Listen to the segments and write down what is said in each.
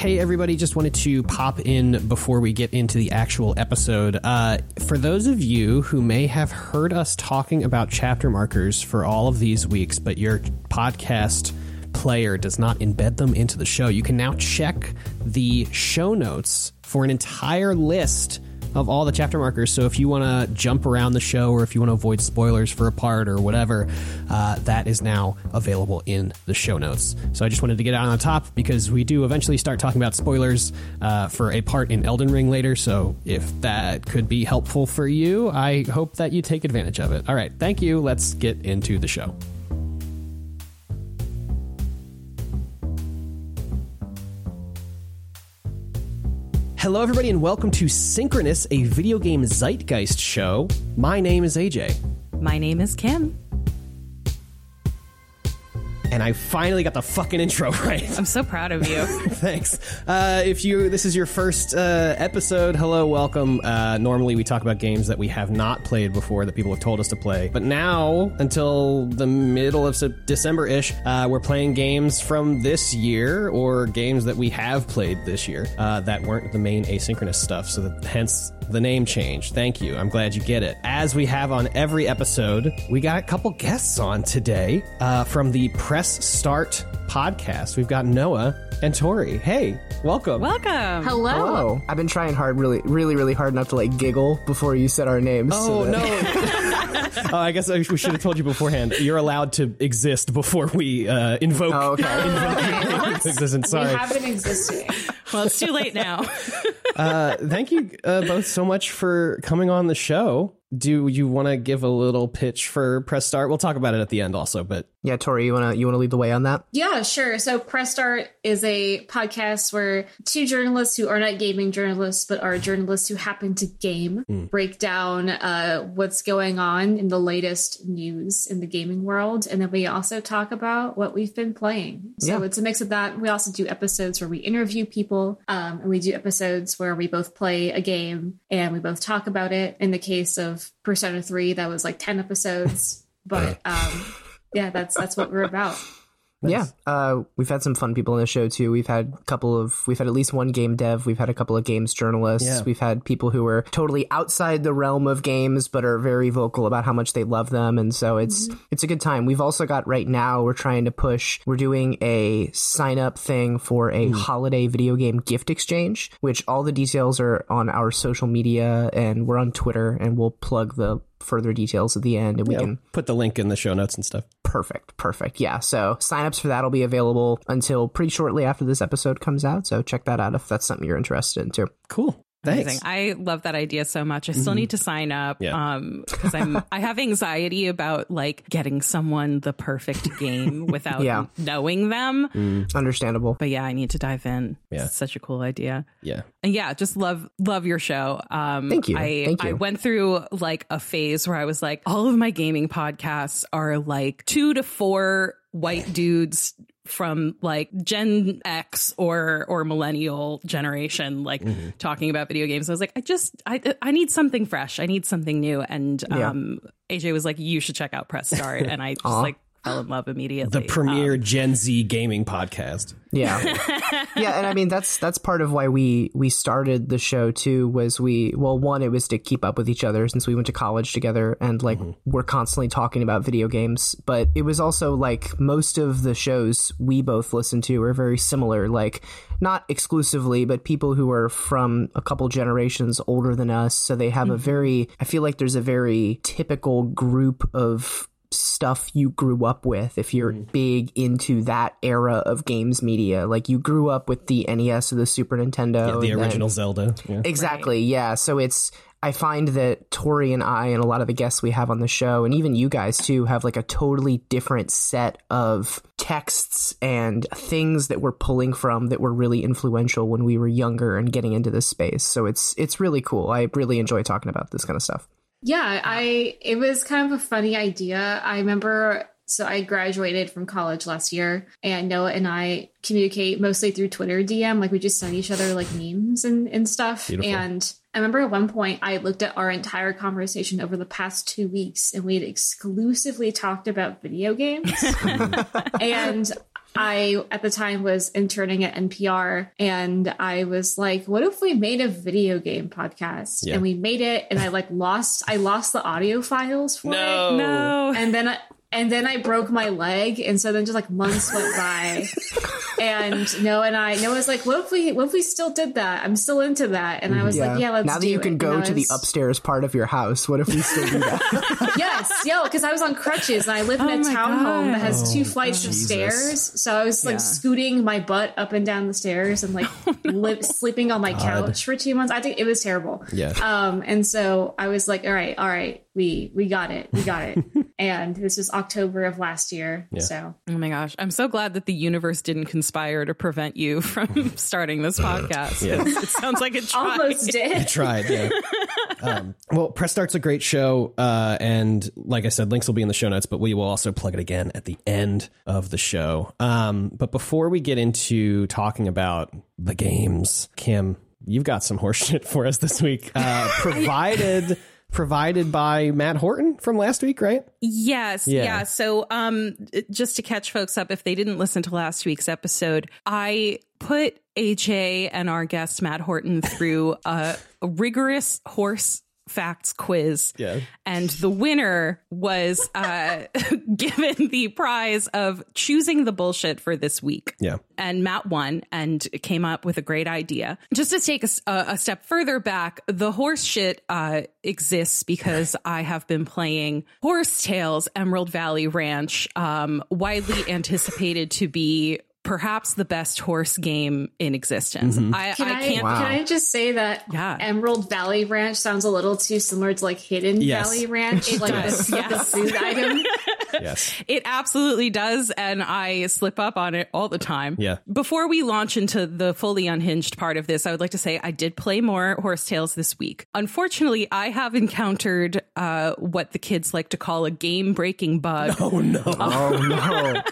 Hey, everybody, just wanted to pop in before we get into the actual episode. Uh, for those of you who may have heard us talking about chapter markers for all of these weeks, but your podcast player does not embed them into the show, you can now check the show notes for an entire list of all the chapter markers. So if you want to jump around the show or if you want to avoid spoilers for a part or whatever, uh, that is now available in the show notes. So I just wanted to get out on top because we do eventually start talking about spoilers uh, for a part in Elden Ring later. So if that could be helpful for you, I hope that you take advantage of it. All right, thank you. Let's get into the show. Hello, everybody, and welcome to Synchronous, a video game zeitgeist show. My name is AJ, My name is Kim. And I finally got the fucking intro right. I'm so proud of you. Thanks. Uh, if you this is your first uh, episode, hello, welcome. Uh, normally, we talk about games that we have not played before that people have told us to play, but now until the middle of December ish, uh, we're playing games from this year or games that we have played this year uh, that weren't the main asynchronous stuff. So that, hence the name change. Thank you. I'm glad you get it. As we have on every episode, we got a couple guests on today uh, from the Press Start podcast. We've got Noah and Tori. Hey, welcome. Welcome. Hello. Oh, I've been trying hard, really, really, really hard not to like giggle before you said our names. Oh so that- no! oh, I guess we should have told you beforehand. You're allowed to exist before we uh, invoke. Oh, okay. existence. We have been existing. Well, it's too late now. Uh, thank you uh, both so much for coming on the show. Do you want to give a little pitch for Press Start? We'll talk about it at the end also, but yeah, Tori, you wanna you wanna lead the way on that? Yeah, sure. So Press Start is a podcast where two journalists who are not gaming journalists, but are journalists who happen to game, break down uh, what's going on in the latest news in the gaming world. And then we also talk about what we've been playing. So Yeah. it's a mix of that. We also do episodes where we interview people, um, and we do episodes where we both play a game and we both talk about it. In the case of Persona 3, that was like 10 episodes. But um, yeah, that's that's what we're about. Yeah, uh, we've had some fun people on the show too. We've had a couple of, we've had at least one game dev. We've had a couple of games journalists. Yeah. We've had people who are totally outside the realm of games, but are very vocal about how much they love them. And so it's it's a good time. We've also got right now we're trying to push. We're doing a sign up thing for a holiday video game gift exchange, which all the details are on our social media and we're on Twitter, and we'll plug the further details at the end, and we yeah, can put the link in the show notes and stuff. Perfect, perfect. Yeah, so signups for that will be available until pretty shortly after this episode comes out. So check that out if that's something you're interested in too. Cool. Thanks. Amazing. I love that idea so much. I still need to sign up. Yeah. Um, because I'm I have anxiety about like getting someone the perfect game without Yeah. knowing them. Understandable. But yeah, I need to dive in. Yeah. It's such a cool idea. Yeah. And yeah, just love love your show. Um Thank you. I Thank I went through like a phase where I was like, all of my gaming podcasts are like two to four white dudes from like Gen X or or millennial generation, like Mm-hmm. talking about video games. I was like, I just I I need something fresh. I need something new. And Yeah. um AJ was like, you should check out Press Start. And I just like fell in love immediately. The premier Um, Gen Z gaming podcast. Yeah. yeah, and I mean that's that's part of why we we started the show too was we well one it was to keep up with each other since we went to college together and like we're constantly talking about video games, but it was also like most of the shows we both listen to are very similar like not exclusively but people who are from a couple generations older than us so they have a very I feel like there's a very typical group of stuff you grew up with if you're mm-hmm. big into that era of games media. Like you grew up with the NES or the Super Nintendo the and then- original Zelda. Yeah. exactly yeah. So it's I find that Tori and I and a lot of the guests we have on the show and even you guys too have like a totally different set of texts and things that we're pulling from that were really influential when we were younger and getting into this space. So it's it's really cool. I really enjoy talking about this kind of stuff Yeah, I it was kind of a funny idea. I remember so I graduated from college last year and Noah and I communicate mostly through Twitter DM. Like we just send each other like memes and, and stuff. Beautiful. And I remember at one point I looked at our entire conversation over the past two weeks and we had exclusively talked about video games. and I at the time was interning at NPR and I was like, what if we made a video game podcast? Yeah. And we made it and I like lost I lost the audio files for it. No. And then I and then I broke my leg, and so then just like months went by, and Noah and I, Noah's like, "What if we, what if we still did that? I'm still into that." And I was like, "Yeah, let's." now that do you can And go I to the upstairs part of your house, what if we still do that? yes, yo, because I was on crutches and I live in Oh a townhome that has God. two flights of Jesus. stairs. So I was like Yeah. scooting my butt up and down the stairs and like li- sleeping on my couch for two months. I think it was terrible. Yeah. Um, and so I was like, all right, all right, we we got it, we got it. and this was October of last year. So Oh my gosh. I'm so glad that the universe didn't conspire to prevent you from starting this podcast. Yeah. It sounds like it tried. almost did. it tried. Yeah. um, well, Press Start's a great show, uh, and like I said, links will be in the show notes, but we will also plug it again at the end of the show. Um, but before we get into talking about the games, Kim, you've got some horseshit for us this week, uh, provided. Provided by Matt Horton from last week, right? Yes, Yeah. yeah. So, um, just to catch folks up, if they didn't listen to last week's episode, I put AJ and our guest Matt Horton through a, a rigorous horse facts quiz. Yeah. And the winner was uh, given the prize of choosing the bullshit for this week. Yeah. And Matt won and came up with a great idea. Just to take a step further back, the horse shit uh, exists because I have been playing Horse Tales Emerald Valley Ranch, um, widely anticipated to be perhaps the best horse game in existence. I, Can I, I can't. Wow. can I just say that Yeah. Emerald Valley Ranch sounds a little too similar to like Hidden Yes. Valley Ranch, like does, the, the yes. food item. Yes. It absolutely does, and I slip up on it all the time. Yeah. Before we launch into the fully unhinged part of this, I would like to say I did play more Horse Tales this week. Unfortunately, I have encountered uh, what the kids like to call a game breaking bug. Oh no. oh no!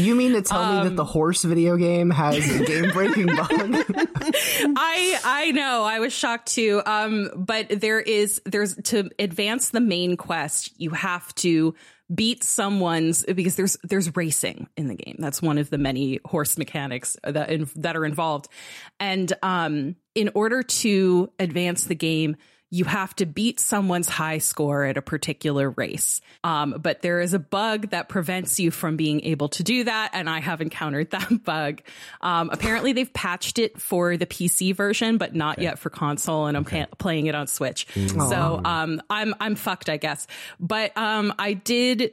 You mean to tell me that the horse video game has a game breaking bug? I I know I was shocked too. Um, but there is there's to advance the main quest, you have to beat someone's because there's there's racing in the game. That's one of the many horse mechanics that in, that are involved, and um, in order to advance the game. You have to beat someone's high score at a particular race. Um, but there is a bug that prevents you from being able to do that. And I have encountered that bug. Um, apparently, they've patched it for the PC version, but not yet for console. And I'm pa- playing it on Switch. So um, I'm I'm fucked, I guess. But um, I did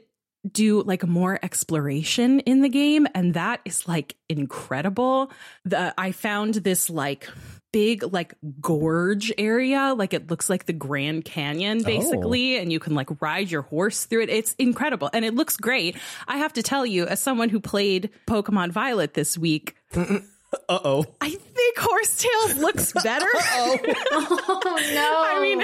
do like more exploration in the game and that is like incredible the i found this like big like gorge area like it looks like the grand canyon basically and you can like ride your horse through it it's incredible and it looks great i have to tell you as someone who played pokemon violet this week Uh oh. i think Horse Tales looks better Oh no! i mean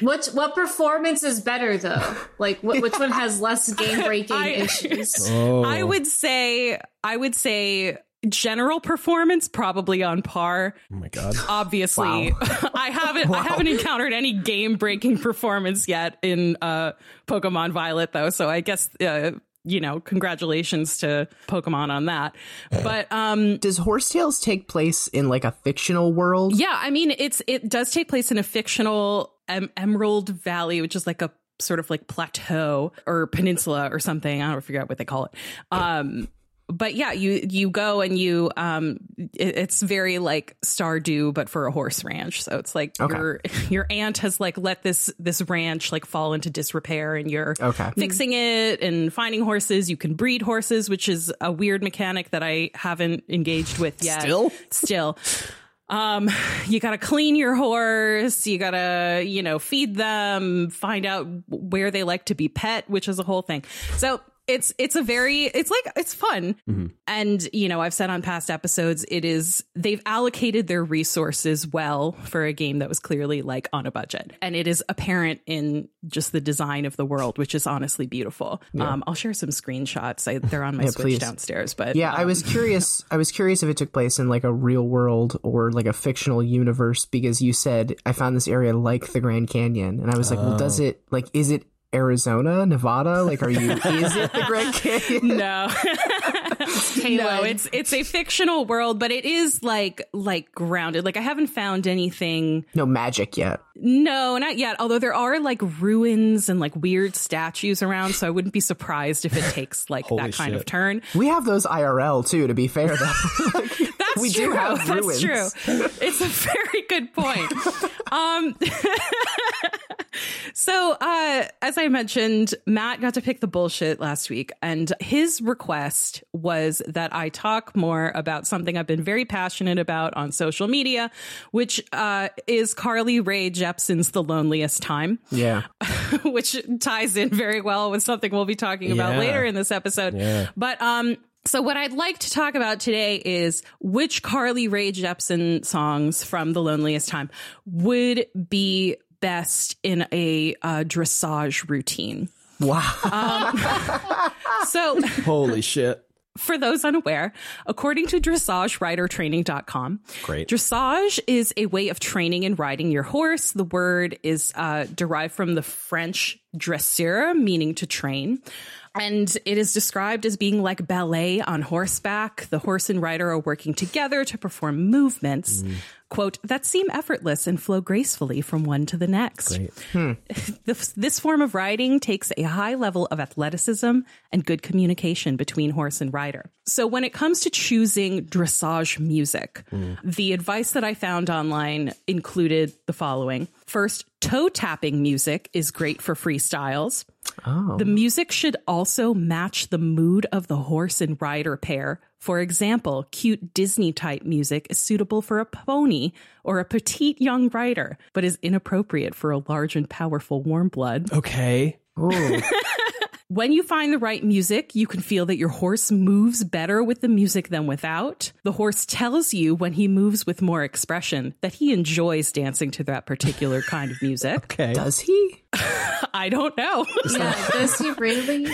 which what performance is better though? Like wh- which one has less game breaking issues? Oh. I would say I would say general performance probably on par. Oh my god. Obviously, I haven't I haven't encountered any game breaking performance yet in uh, Pokemon Violet though. So I guess uh, you know congratulations to Pokemon on that. But um, Does Horse Tales take place in like a fictional world? yeah, I mean it's it does take place in a fictional em- Emerald Valley, which is like a sort of like plateau or peninsula or something. I don't figure out what they call it. Um, but yeah, you you go and you um, it- it's very like Stardew, but for a horse ranch. So it's like Okay. your your aunt has like let this this ranch like fall into disrepair, and you're Okay. fixing it and finding horses. You can breed horses, which is a weird mechanic that I haven't engaged with yet. Still? still. Um, you gotta clean your horse. You gotta, you know, feed them, find out where they like to be pet, which is a whole thing. So it's it's a very it's like it's fun. And you know i've said on past episodes it is they've allocated their resources well for a game that was clearly like on a budget. And it is apparent in just the design of the world which is honestly beautiful. Um i'll share some screenshots. I, they're on my Yeah, switch please. downstairs but Yeah, I um, was curious. I was curious if it took place in like a real world or like a fictional universe because you said I found this area like the Grand Canyon, and I was like, well, does it like is it Arizona, Nevada? Like, are you? is it the Grand Canyon? no no, it's it's a fictional world, but it is like like grounded. Like I haven't found anything. No magic yet. No, not yet. Although there are like ruins and like weird statues around, so I wouldn't be surprised if it takes like that kind shit. of turn. We have those IRL too. To be fair, though. That's We do have That's ruins. true. It's a very good point. um, so, uh, as I mentioned, Matt got to pick the bullshit last week, and his request was that I talk more about something I've been very passionate about on social media, which uh, is Carly Rae Jepsen's "The Loneliest Time." yeah. which ties in very well with something we'll be talking about Yeah. later in this episode. Yeah. But um so what I'd like to talk about today is which Carly Rae Jepsen songs from The Loneliest Time would be best in a uh, dressage routine. Wow. So Holy shit. for those unaware, according to dressageridertraining.com, Great. dressage is a way of training and riding your horse. The word is uh, derived from the French dressure, meaning to train. And it is described as being like ballet on horseback. The horse and rider are working together to perform movements, quote, that seem effortless and flow gracefully from one to the next. This, this form of riding takes a high level of athleticism and good communication between horse and rider. So when it comes to choosing dressage music, mm. the advice that I found online included the following. First, toe tapping music is great for freestyles. Oh. The music should also match the mood of the horse and rider pair. For example, cute Disney type music is suitable for a pony or a petite young rider, but is inappropriate for a large and powerful warm blood. Okay. When you find the right music, you can feel that your horse moves better with the music than without. The horse tells you when he moves with more expression that he enjoys dancing to that particular kind of music. Okay. Does he? I don't know. Yeah, does he really?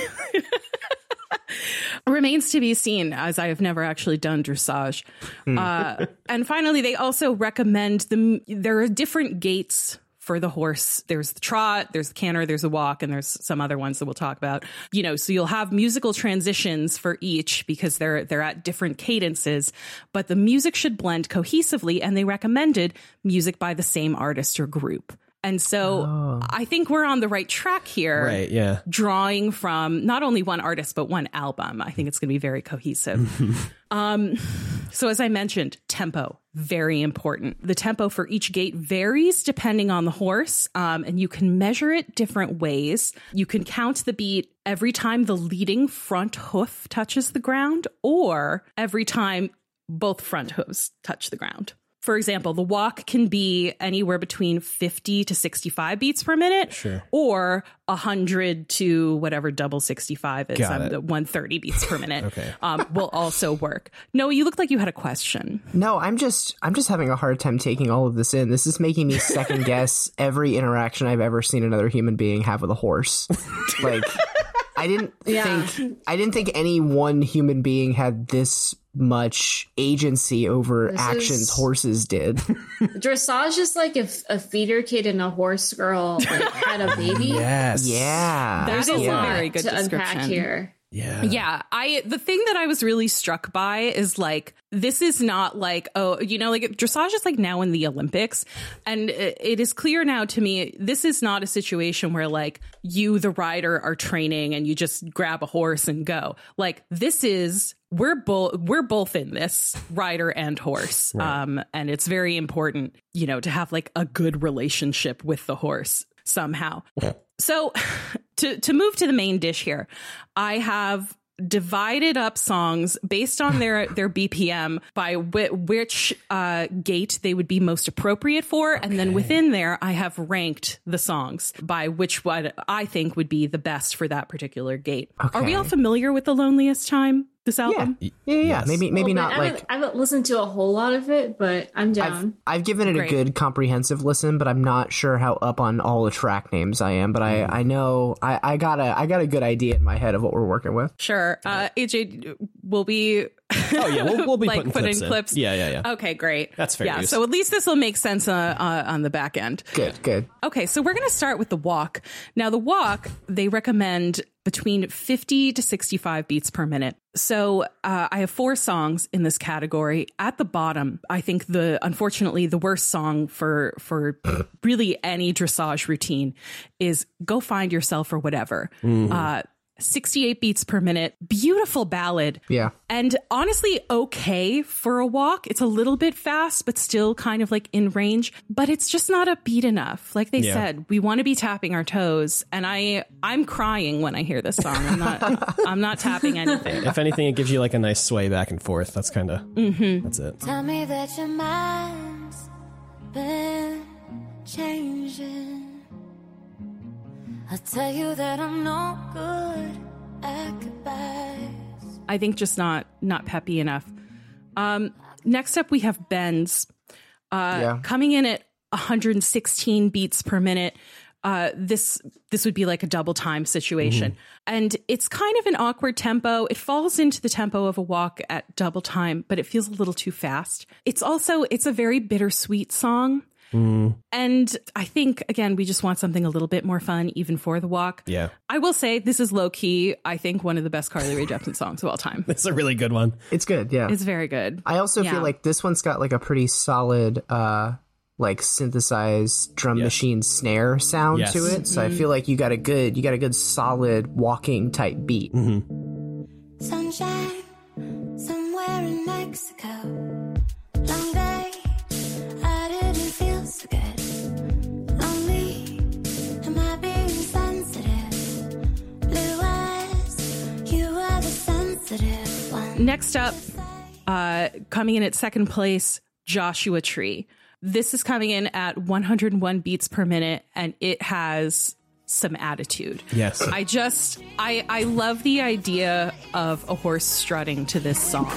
remains to be seen as I have never actually done dressage. Uh, and finally, they also recommend the there are different gaits for the horse. There's the trot, there's the canter, there's the walk, and there's some other ones that we'll talk about. You know, so you'll have musical transitions for each because they're they're at different cadences, but the music should blend cohesively, and they recommended music by the same artist or group. And so I think we're on the right track here Right. Yeah. drawing from not only one artist but one album. I think it's going to be very cohesive. um, so as I mentioned, tempo very important. The tempo for each gait varies depending on the horse, um, and you can measure it different ways. You can count the beat every time the leading front hoof touches the ground, or every time both front hooves touch the ground. For example, the walk can be anywhere between 50 to 65 beats per minute, Sure. or 100 to whatever double 65 is, Got um, the 130 beats per minute. Okay. um, will also work. No, you look like you had a question. No, I'm just I'm just having a hard time taking all of this in. This is making me second guess every interaction I've ever seen another human being have with a horse. like I didn't Yeah. think I didn't think any one human being had this much agency over This actions is- horses did. Dressage is like if a feeder kid and a horse girl like, had a baby. Yes. yeah. There's There's a a lot lot very good to unpack description. here. Yeah. Yeah, I the thing that I was really struck by is like this is not like oh you know like dressage is like now in the Olympics and it it is clear now to me this is not a situation where like you the rider are training and you just grab a horse and go like this is we're both we're both in this rider and horse. Um and it's very important you know to have like a good relationship with the horse somehow. So to to move to the main dish here, I have divided up songs based on their their BPM by whi- which uh, gait they would be most appropriate for, and then within there I have ranked the songs by which one I think would be the best for that particular gait. Are we all familiar with the loneliest time? This album. Yeah, yeah, yeah. Maybe maybe Well, not I like haven't, I haven't listened to a whole lot of it, but I'm I've, down. I've given it Great. a good comprehensive listen, but I'm not sure how up on all the track names I am. But I, I know I, I got a I got a good idea in my head of what we're working with. Sure. Uh, AJ will be Oh yeah. We'll, we'll be like putting put clips in in. clips. Yeah. Yeah. Yeah. Okay, great. That's fair Yeah, use. so at least this will make sense uh, uh, on the back end. Good, good. Okay, so we're going to start with the walk. Now, the walk, they recommend between 50 to 65 beats per minute. So uh, I have four songs in this category. At the bottom, I think the unfortunately the worst song for for really any dressage routine is "Go Find Yourself" or whatever. Uh, 68 beats per minute, beautiful ballad. Yeah. And honestly, okay for a walk. It's a little bit fast, but still kind of like in range, but it's just not upbeat enough. Like they Yeah. said, we want to be tapping our toes. And I, I'm crying when I hear this song. I'm not, I'm not tapping anything. If anything, it gives you like a nice sway back and forth. That's kind of mm-hmm. that's it. Tell me that your mind's been changing. I'll tell you that I'm no good at goodbyes. I think just not, not peppy enough. Um, next up, we have Bends. Uh, Yeah. coming in at 116 beats per minute. Uh, this this would be like a double time situation, and it's kind of an awkward tempo. It falls into the tempo of a walk at double time, but it feels a little too fast. It's also it's a very bittersweet song, Mm. and I think again we just want something a little bit more fun, even for the walk. Yeah. I will say this is low key. I think one of the best Carly Rae Jepsen songs of all time. It's a really good one. It's good. Yeah. It's very good. I also Yeah. feel like this one's got like a pretty solid uh like synthesized drum Yes. machine snare sound Yes. to it. So I mm-hmm. feel like you got a good you got a good solid walking type beat. Mm-hmm. Sunshine somewhere in Mexico. Next up, uh, coming in at second place, Joshua Tree. This is coming in at 101 beats per minute, and it has some attitude. Yes. I just, I, I love the idea of a horse strutting to this song.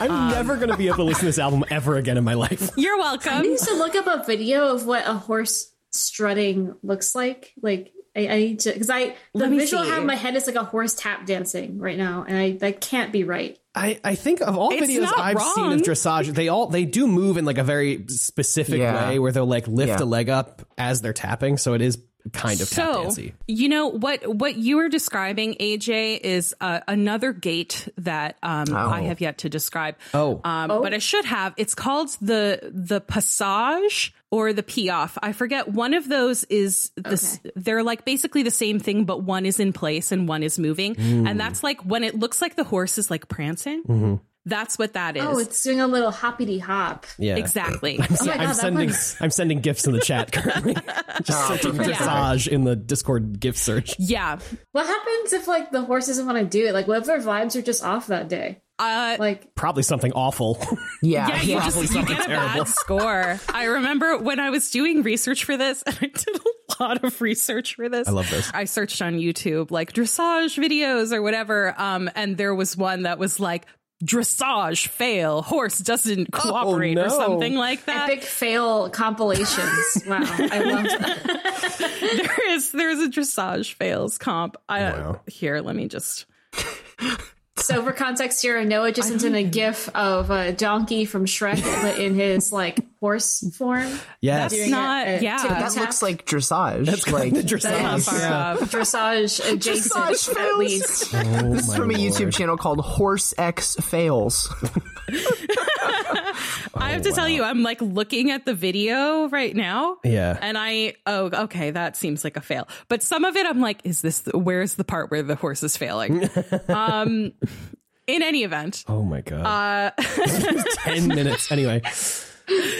I know I'm um, never going to be able to listen to this album ever again in my life. You're welcome. I welcome. need to look up a video of what a horse strutting looks like. Like I, I need to because I the Let me visual I have in my head is like a horse tap dancing right now, and I that can't be right. I, I think of all It's videos I've seen of dressage, they all they do move in like a very specific Yeah. way where they'll like lift Yeah. a leg up as they're tapping. So it is kind of tap so dancey. you know what what you were describing aj is uh, another gait that um, i have yet to describe. Oh. um, but i should have. It's called the the passage or the piaffe. i forget. One of those is this they're like basically the same thing but one is in place and one is moving. And that's like when it looks like the horse is like prancing that's what that is Oh, it's doing a little hoppity hop. Yeah. exactly Oh my god, I'm that sending one's I'm sending gifts in the chat currently. Just searching dressage in the Discord gift search. yeah What happens if like the horse doesn't want to do it? Like, what if their vibes are just off that day? uh Like, Probably something awful. Yeah. Yeah, you yeah. just you something get a terrible. bad score. I remember when I was doing research for this, and I did a lot of research for this. I love this. I searched on YouTube like dressage videos or whatever, um, and there was one that was like dressage fail, horse doesn't cooperate or no. something like that. epic fail compilations. wow, I love that. There is there's a dressage fails comp. I, Wow. Here, let me just. So, for context here, Noah just sent in a gif of a donkey from Shrek, but in his like horse form. Yes. Doing not- a- a yeah. That tap. looks like dressage. That's like the Not dressage. far Yeah. dressage adjacent Dressage at fails. least. Oh, this is my from a oh lord. YouTube channel called Horse X Fails. I have to tell you, I'm like looking at the video right now. Yeah. And I, oh, okay, that seems like a fail. But some of it, I'm like, is this, the, where's the part where the horse is failing? um, in any event, Oh my god. Uh, Ten minutes. Anyway.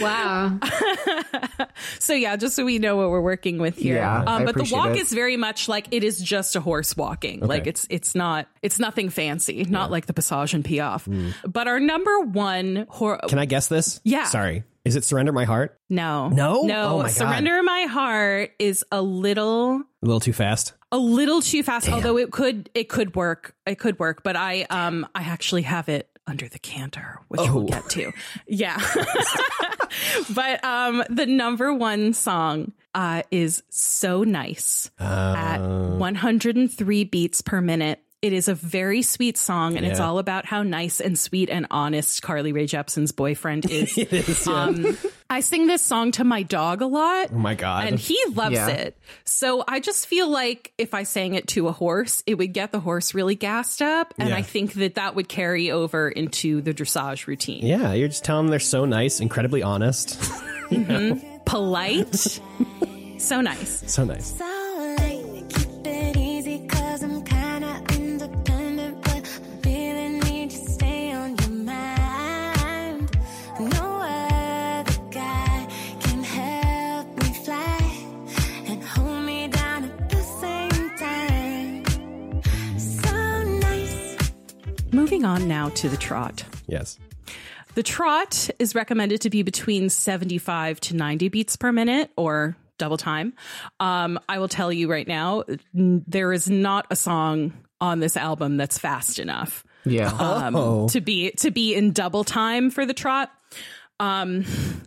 Wow. so yeah, just so we know what we're working with here. Yeah, um, but the walk it. is very much like it is just a horse walking. Like it's it's not it's nothing fancy, not like the Passage and Piaffe. Hmm. But our number one hor- Can I guess this? Yeah. Sorry. Is it Surrender My Heart? no No? no Oh my God. surrender my heart is a little A little too fast. a little too fast although it could it could work it could work but i um i actually have it under the canter which Oh. we'll get to yeah but um the number one song uh is so nice Uh. at 103 beats per minute It is a very sweet song, and it's all about how nice and sweet and honest Carly Rae Jepsen's boyfriend is. Is, yeah. I sing this song to my dog a lot. oh my god. And he loves Yeah. it. So I just feel like if I sang it to a horse, it would get the horse really gassed up. And Yeah. I think that that would carry over into the dressage routine. yeah, you're just telling them they're so nice, incredibly honest. Mm-hmm. Polite. so nice. so nice. Moving on now to the trot. Yes. The trot is recommended to be between 75 to 90 beats per minute or double time. Um, I will tell you right now, n- there is not a song on this album that's fast enough. Yeah. um, Oh. to be to be in double time for the trot. Um,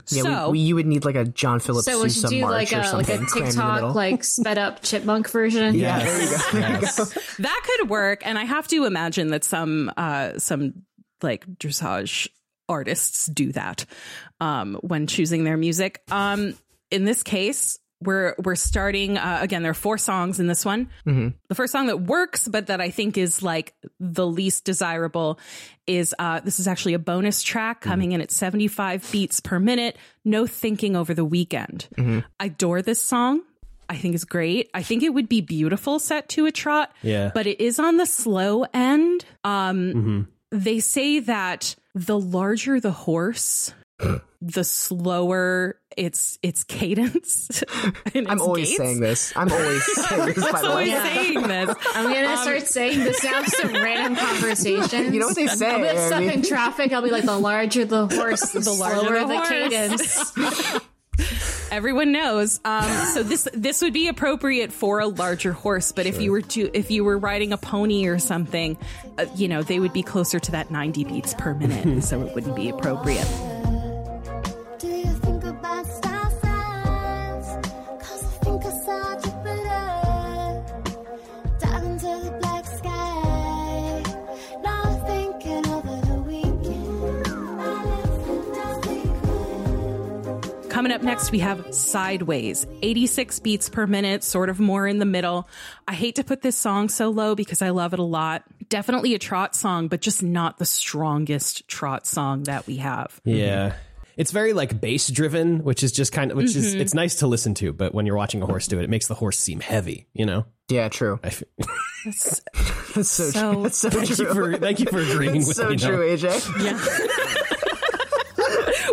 yeah, so we, we, you would need like a John Philip So we Sousa should do march like or a like something. a crammed in the middle. TikTok like sped up chipmunk version. yeah, there you go. Yes. that could work, and I have to imagine that some uh, some like dressage artists do that um, when choosing their music. Um, in this case, we're we're starting uh, again. There are four songs in this one. The first song that works, but that I think is like the least desirable, is uh, this is actually a bonus track coming in at seventy five beats per minute. No thinking over the weekend. I adore this song. I think it's great. I think it would be beautiful set to a trot. Yeah. But it is on the slow end. Um they say that the larger the horse, the slower its its cadence. and I'm always gaits. saying this. I'm always saying this. By I'm the always way, saying this. I'm gonna start saying this now. Some random conversations. You know what they say, I'll get I stuck mean- in traffic. I'll be like, the larger the horse, the, larger slower the the, horse. cadence. Everyone knows. Um, so this this would be appropriate for a larger horse, but if you were to if you were riding a pony or something, uh, you know they would be closer to that 90 beats per minute, so it wouldn't be appropriate. Coming up next, we have Sideways, 86 beats per minute, sort of more in the middle. I hate to put this song so low because I love it a lot. Definitely a trot song, but just not the strongest trot song that we have. Yeah. It's very like bass driven, which is just kind of which is mm-hmm. it's nice to listen to, but when you're watching a horse do it, it makes the horse seem heavy, you know? yeah, true. I f- It's That's so, So- true. That's so thank true. you for thank you for agreeing That's with so me. true, Noah. AJ.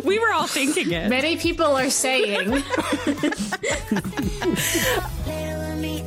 We were all thinking it. Many people are saying. Later we'll meet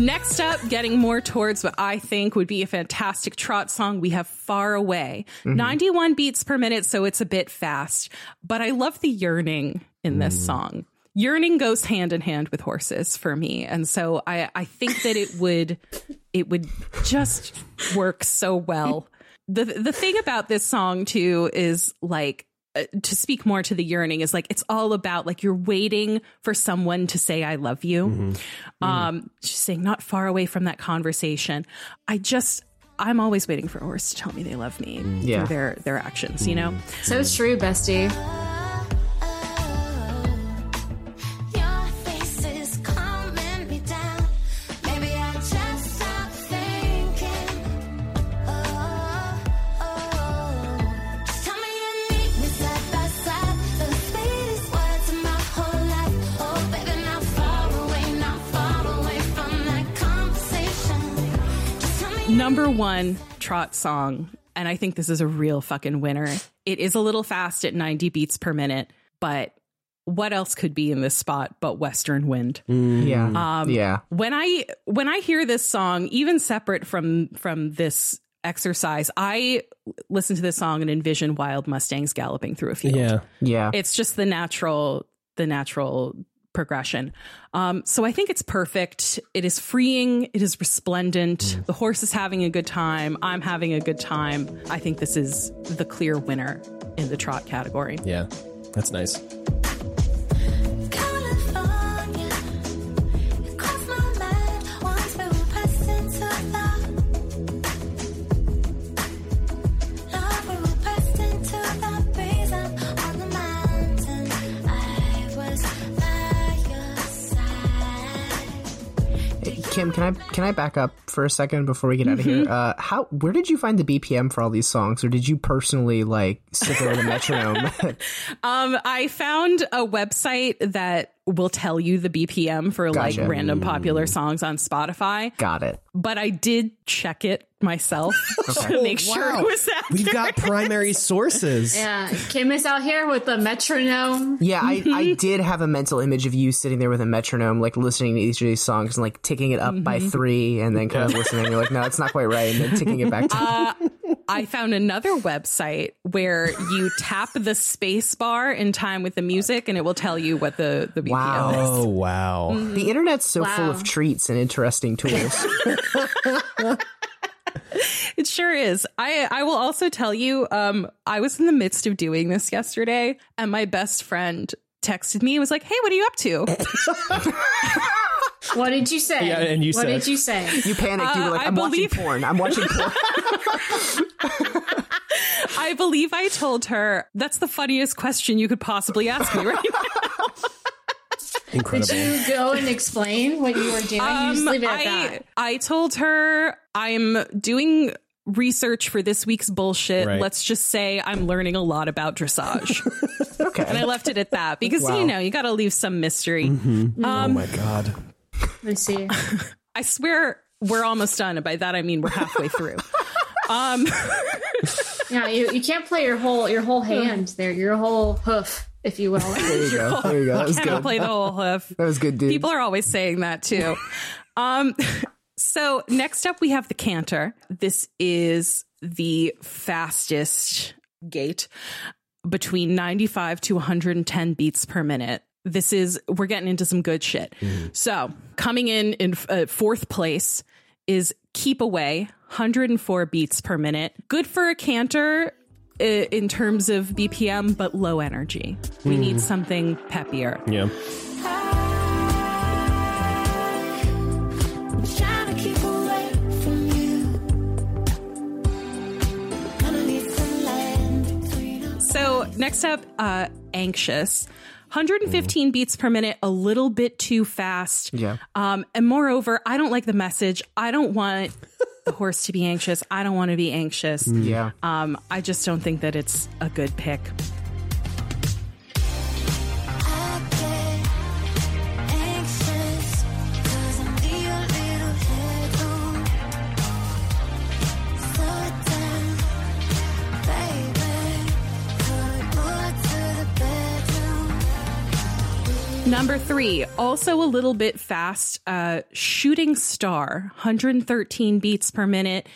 Next up, getting more towards what I think would be a fantastic trot song, we have Far Away. Mm-hmm. 91 beats per minute, so it's a bit fast. But I love the yearning in this mm-hmm. song. Yearning goes hand in hand with horses for me. And so I, I think that it would it would just work so well. The the thing about this song too is like Uh, to speak more to the yearning is like it's all about like you're waiting for someone to say I love you. Mm-hmm. Um, she's saying not far away from that conversation. I just I'm always waiting for a horse to tell me they love me mm. Yeah. through their their actions. You know, mm. So true, bestie. Number one trot song, and I think this is a real fucking winner. It is a little fast at 90 beats per minute, but what else could be in this spot but Western Wind? Mm. Yeah. Um, yeah. when i when i hear this song even separate from from this exercise i listen to this song and envision wild mustangs galloping through a field Yeah. Yeah. it's just the natural the natural progression. Um, so I think it's perfect. It is freeing. It is resplendent. The horse is having a good time. I'm having a good time. I think this is the clear winner in the trot category. Yeah, that's nice. Kim, can I can I back up for a second before we get out of here? Uh, how where did you find the BPM for all these songs, or did you personally like sit there with a metronome? Um, I found a website that will tell you the BPM for Gotcha. like random popular mm. songs on Spotify, Got it. but I did check it myself to oh, make sure it was accurate. We've got primary sources. Yeah, Kim is out here with the metronome. Yeah, I, I mm-hmm. did have a mental image of you sitting there with a metronome, like listening to each of these songs and like ticking it up by mm-hmm. three, and then kind of listening. You're like, no, it's not quite right, and then ticking it back. To- uh, I found another website where you tap the space bar in time with the music and it will tell you what the, the BPM Wow. is. Oh wow. the internet's so full of treats and interesting tools. It sure is. I I will also tell you, um, I was in the midst of doing this yesterday, and my best friend texted me and was like, Hey, what are you up to? What did you say? Yeah, and you what said- did you say? You panicked. you were like, Uh, I I'm believe- watching porn. I'm watching porn. I believe I told her that's the funniest question you could possibly ask me right now. Incredible. Did you go and explain what you were doing? you just um, leave it at I, that. I told her I'm doing research for this week's bullshit. Right. Let's just say I'm learning a lot about dressage. Okay. and I left it at that because Wow. you know, you got to leave some mystery. Mm-hmm. Um, oh my god. Let me see. I swear we're almost done. And by that I mean we're halfway through. um Yeah, you, you can't play your whole your whole hand there, your whole hoof, if you will. There you go. There you go. That was cannot good. play the whole hoof. That was good, dude. People are always saying that too. um, so next up, we have the canter. This is the fastest gait between 95 to 110 beats per minute. This is, we're getting into some good shit. So coming in in uh, fourth place is Keep Away, 104 beats per minute. Good for a canter uh, in terms of BPM, but low energy. We need something peppier. Yeah. I'm trying to keep away from you. Underneath the land between us. So next up, uh, anxious. 115 beats per minute, a little bit too fast. Yeah. Um, and moreover, I don't like the message. I don't want the horse to be anxious. I don't want to be anxious. Yeah. Um, I just don't think that it's a good pick. Number three, also a little bit fast. Uh, Shooting Star, 113 beats per minute.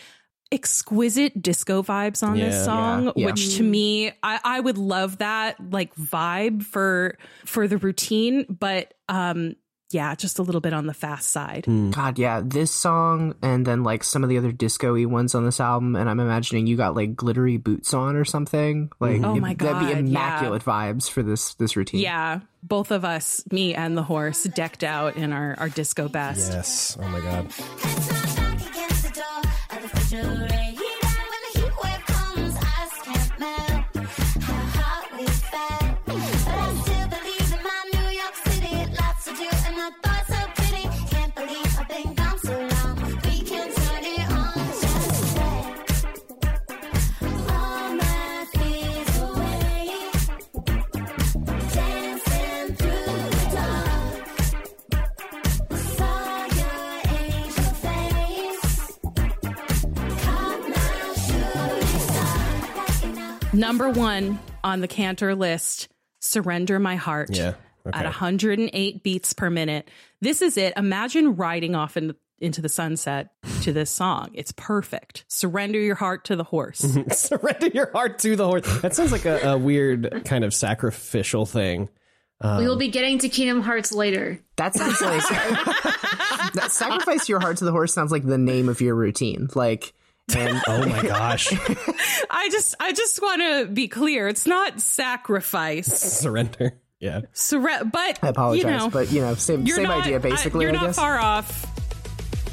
Exquisite disco vibes on Yeah, this song, yeah, yeah. which to me, I, I would love that like vibe for for the routine, but um, yeah, just a little bit on the fast side. Hmm. God, yeah, this song and then like some of the other disco-y ones on this album, and I'm imagining you got like glittery boots on or something. Like, mm-hmm. Oh my god, that'd God, be yeah. immaculate vibes for this this routine. Yeah, both of us, me and the horse, decked out in our, our disco best. Yes. Oh my god. Number one on the Canter list, Surrender My Heart. Yeah. Okay. At 108 beats per minute. This is it. Imagine riding off in, into the sunset to this song. It's perfect. Surrender your heart to the horse. Surrender your heart to the horse. That sounds like a, a weird kind of sacrificial thing. Um, we will be getting to Kingdom Hearts later. That sounds like that sacrifice your heart to the horse sounds like the name of your routine. Like and Oh my gosh. I just I just want to be clear. It's not sacrifice. Surrender. Yeah. Surre- but I apologize, you know, but you know, same same not, idea basically. I, I, you're not guess. far off.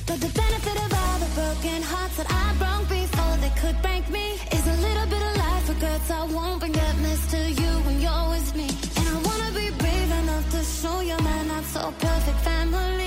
But the benefit of all the broken hearts that I broke before they could break me is a little bit of life regrets. I won't bring darkness to you when you're with me. And I wanna be brave enough to show you my not so perfect family.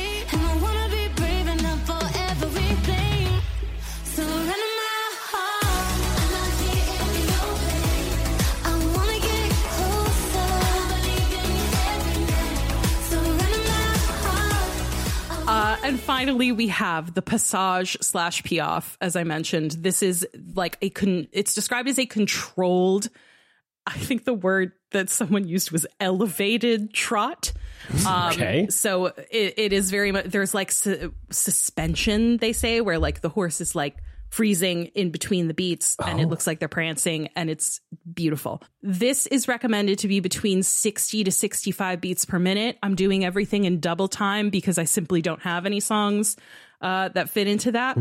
And finally, we have the passage slash piaffe. As I mentioned, this is like a con- it's described as a controlled. I think the word that someone used was elevated trot. Um, Okay. So it, it is very much there's like su- suspension they say where like the horse is like freezing in between the beats and it looks like they're prancing and it's beautiful. This is recommended to be between 60 to 65 beats per minute. I'm doing everything in double time because I simply don't have any songs uh, that fit into that.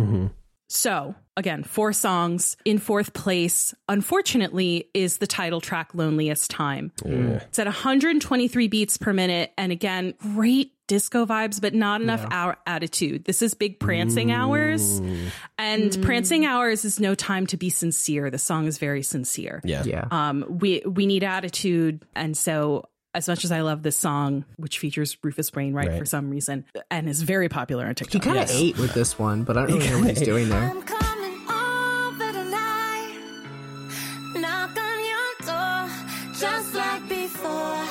So, again, four songs. In fourth place, unfortunately, is the title track Loneliest Time. It's at 123 beats per minute. And again, great disco vibes, but not enough hour attitude. This is big prancing hours. And prancing hours is no time to be sincere. The song is very sincere. Yeah. Yeah. Um, we we need attitude, and so as much as I love this song, which features Rufus Wainwright Right. for some reason, and is very popular on TikTok. he kind of ate with this one, but I don't really know what he's doing there. I'm coming over tonight. Knock on your door, just like before.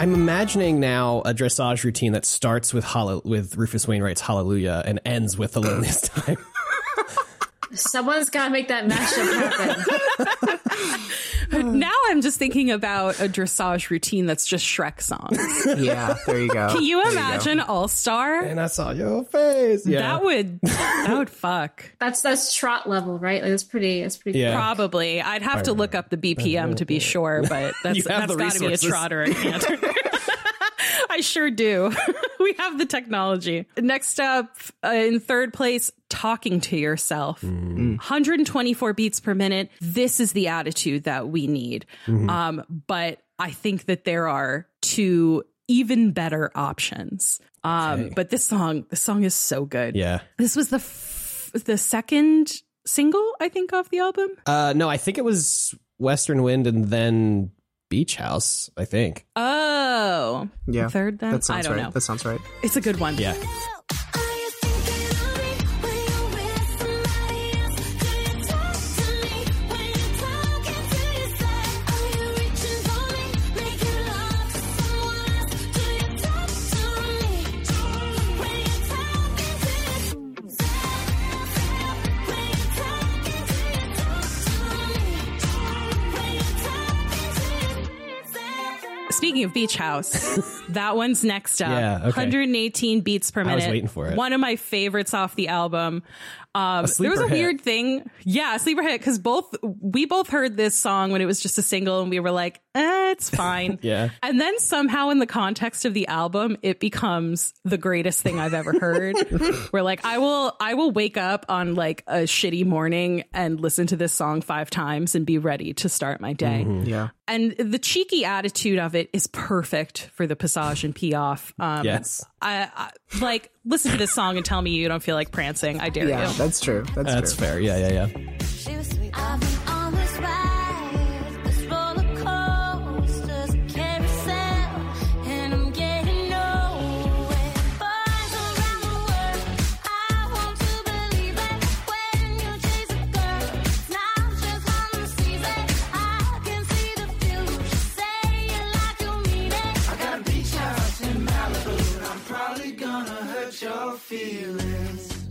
I'm imagining now a dressage routine that starts with with Rufus Wainwright's Hallelujah and ends with the loneliest time. Someone's got to make that mashup happen. Now I'm just thinking about a dressage routine that's just Shrek songs. Yeah, there you go. Can you There go. imagine All Star? and I saw your face. Yeah. That would that would fuck. That's that's trot level, right? Like that's pretty. That's pretty. Yeah. Probably. I'd have to look up the BPM to be sure, but that's You have that's the got to be a resources. trotter. I can't. I sure do. we have the technology. Next up, uh, in third place, talking to yourself. 124 beats per minute. This is the attitude that we need. Um, but I think that there are two even better options. Um, but this song, this song is so good. Yeah. This was the f- the second single, I think, off the album. Uh, no, I think it was Western Wind and then Beach House. I think. Oh, Yeah, third then? That sounds I don't right. know. That sounds right. it's a good one. Yeah. Speaking of Beach House, that one's next up. Yeah, okay. 118 beats per minute. I was waiting for it. One of my favorites off the album. Um, there was a hit. weird thing. Yeah, sleeper hit because both we both heard this song when it was just a single, and we were like, eh, it's fine. Yeah. And then somehow, in the context of the album, it becomes the greatest thing I've ever heard. Where like I will, I will wake up on like a shitty morning and listen to this song five times and be ready to start my day. Yeah. And the cheeky attitude of it is perfect for the passage and piaffe. Um, Yes. I, I like listen to this song and tell me you don't feel like prancing. I dare Yeah, you. that's true. That's, That's true. fair. Yeah, yeah, yeah.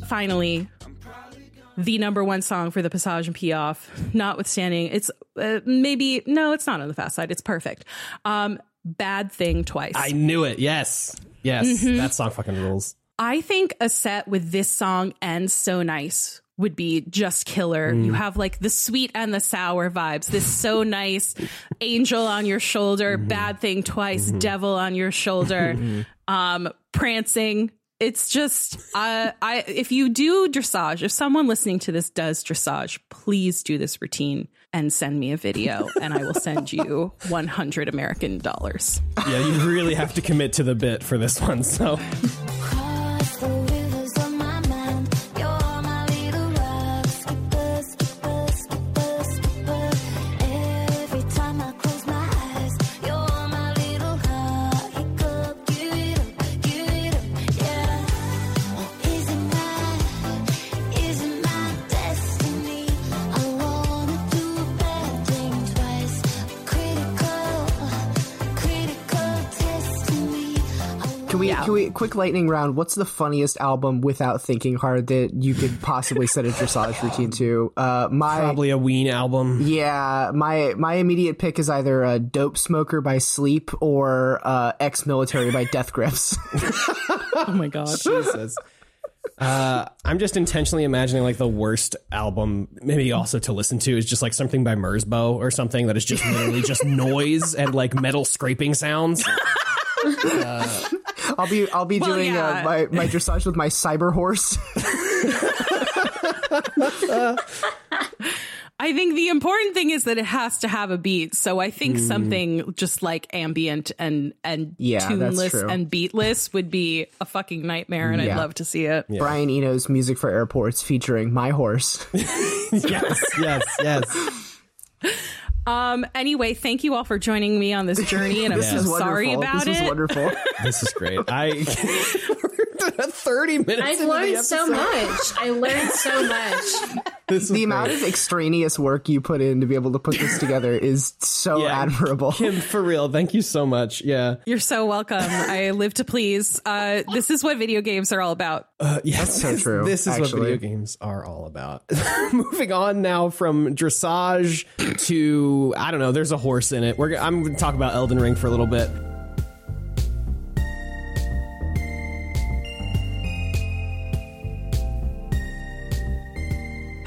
Finally, the number one song for the passage and piaffe. Notwithstanding, it's uh, maybe no, it's not on the fast side. It's perfect. Um, bad thing twice. I knew it. Yes. Yes. Mm-hmm. That song fucking rules. I think a set with this song and So Nice would be just killer. You have like the sweet and the sour vibes. This so nice angel on your shoulder, bad thing twice, devil on your shoulder, um, prancing. It's just uh, I if you do dressage, if someone listening to this does dressage, please do this routine and send me a video and I will send you 100 American dollars. Yeah, you really have to commit to the bit for this one. So I Can we, can we, quick lightning round? What's the funniest album without thinking hard that you could possibly set a dressage routine to? Uh, my, probably a Ween album. yeah, my, my immediate pick is either a Dope Smoker by Sleep or uh, Ex Military by Death Grips. Oh my god. Jesus. Uh, I'm just intentionally imagining like the worst album, maybe also to listen to is just like something by Merzbow or something that is just literally just noise and like metal scraping sounds. I'll be, I'll be Well, doing yeah. uh, my, my dressage with my cyber horse. I think the important thing is that it has to have a beat. So I Mm. think something just like ambient and and Yeah, that's tuneless true. and beatless would be a fucking nightmare, and Yeah. I'd love to see it. Brian Eno's music for airports featuring my horse. yes, yes, yes. Um. Anyway, thank you all for joining me on this journey, and I'm This so is sorry wonderful. about this is wonderful. This is great. I 30 minutes. I've into the learned so much. I learned so much. This is the amount great. of extraneous work you put in to be able to put this together is so Yeah. admirable. Kim, for real, thank you so much. Yeah. You're so welcome. I live to please. Uh, this is what video games are all about. Yes, That's so true, This is actually. what video games are all about. Moving on now from dressage to I don't know. There's a horse in it. We're I'm going to talk about Elden Ring for a little bit.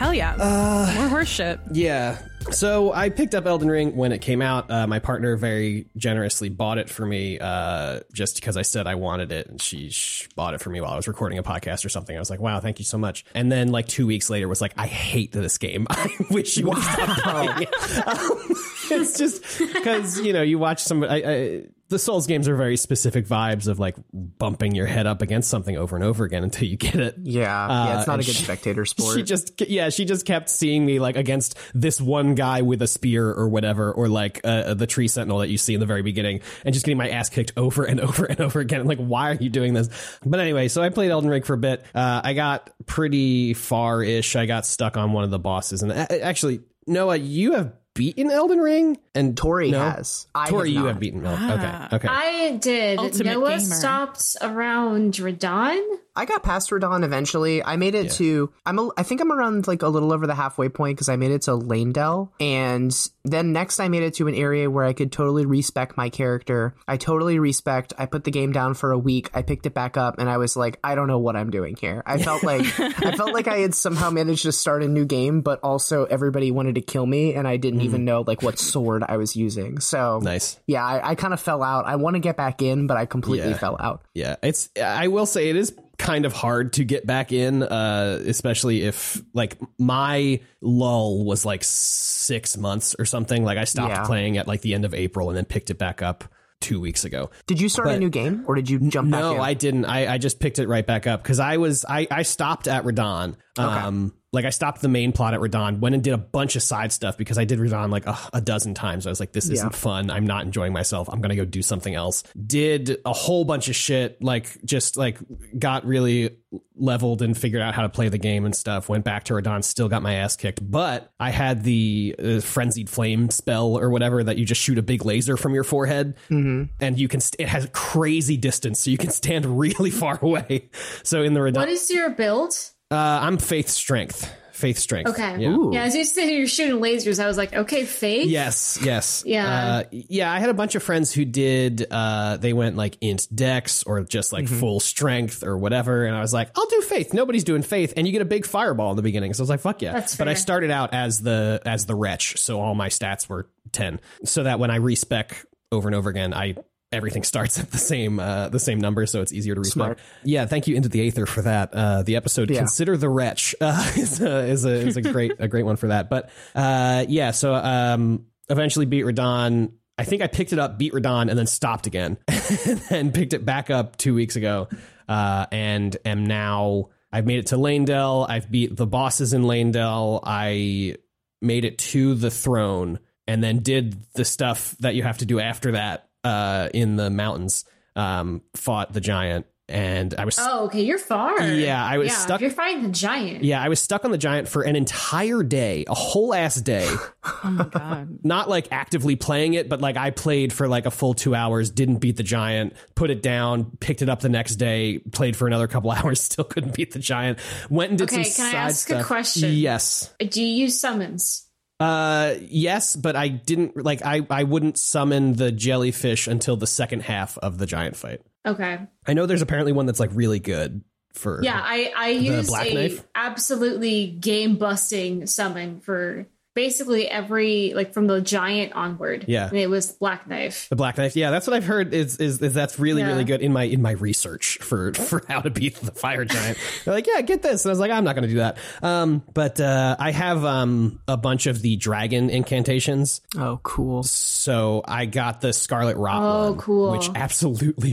Hell yeah, Uh, more horse shit. Yeah. So I picked up Elden Ring when it came out. Uh, my partner very generously bought it for me uh, just because I said I wanted it, and she sh- bought it for me while I was recording a podcast or something. I was like, "Wow, thank you so much." And then like two weeks later, was like, "I hate this game. I wish you would stop playing it." Um, it's just because you know you watch some. I, I, the Souls games are very specific vibes of like bumping your head up against something over and over again until you get it. Yeah, yeah, it's Uh, not a good she- spectator sport. She just, yeah, she just kept seeing me like against this one guy with a spear or whatever, or like uh, the tree sentinel that you see in the very beginning, and just getting my ass kicked over and over and over again. Like, why are you doing this? But anyway, so I played Elden Ring for a bit. Uh, I got pretty far ish. I got stuck on one of the bosses, and uh, actually, Noah, you have beaten Elden Ring, and Tori no? has. I Tori, have you have beaten. Elden. Okay, ah. okay. I did. Ultimate Noah gamer. stopped around Radahn. I got past Radahn eventually. I made it to I'm a, I think I'm around like a little over the halfway point because I made it to Leyndell, and then next I made it to an area where I could totally respec my character. I totally respect. I put the game down for a week. I picked it back up, and I was like, I don't know what I'm doing here. I felt like I felt like I had somehow managed to start a new game, but also everybody wanted to kill me, and I didn't even mm-hmm. know like what sword I was using. So nice. yeah, I, I kind of fell out. I want to get back in, but I completely Yeah. fell out. Yeah, it's. I will say it is kind of hard to get back in, uh, especially if like my lull was like six months or something. Like I stopped Yeah. playing at like the end of April and then picked it back up two weeks ago. Did you start a new game, or did you jump back No. I didn't. I, I just picked it right back up because I was I, I stopped at Radahn. Um, like I stopped the main plot at Radahn, went and did a bunch of side stuff because I did Radahn like a, a dozen times. I was like, this isn't fun. I'm not enjoying myself. I'm gonna go do something else. Did a whole bunch of shit. Like just like got really leveled and figured out how to play the game and stuff. Went back to Radahn, still got my ass kicked, but I had the uh, frenzied flame spell or whatever that you just shoot a big laser from your forehead, and you can. St- it has crazy distance, so you can stand really far away. So in the Radahn, What is your build? Uh, I'm faith strength. Faith strength. Okay. Yeah. Ooh. Yeah, as you said you're shooting lasers, I was like, okay, faith. Yes, yes. Yeah. Uh, yeah, I had a bunch of friends who did, uh, they went like int dex or just like full strength or whatever. And I was like, I'll do faith. Nobody's doing faith. And you get a big fireball in the beginning. So I was like, fuck yeah. That's but I started out as the, as the wretch. So all my stats were 10. So that when I respec over and over again, I, everything starts at the same, uh, the same number. So it's easier to. Smart. Yeah. Thank you into the Aether for that. Uh, the episode Yeah. consider the wretch, uh, is a, is a, is a great, a great one for that. But, uh, yeah. So, um, eventually beat Radahn. I think I picked it up, beat Radahn, and then stopped again, and then picked it back up two weeks ago, uh, and am now. I've made it to Leyndell. I've beat the bosses in Leyndell. I made it to the throne, and then did the stuff that you have to do after that uh, in the mountains. Um, fought the giant, and I was Oh, okay, you're far. Yeah, I was yeah, stuck- You're fighting the giant. yeah, I was stuck on the giant for an entire day, a whole ass day. Oh my god. not like actively playing it, but like I played for like a full two hours, didn't beat the giant, put it down, picked it up the next day, played for another couple hours, still couldn't beat the giant. Went and did Okay, some can I ask a question? Yes. Do you use summons? Uh, yes, but I didn't like I I wouldn't summon the jellyfish until the second half of the giant fight. Okay. I know there's apparently one that's like really good for Yeah, I I used black a knife? absolutely game busting summon for basically every like from the giant onward. Yeah. and it was black knife. The black knife, yeah, that's what I've heard. Is is, is that's really Yeah. really good in my in my research for for how to beat the fire giant. They're like, yeah, get this, and I was like, I'm not going to do that. Um, but uh, I have um a bunch of the dragon incantations, Oh, cool. so I got the Scarlet Rot Oh, one, cool. which absolutely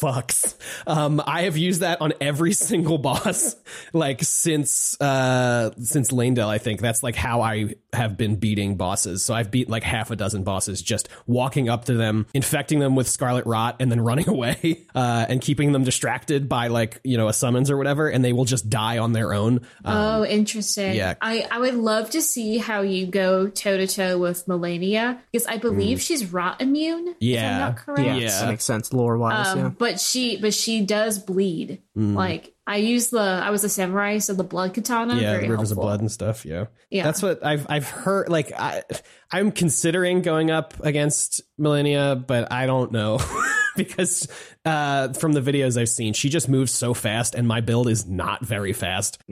fucks. Um, I have used that on every single boss, like since uh since Leyndell. I think that's like how I have been beating bosses. So I've beat like half a dozen bosses just walking up to them, infecting them with Scarlet Rot, and then running away uh, and keeping them distracted by like you know a summons or whatever, and they will just die on their own. oh, interesting. yeah. I I would love to see how you go toe to toe with Malenia because I believe she's rot immune. if I'm Mm. Yeah. not correct. Yeah, Yeah. that makes sense lore wise. Um, yeah. but she but she does bleed. Mm. Like I use the I was a samurai, so the blood katana. yeah, very rivers helpful. of blood and stuff. Yeah, Yeah. That's what I've I've heard. Like I, I'm considering going up against Malenia, but I don't know because uh, from the videos I've seen, she just moves so fast, and my build is not very fast.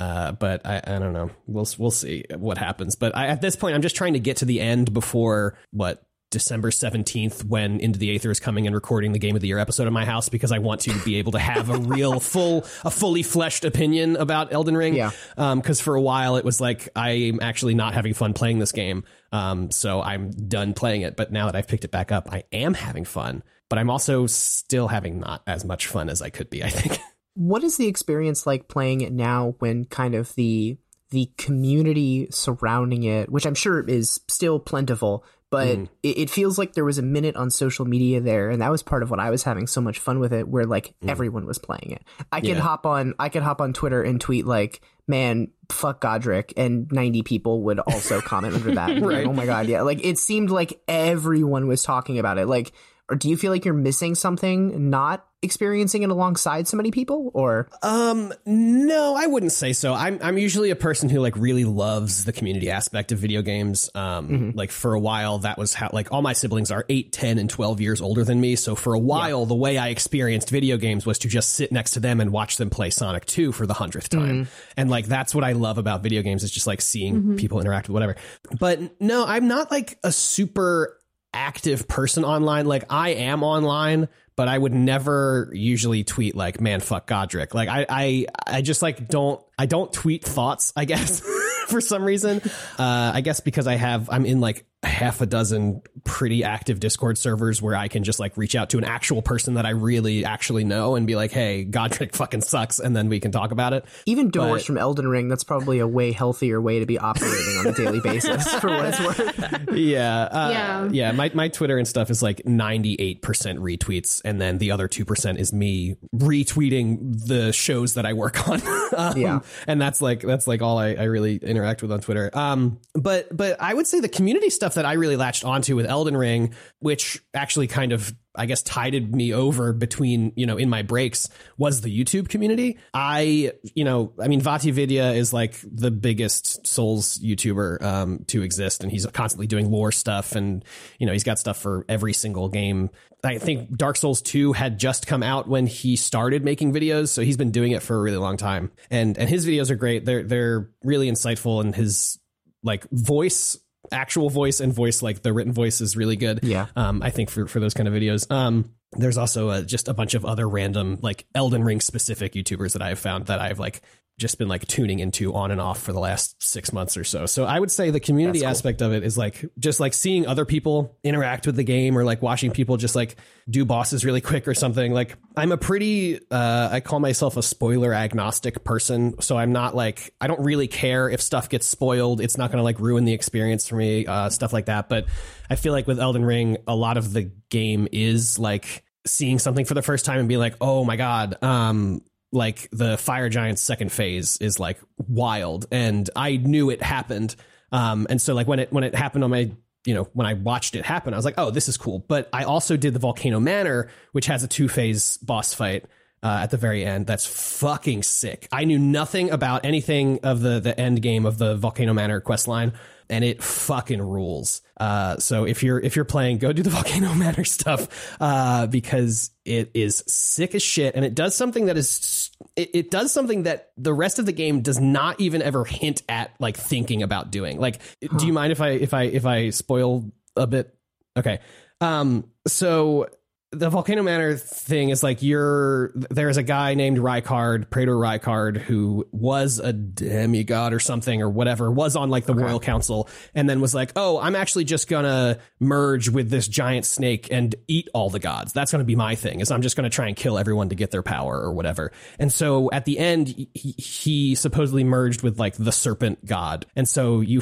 Uh, but I, I don't know. We'll we'll see what happens. But I, at this point, I'm just trying to get to the end before what. December 17th when Into the Aether is coming and recording the Game of the Year episode of my house because I want to be able to have a real full a fully fleshed opinion about Elden Ring Yeah. because for a while it was like I'm actually not having fun playing this game. Um, so I'm done playing it. But now that I've picked it back up, I am having fun. But I'm also still having not as much fun as I could be. I think. What is the experience like playing it now when kind of the the community surrounding it, which I'm sure is still plentiful, but Mm. it, it feels like there was a minute on social media there, and that was part of what I was having so much fun with it, where like everyone was playing it. I could Mm. Yeah. hop on, I could hop on Twitter and tweet like, "Man, fuck Godrick," and 90 people would also comment under that. be like, oh my god, yeah. Like it seemed like everyone was talking about it. Like, or do you feel like you're missing something, not experiencing it alongside so many people, or Um, no, I wouldn't say so. I'm I'm usually a person who like really loves the community aspect of video games. Um, like for a while that was how like all my siblings are 8, 10 and 12 years older than me, so for a while the way I experienced video games was to just sit next to them and watch them play Sonic 2 for the 100th time. And like that's what I love about video games is just like seeing people interact with whatever. But no, I'm not like a super active person online. Like I am online, but I would never usually tweet like, man, fuck Godrick. Like I, I, I just like don't, I don't tweet thoughts, I guess, for some reason. Uh, I guess because I have, I'm in like half a dozen pretty active Discord servers where I can just like reach out to an actual person that I really actually know and be like, hey, Godrick fucking sucks. And then we can talk about it. even divorced But- from Elden Ring? That's probably a way healthier way to be operating on a daily basis, for what it's worth. yeah, uh, Yeah. yeah. My my Twitter and stuff is like ninety eight percent retweets, and then the other two percent is me retweeting the shows that I work on. um, Yeah. and that's like that's like all I, I really interact with on Twitter. Um, but but I would say the community stuff that I really latched onto with Elden Ring, which actually kind of I guess tided me over between, you know, in my breaks was the YouTube community. I, you know, I mean, VaatiVidya is like the biggest Souls YouTuber um, to exist, and he's constantly doing lore stuff, and you know, he's got stuff for every single game. I think Dark Souls 2 had just come out when he started making videos, so he's been doing it for a really long time. And and his videos are great. They're they're really insightful and his like voice actual voice and voice like the written voice is really good Yeah. um i think for for those kind of videos um there's also uh, just a bunch of other random like elden ring specific youtubers that i've found that i've like just been like tuning into on and off for the last six months or so. So i would say the community aspect of it is like just like seeing other people interact with the game or like watching people just like do bosses really quick or something. Like i'm a pretty uh i call myself a spoiler agnostic person. So i'm not like i don't really care if stuff gets spoiled. It's not going to like ruin the experience for me uh stuff like that. But i feel like with elden ring a lot of the game is like seeing something for the first time and being like oh my god um like the fire giant's second phase is like wild and i knew it happened. Um and so like when it when it happened on my you know when i watched it happen i was like oh this is cool. But i also did the volcano manor which has a two phase boss fight uh, at the very end. That's fucking sick. I knew nothing about anything of the the end game of the volcano manor quest line and it fucking rules. Uh, so if you're if you're playing, go do the Volcano Manor stuff uh, because it is sick as shit, and it does something that is it, it does something that the rest of the game does not even ever hint at like thinking about doing. Like, do you mind if I if I if I spoil a bit? Okay. Um. So the Volcano Manor thing is like you're there's a guy named Rykard, Praetor Rykard, who was a demigod or something or whatever, was on like the royal council, and then was like, Oh, I'm actually just gonna merge with this giant snake and eat all the gods. That's gonna be my thing, is I'm just gonna try and kill everyone to get their power or whatever. And so at the end, he, he supposedly merged with like the serpent god. And so you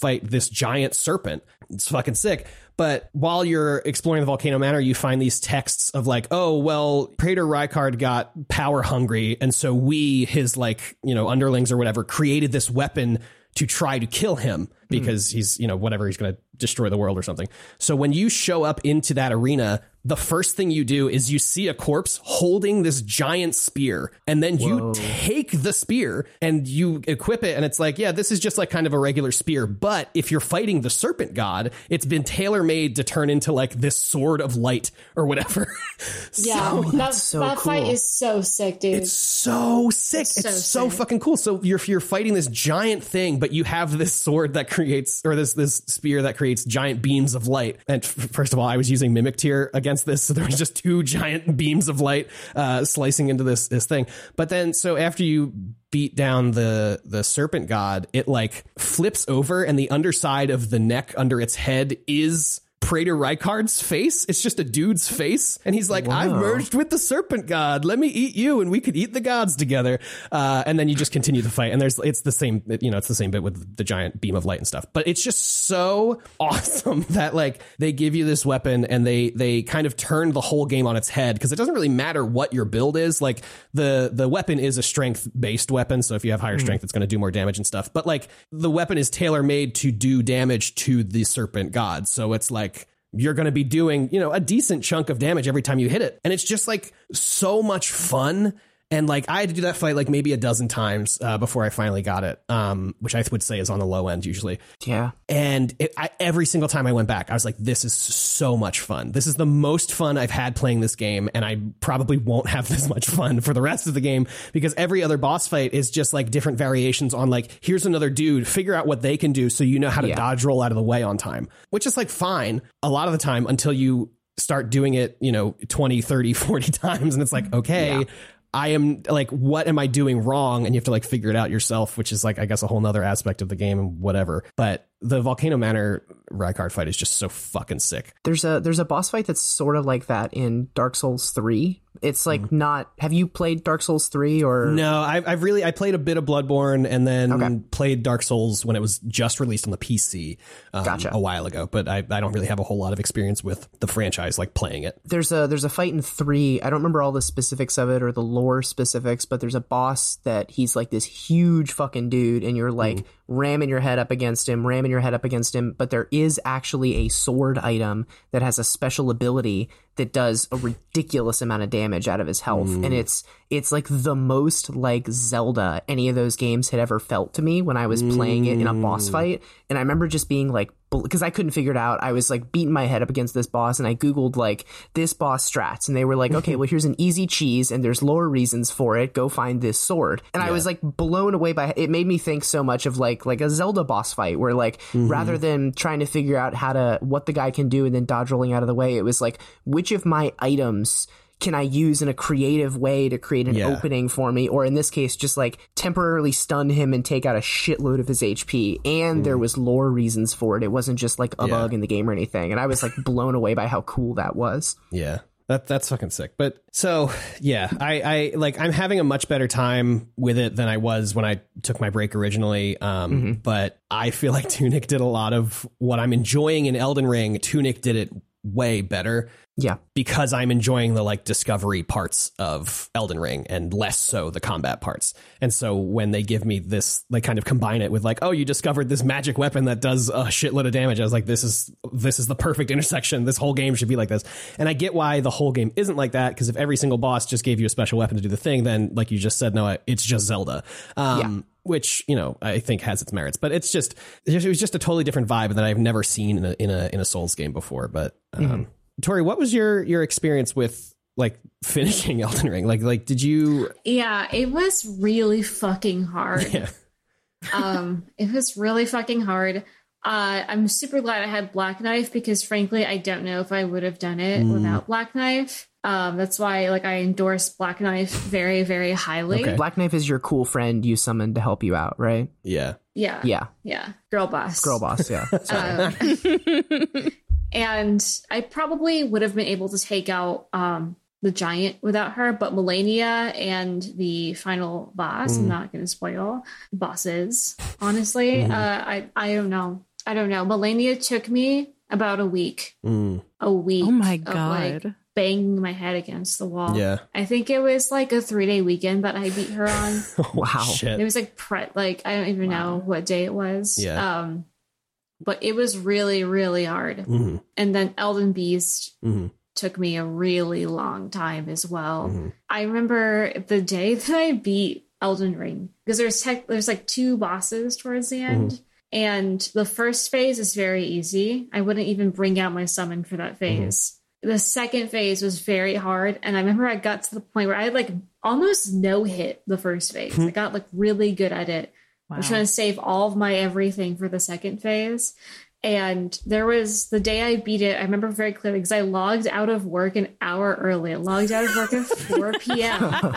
fight this giant serpent. It's fucking sick. But while you're exploring the Volcano Manor, you find these texts of like, oh, well, Praetor Rykard got power hungry. And so we, his like, you know, underlings or whatever, created this weapon to try to kill him because hmm. he's, you know, whatever, he's going to destroy the world or something. So when you show up into that arena, the first thing you do is you see a corpse holding this giant spear and then you take the spear and you equip it and it's like yeah this is just like kind of a regular spear. But if you're fighting the serpent god it's been tailor made to turn into like this sword of light or whatever. Yeah, so, that, so that fight is so sick, dude. it's so sick. It's, so so, sick. fucking cool. So you're you're fighting this giant thing but you have this sword that creates or this this spear that creates giant beams of light. And f- first of all i was using Mimic Tear against this. So there was just two giant beams of light uh, slicing into this this thing. But then so after you beat down the the serpent god it like flips over and the underside of the neck under its head is Praetor Rykard's face. It's just a dude's face. And he's like, I've merged with the serpent god. Let me eat you and we could eat the gods together. Uh, and then you just continue the fight. And there's, it's the same, you know, it's the same bit with the giant beam of light and stuff. But it's just so awesome that like they give you this weapon and they, they kind of turn the whole game on its head because it doesn't really matter what your build is. Like the, the weapon is a strength based weapon. So if you have higher strength, it's going to do more damage and stuff. But like the weapon is tailor made to do damage to the serpent god. So it's like, you're going to be doing, you know, a decent chunk of damage every time you hit it. And it's just like so much fun. And like I had to do that fight like maybe a dozen times uh, before I finally got it, um, which I would say is on the low end usually. Yeah. And it, I, every single time I went back, I was like, this is so much fun. This is the most fun I've had playing this game. And I probably won't have this much fun for the rest of the game because every other boss fight is just like different variations on like, here's another dude, figure out what they can do so you know how to Yeah. dodge roll out of the way on time, which is like fine a lot of the time until you start doing it, you know, 20, 30, 40 times. And it's like, okay. Yeah. I am like, what am I doing wrong? And you have to like figure it out yourself, which is like, I guess, a whole nother aspect of the game and whatever. But the Volcano Manor Rykard fight is just so fucking sick. There's a there's a boss fight that's sort of like that in Dark Souls 3. It's like not have you played Dark Souls 3 or No, I've, I've really I played a bit of Bloodborne and then Okay. played Dark Souls when it was just released on the PC um, Gotcha. a while ago. But I, I don't really have a whole lot of experience with the franchise, like playing it. there's a there's a fight in 3. I don't remember all the specifics of it or the lore specifics, but there's a boss that he's like this huge fucking dude and you're like ramming your head up against him, ramming your head up against him, but there is actually a sword item that has a special ability that does a ridiculous amount of damage out of his health, and mm. it's it's like the most like Zelda any of those games had ever felt to me when I was playing it in a boss mm. fight, and I remember just being like because I couldn't figure it out. I was like beating my head up against this boss, and I googled like this boss strats, and they were like, okay, well here's an easy cheese, and there's lore reasons for it. Go find this sword, and I was like blown away by it. Made me think so much of like like a Zelda boss fight, where like mm-hmm. rather than trying to figure out how to what the guy can do and then dodge rolling out of the way, it was like which of my items can I use in a creative way to create an Yeah. opening for me? Or in this case, just like temporarily stun him and take out a shitload of his HP. And there was lore reasons for it. It wasn't just like a Hmm. Yeah. bug in the game or anything. And I was like blown away by how cool that was. Yeah. That that's fucking sick. But so yeah, I, I like I'm having a much better time with it than I was when I took my break originally. Um, but I feel like Tunic did a lot of what I'm enjoying in Elden Ring. Tunic did it way better Yeah. because I'm enjoying the like discovery parts of Elden Ring and less so the combat parts. And so when they give me this, they kind of combine it with like, oh, you discovered this magic weapon that does a shitload of damage. I was like, this is this is the perfect intersection. This whole game should be like this. And I get why the whole game isn't like that because if every single boss just gave you a special weapon to do the thing, then like you just said, Noah, it's just Zelda. Um, Which you know I think has its merits, but it's just it was just a totally different vibe that I've never seen in a in a in a Souls game before. But um, Tori, what was your your experience with like finishing Elden Ring? Like like did you Yeah, it was really fucking hard. Yeah. um, it was really fucking hard. Uh, I'm super glad I had Black Knife because frankly, I don't know if I would have done it Mm. without Black Knife. Um, that's why like I endorse Black Knife very, very highly. Okay. Black Knife is your cool friend you summoned to help you out, right? yeah Yeah. Yeah. Yeah. Girl boss. Girl boss, yeah. Um, and I probably would have been able to take out um, the giant without her, but Malenia and the final boss, I'm not going to spoil bosses. Honestly, uh, I I don't know. I don't know. Malenia took me about a week. Mm. A week. Oh my of, like, god. banging my head against the wall. Yeah. I think it was like a three day weekend that I beat her on. wow. shit It was like pre like I don't even know what day it was. Yeah. Um but it was really, really hard. Mhm. And then Elden Beast Mhm. took me a really long time as well. Mhm. I remember the day that I beat Elden Ring because there's tech, there's like two bosses towards the end. And the first phase is very easy. I wouldn't even bring out my summon for that phase. The second phase was very hard. And I remember I got to the point where I had like almost no hit the first phase. I got like really good at it. I was trying to save all of my everything for the second phase. And there was the day I beat it, I remember very clearly because I logged out of work an hour early. I logged out of work at 4 p.m.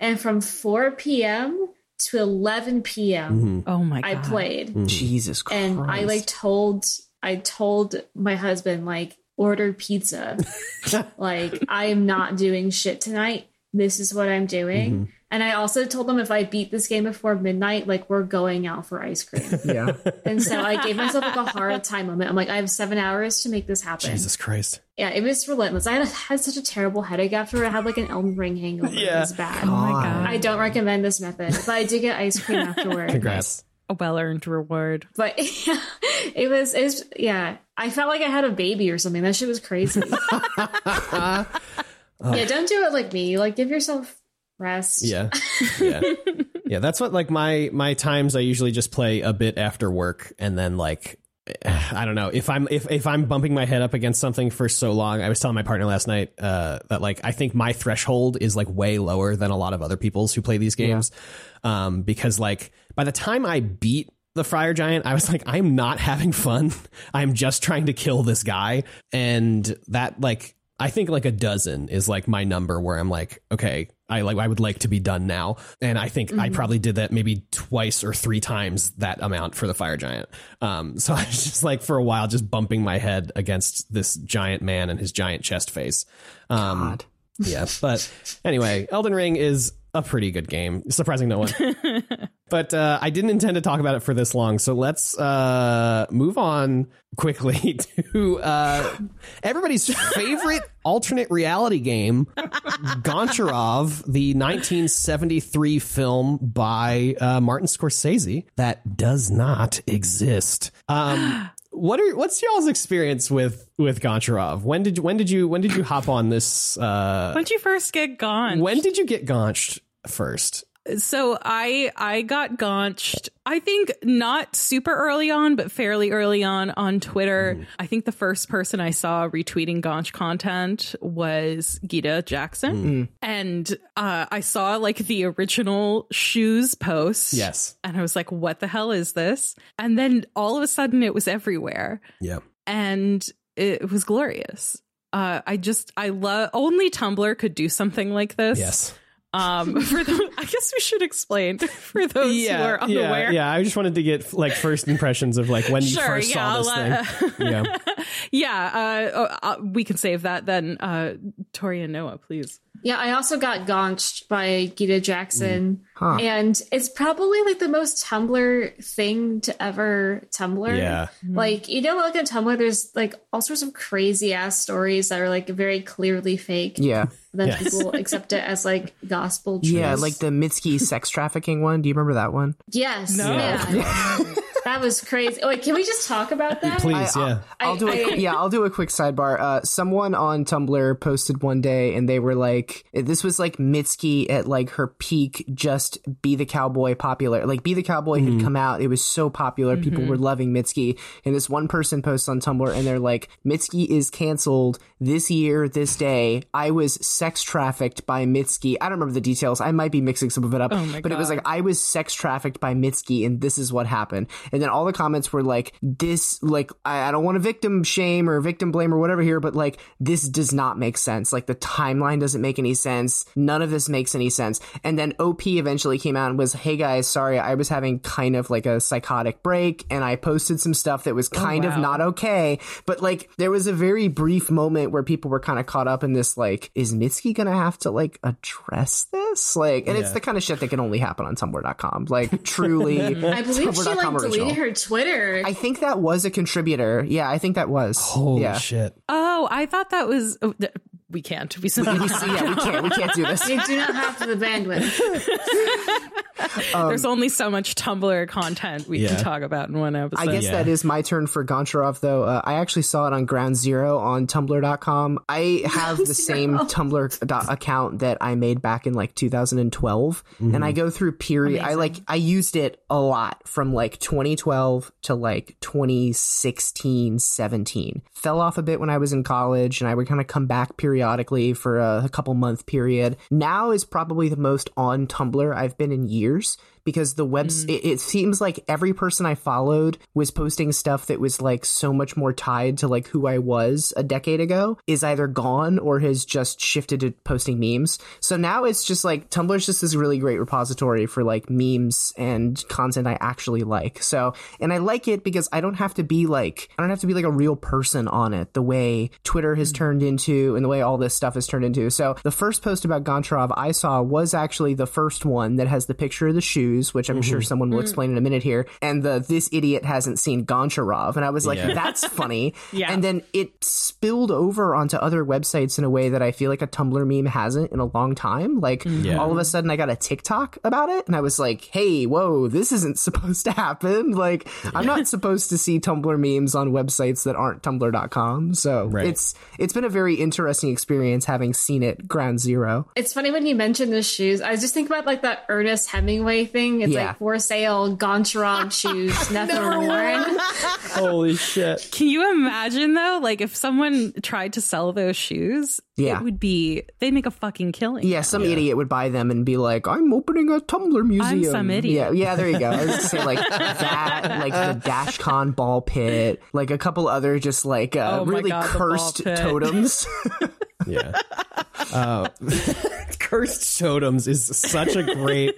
and from 4 p.m. to 11 p.m., mm-hmm. Oh my god. I played. Mm-hmm. Jesus Christ. And I like told, I told my husband, like, order pizza. like, I am not doing shit tonight. This is what I'm doing. Mm-hmm. And I also told him if I beat this game before midnight, like we're going out for ice cream. yeah. and so I gave myself like a hard time limit. I'm like, I have seven hours to make this happen. Jesus Christ Yeah, it was relentless. I had, had such a terrible headache after I had like an Elden Ring hangover. Yeah. It was bad. Oh my God. god. I don't recommend this method, but I did get ice cream afterward. congrats A well earned reward. But yeah, it was, it was, yeah. I felt like I had a baby or something. That shit was crazy. yeah, don't do it like me. Like, give yourself rest. yeah yeah yeah that's what like my my times I usually just play a bit after work and then like I don't know if I'm if if I'm bumping my head up against something for so long. I was telling my partner last night uh, that like I think my threshold is like way lower than a lot of other people's who play these games, um, because like by the time I beat the Fire Giant, I was like, I'm not having fun. I'm just trying to kill this guy, and that like I think like a dozen is like my number where I'm like, okay, I like I would like to be done now. And I think I probably did that maybe twice or three times that amount for the fire giant. Um, so I was just like for a while just bumping my head against this giant man and his giant chest face. Um, God. yeah, but anyway, Elden Ring is a pretty good game, surprising no one. but uh, I didn't intend to talk about it for this long, so let's uh, move on quickly to uh, everybody's favorite alternate reality game, Goncharov, the 1973 film by uh, Martin Scorsese that does not exist. Um, what are what's y'all's experience with with Goncharov? When did you when did you when did you hop on this? Uh, When did you first get gone? when did you get gaunched first? So I I got gaunched. I think not super early on, but fairly early on on Twitter. I think the first person I saw retweeting gaunch content was Gita Jackson, and uh, I saw like the original shoes post. Yes. and I was like, "What the hell is this?" And then all of a sudden, it was everywhere, Yeah. and it was glorious. Uh, I just I love only Tumblr could do something like this. Yes. Um, for the, I guess we should explain for those who are yeah, unaware. yeah. yeah, I just wanted to get like first impressions of like when you first yeah, saw this thing. Yeah. Yeah, uh, uh, uh, we can save that then. Uh, Tori and Noah, please. Yeah, I also got gaunched by Gita Jackson. Mm. Huh. And it's probably like the most Tumblr thing to ever Tumblr. Yeah. Mm-hmm. Like, you know, like at Tumblr, there's like all sorts of crazy ass stories that are like very clearly fake. Yeah. Then Yes. people accept it as like gospel truth. Yeah, like the Mitski sex trafficking one. Do you remember that one? Yes. No. Yeah. that was crazy. Wait, can we just talk about that? Please, yeah. I'll do a I- yeah, I'll do a quick sidebar. Uh, someone on Tumblr posted one day, and they were like, "This was like Mitski at like her peak, just be the cowboy popular. Like be the cowboy had come out. It was so popular, people were loving Mitski." And this one person posts on Tumblr, and they're like, "Mitski is canceled this year, this day. I was sex trafficked by Mitski. I don't remember the details. I might be mixing some of it up, Oh but it was like I was sex trafficked by Mitski, and this is what happened. And then all the comments were like, "This, like, I, I don't want to victim shame or victim blame or whatever here, but like, this does not make sense. Like, the timeline doesn't make any sense. None of this makes any sense." And then OP eventually came out and was, "Hey guys, sorry, I was having kind of like a psychotic break, and I posted some stuff that was oh, kind of wow. not okay, but like, there was a very brief moment where people were kind of caught up in this, like, is Mitski gonna have to like address this? Like, and it's the kind of shit that can only happen on Tumblr.com. Like, truly, I believe she like Tumblr.com deleted her Twitter. I think that was a contributor. Yeah, I think that was. Holy yeah. shit. Oh, I thought that was. Uh, Th- we can't. We simply see- yeah, we can't. We can't do this. you do not have the bandwidth. There's only so much Tumblr content we Yeah. can talk about in one episode. I guess Yeah. that is my turn for Goncharov, though. Uh, I actually saw it on Ground Zero on Tumblr.com. I have the same Tumblr account that I made back in like 2012, and I go through period. I like I used it a lot from like 2012 to like 2016, 17. Fell off a bit when I was in college, and I would kind of come back periodically for a, a couple month period. Now is probably the most on Tumblr I've been in years because the webs mm. it, it seems like every person I followed was posting stuff that was like so much more tied to like who I was a decade ago is either gone or has just shifted to posting memes. So now it's just like Tumblr's just this really great repository for like memes and content I actually like. So and I like it because I don't have to be like I don't have to be like a real person on it the way Twitter has mm. turned into and the way all this stuff has turned into. So the first post about Goncharov I saw was actually the first one that has the picture of the shoes, which I'm sure mm-hmm. someone will mm. explain in a minute here, and the this idiot hasn't seen Goncharov, and I was like, Yeah. that's funny. Yeah. And then it spilled over onto other websites in a way that I feel like a Tumblr meme hasn't in a long time. Like mm-hmm. Yeah. all of a sudden I got a TikTok about it, and I was like, hey, whoa, this isn't supposed to happen. Like I'm not supposed to see Tumblr memes on websites that aren't Tumblr.com. So Right. it's it's been a very interesting experience having seen it ground zero. It's funny when you mention the shoes. I was just think about like that Ernest Hemingway thing. It's Yeah. like for sale Goncharov shoes, never worn. Holy shit. Can you imagine though? Like if someone tried to sell those shoes, Yeah. it would be they make a fucking killing. Yeah, some idiot would buy them and be like, "I'm opening a Tumblr museum." some idiot. Yeah, yeah, there you go. I was gonna say like that, like the Dashcon ball pit, like a couple other just like uh, Oh really God, cursed totems. Yeah. Uh, cursed totems is such a great,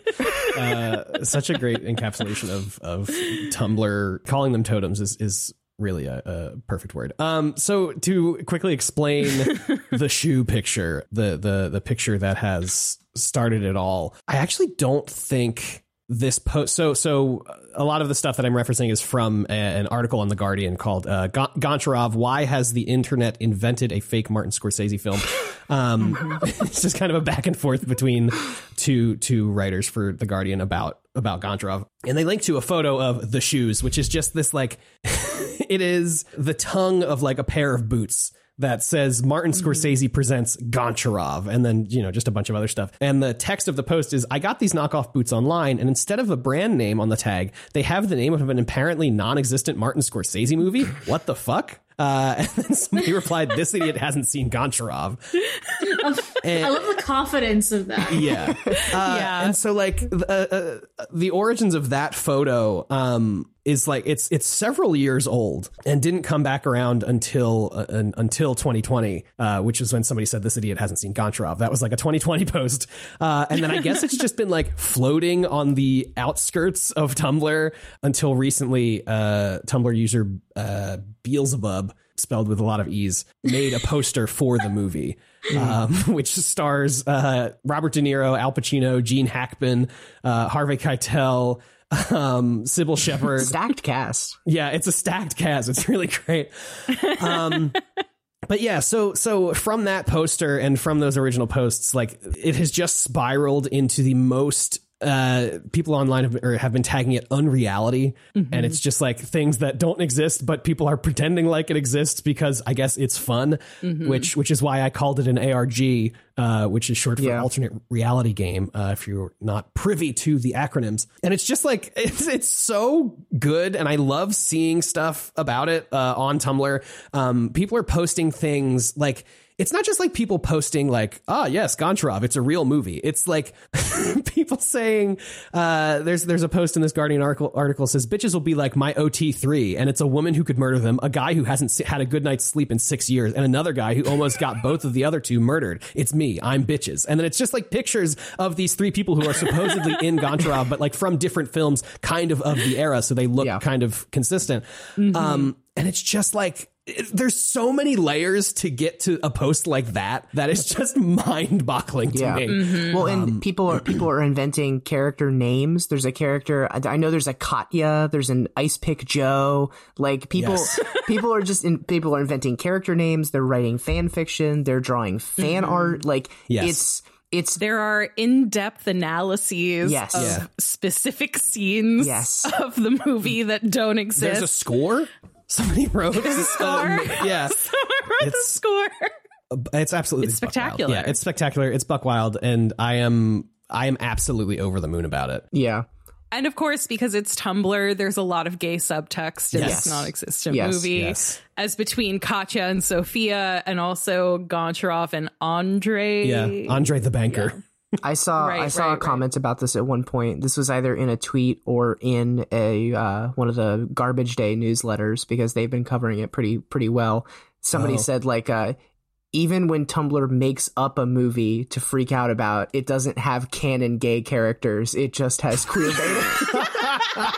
uh, such a great encapsulation of of Tumblr. Calling them totems is is really a, a perfect word. Um, so to quickly explain the shoe picture, the the the picture that has started it all, I actually don't think this post so so a lot of the stuff that i'm referencing is from a, an article on the guardian called uh, goncharov why has the internet invented a fake martin scorsese film? Um, it's just kind of a back and forth between two two writers for the guardian about about goncharov. And they link to a photo of the shoes which is just this like it is the tongue of like a pair of boots that says Martin Scorsese presents Goncharov and then, you know, just a bunch of other stuff. And the text of the post is I got these knockoff boots online and instead of a brand name on the tag, they have the name of an apparently non-existent Martin Scorsese movie. What the fuck? Uh, and then somebody replied, "This idiot hasn't seen Goncharov." I love the confidence of that. Yeah, uh, Yeah. And so, like, the, uh, the origins of that photo um, is like it's it's several years old and didn't come back around until uh, un- until 2020, uh, which is when somebody said this idiot hasn't seen Goncharov. That was like a 2020 post, uh, and then I guess it's just been like floating on the outskirts of Tumblr until recently. Uh, Tumblr user uh, Beelzebub spelled with a lot of ease, made a poster for the movie, um, which stars uh, Robert De Niro, Al Pacino, Gene Hackman, uh, Harvey Keitel, um, Cybill Shepherd. Stacked cast. Yeah, it's a stacked cast. It's really great. Um, but yeah, so so from that poster and from those original posts, like it has just spiraled into the most. Uh, people online have, or have been tagging it unreality, and it's just like things that don't exist, but people are pretending like it exists because I guess it's fun, which which is why I called it an ARG, uh, which is short for Yeah. alternate reality game. Uh, if you're not privy to the acronyms, and it's just like it's it's so good, and I love seeing stuff about it uh, on Tumblr. Um, people are posting things like. It's not just like people posting like, ah, yes, Goncharov, it's a real movie. It's like people saying, uh, there's there's a post in this Guardian article article says bitches will be like my OT three, and it's a woman who could murder them, a guy who hasn't had a good night's sleep in six years, and another guy who almost got both of the other two murdered. It's me, I'm bitches, and then it's just like pictures of these three people who are supposedly in Goncharov, but like from different films, kind of of the era, so they look Yeah. kind of consistent. Um, and it's just like there's so many layers to get to a post like that that is just mind boggling to Yeah. me. Mm-hmm. Well, and um, people are people are inventing character names. There's a character I I know. There's a Katya. There's an Ice Pick Joe. Like people, Yes. people are just in, people are inventing character names. They're writing fan fiction. They're drawing fan mm-hmm. art. Like Yes. it's it's There are in-depth analyses Yes. of Yeah. specific scenes Yes. of the movie that don't exist. There's a score. Somebody wrote a score? yeah, Someone wrote the It's- score. it's absolutely It's spectacular. Yeah, it's spectacular. It's buck wild, and I am I am absolutely over the moon about it. yeah. And of course, because it's Tumblr, there's a lot of gay subtext in Yes. this non-existent Yes. movie. Yes. As between Katya and Sophia, and also Goncharov and Andre. Yeah, Andre the banker. I saw Right, I saw right, a right. comment about this at one point. This was either in a tweet or in a uh, one of the garbage day newsletters because they've been covering it pretty pretty well. Somebody Oh. said like uh, even when Tumblr makes up a movie to freak out about, it doesn't have canon gay characters. It just has queer beta.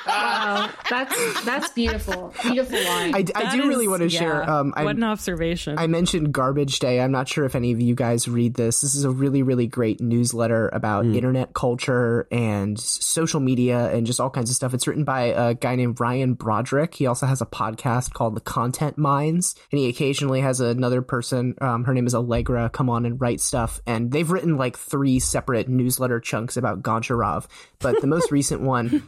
Wow, that's that's beautiful. Beautiful line. I, I That do really want to share. yeah. Um, I, what an observation. I mentioned Garbage Day. I'm not sure if any of you guys read this. This is a really, really great newsletter about internet culture and social media and just all kinds of stuff. It's written by a guy named Ryan Broderick. He also has a podcast called The Content Mines, and he occasionally has another person. Um, her name is Allegra. Come on and write stuff. And they've written like three separate newsletter chunks about Goncharov, but the most recent one,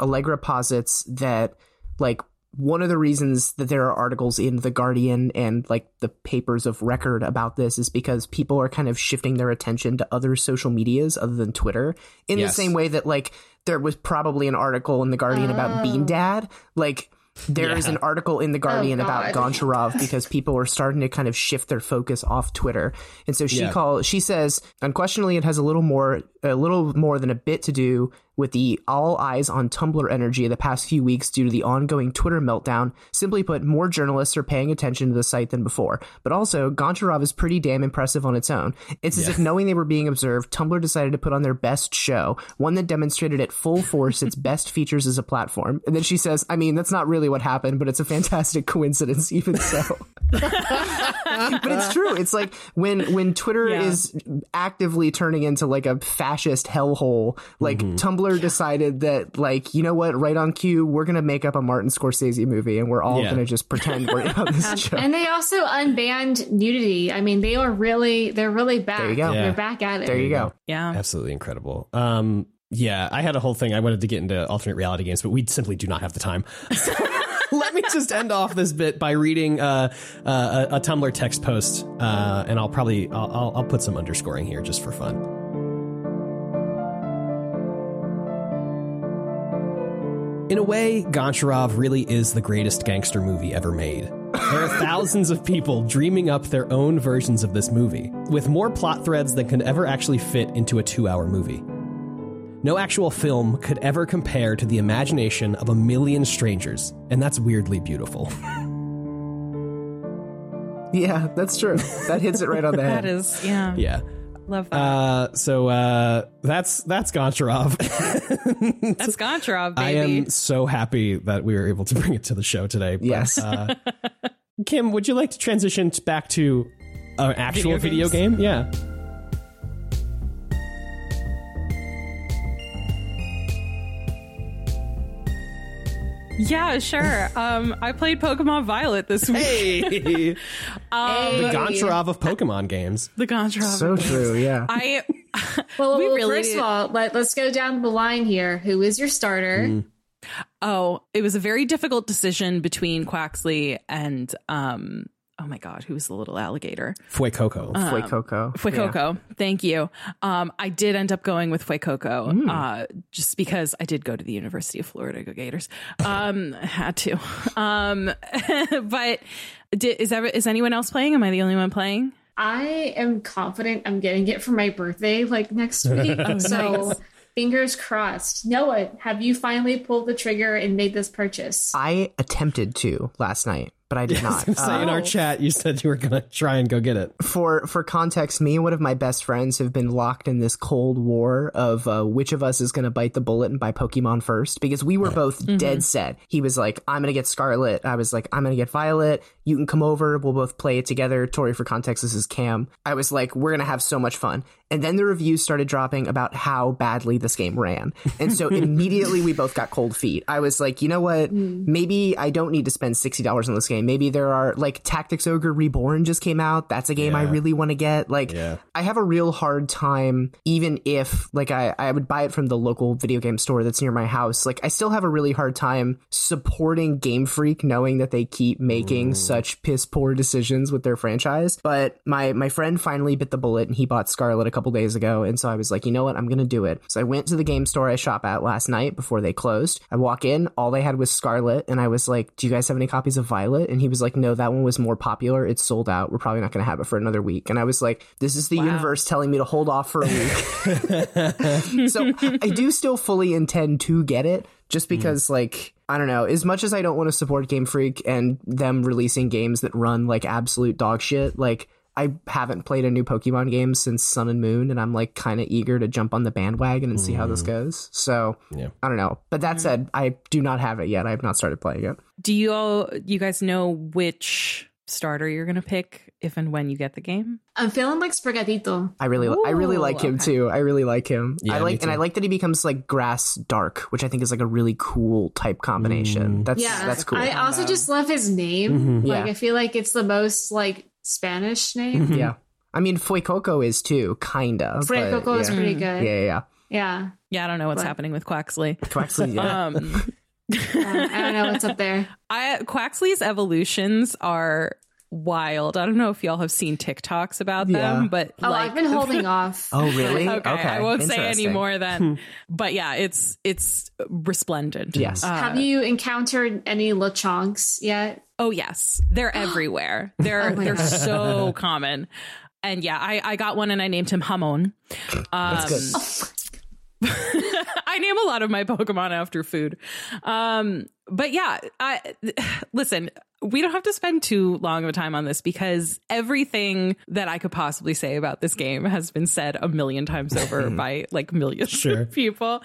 Allegra posits that like one of the reasons that there are articles in the Guardian and like the papers of record about this is because people are kind of shifting their attention to other social medias other than Twitter in Yes. the same way that like there was probably an article in the Guardian about oh. Bean Dad like there is Yeah. an article in the Guardian oh, about Goncharov because people are starting to kind of shift their focus off Twitter. And so she Yeah. call she says unquestionably it has a little more a little more than a bit to do with the all eyes on Tumblr energy of the past few weeks due to the ongoing Twitter meltdown. Simply put, more journalists are paying attention to the site than before. But also, Goncharov is pretty damn impressive on its own. It's as if knowing they were being observed, Tumblr decided to put on their best show, one that demonstrated at full force its best features as a platform. And then she says, I mean, that's not really what happened, but it's a fantastic coincidence even so. but it's true. It's like when when Twitter Yeah. is actively turning into like a fascist hellhole, like mm-hmm. Tumblr decided that like, you know what, right on cue, we're gonna make up a Martin Scorsese movie and we're all Yeah. gonna just pretend we're on this show. and they also unbanned nudity. I mean, they are really they're really back. There you go. They're back at it. There you go. yeah. Absolutely incredible. Um, yeah, I had a whole thing. I wanted to get into alternate reality games, but we simply do not have the time. let me just end off this bit by reading uh, uh, a, a Tumblr text post, uh, and I'll probably I'll, I'll, I'll put some underscoring here just for fun. In a way, Goncharov really is the greatest gangster movie ever made. There are thousands of people dreaming up their own versions of this movie, with more plot threads than could ever actually fit into a two hour movie. No actual film could ever compare to the imagination of a million strangers, and that's weirdly beautiful. Yeah, that's true. That hits it right on the head. That is, yeah, yeah. Love that. Uh, so uh, that's that's Goncharov. That's Goncharov, I am so happy that we were able to bring it to the show today. But, Yes. uh, Kim, would you like to transition back to an actual Video video, game? Yeah. Yeah, sure. Um, I played Pokemon Violet this week. Hey, the Goncharov of Pokemon games. The Goncharov. So true, yeah. I Well, We well, really first did- of all, let, let's go down the line here. Who is your starter? oh, it was a very difficult decision between Quaxly and um. Oh my God, who was the little alligator? Fuecoco. Fuecoco. Fuecoco. Thank you. Um, I did end up going with Fuecoco, uh, just because I did go to the University of Florida, go Gators. Um, had to. Um, but did, is ever, is anyone else playing? Am I the only one playing? I am confident I'm getting it for my birthday like next week. so fingers crossed. Noah, have you finally pulled the trigger and made this purchase? I attempted to last night, but I did not. Say in our Oh. chat, you said you were going to try and go get it. for for context, me and one of my best friends have been locked in this cold war of uh, which of us is going to bite the bullet and buy Pokemon first because we were both dead set. He was like, "I'm going to get Scarlet." I was like, "I'm going to get Violet." You can come over. We'll both play it together. Tori, for context, this is Cam. I was like, "We're going to have so much fun." And then the reviews started dropping about how badly this game ran, and so immediately we both got cold feet. I was like, "You know what? Maybe I don't need to spend sixty dollars on this game. Maybe there are like Tactics Ogre Reborn just came out. That's a game I really want to get. Like, Yeah. I have a real hard time, even if like I, I would buy it from the local video game store that's near my house. Like, I still have a really hard time supporting Game Freak, knowing that they keep making mm. such piss poor decisions with their franchise. But my my friend finally bit the bullet and he bought Scarlet a couple days ago, and so I was like, you know what, I'm gonna do it. So I went to the game store I shop at last night before they closed. I walk in, all they had was Scarlet, and I was like, do you guys have any copies of Violet? And he was like, no, that one was more popular. It's sold out. We're probably not gonna have it for another week. And I was like, this is the universe telling me to hold off for a week. so I do still fully intend to get it just hmm. because like I don't know, as much as I don't want to support Game Freak and them releasing games that run like absolute dog shit, like I haven't played a new Pokemon game since Sun and Moon and I'm like kind of eager to jump on the bandwagon and see how this mm. goes. So, Yeah. I don't know. But that mm. said, I do not have it yet. I have not started playing it. Do you all, you guys know which starter you're going to pick if and when you get the game? I'm feeling like Sprigatito. I really I really Ooh, like him too. I really like him. Yeah, I like and I like that he becomes like grass dark, which I think is like a really cool type combination. Mm. That's Yeah, that's cool. I also just love his name. Mhm. Like Yeah. I feel like it's the most like Spanish name. yeah. I mean, Fuecoco is too, kinda. Frank but Coco is yeah. pretty Yeah, good. yeah, yeah. Yeah. Yeah, I don't know what's But- happening with Quaxly. Quaxly, yeah. Um, Um, I don't know what's up there. I Quaxly's evolutions are wild. I don't know if y'all have seen TikToks about them, Yeah. but Oh, like I've been holding off. oh, really? Okay, I won't say any Interesting. more than. but yeah, it's it's resplendent. Yes. Uh, Have you encountered any Lechonks yet? Oh yes, they're everywhere. They're Oh they're God. so common. And yeah, I, I got one and I named him Hamon. Um, That's good. I name a lot of my Pokemon after food. Um, but yeah, I listen. We don't have to spend too long of a time on this because everything that I could possibly say about this game has been said a million times over by like millions Sure. of people.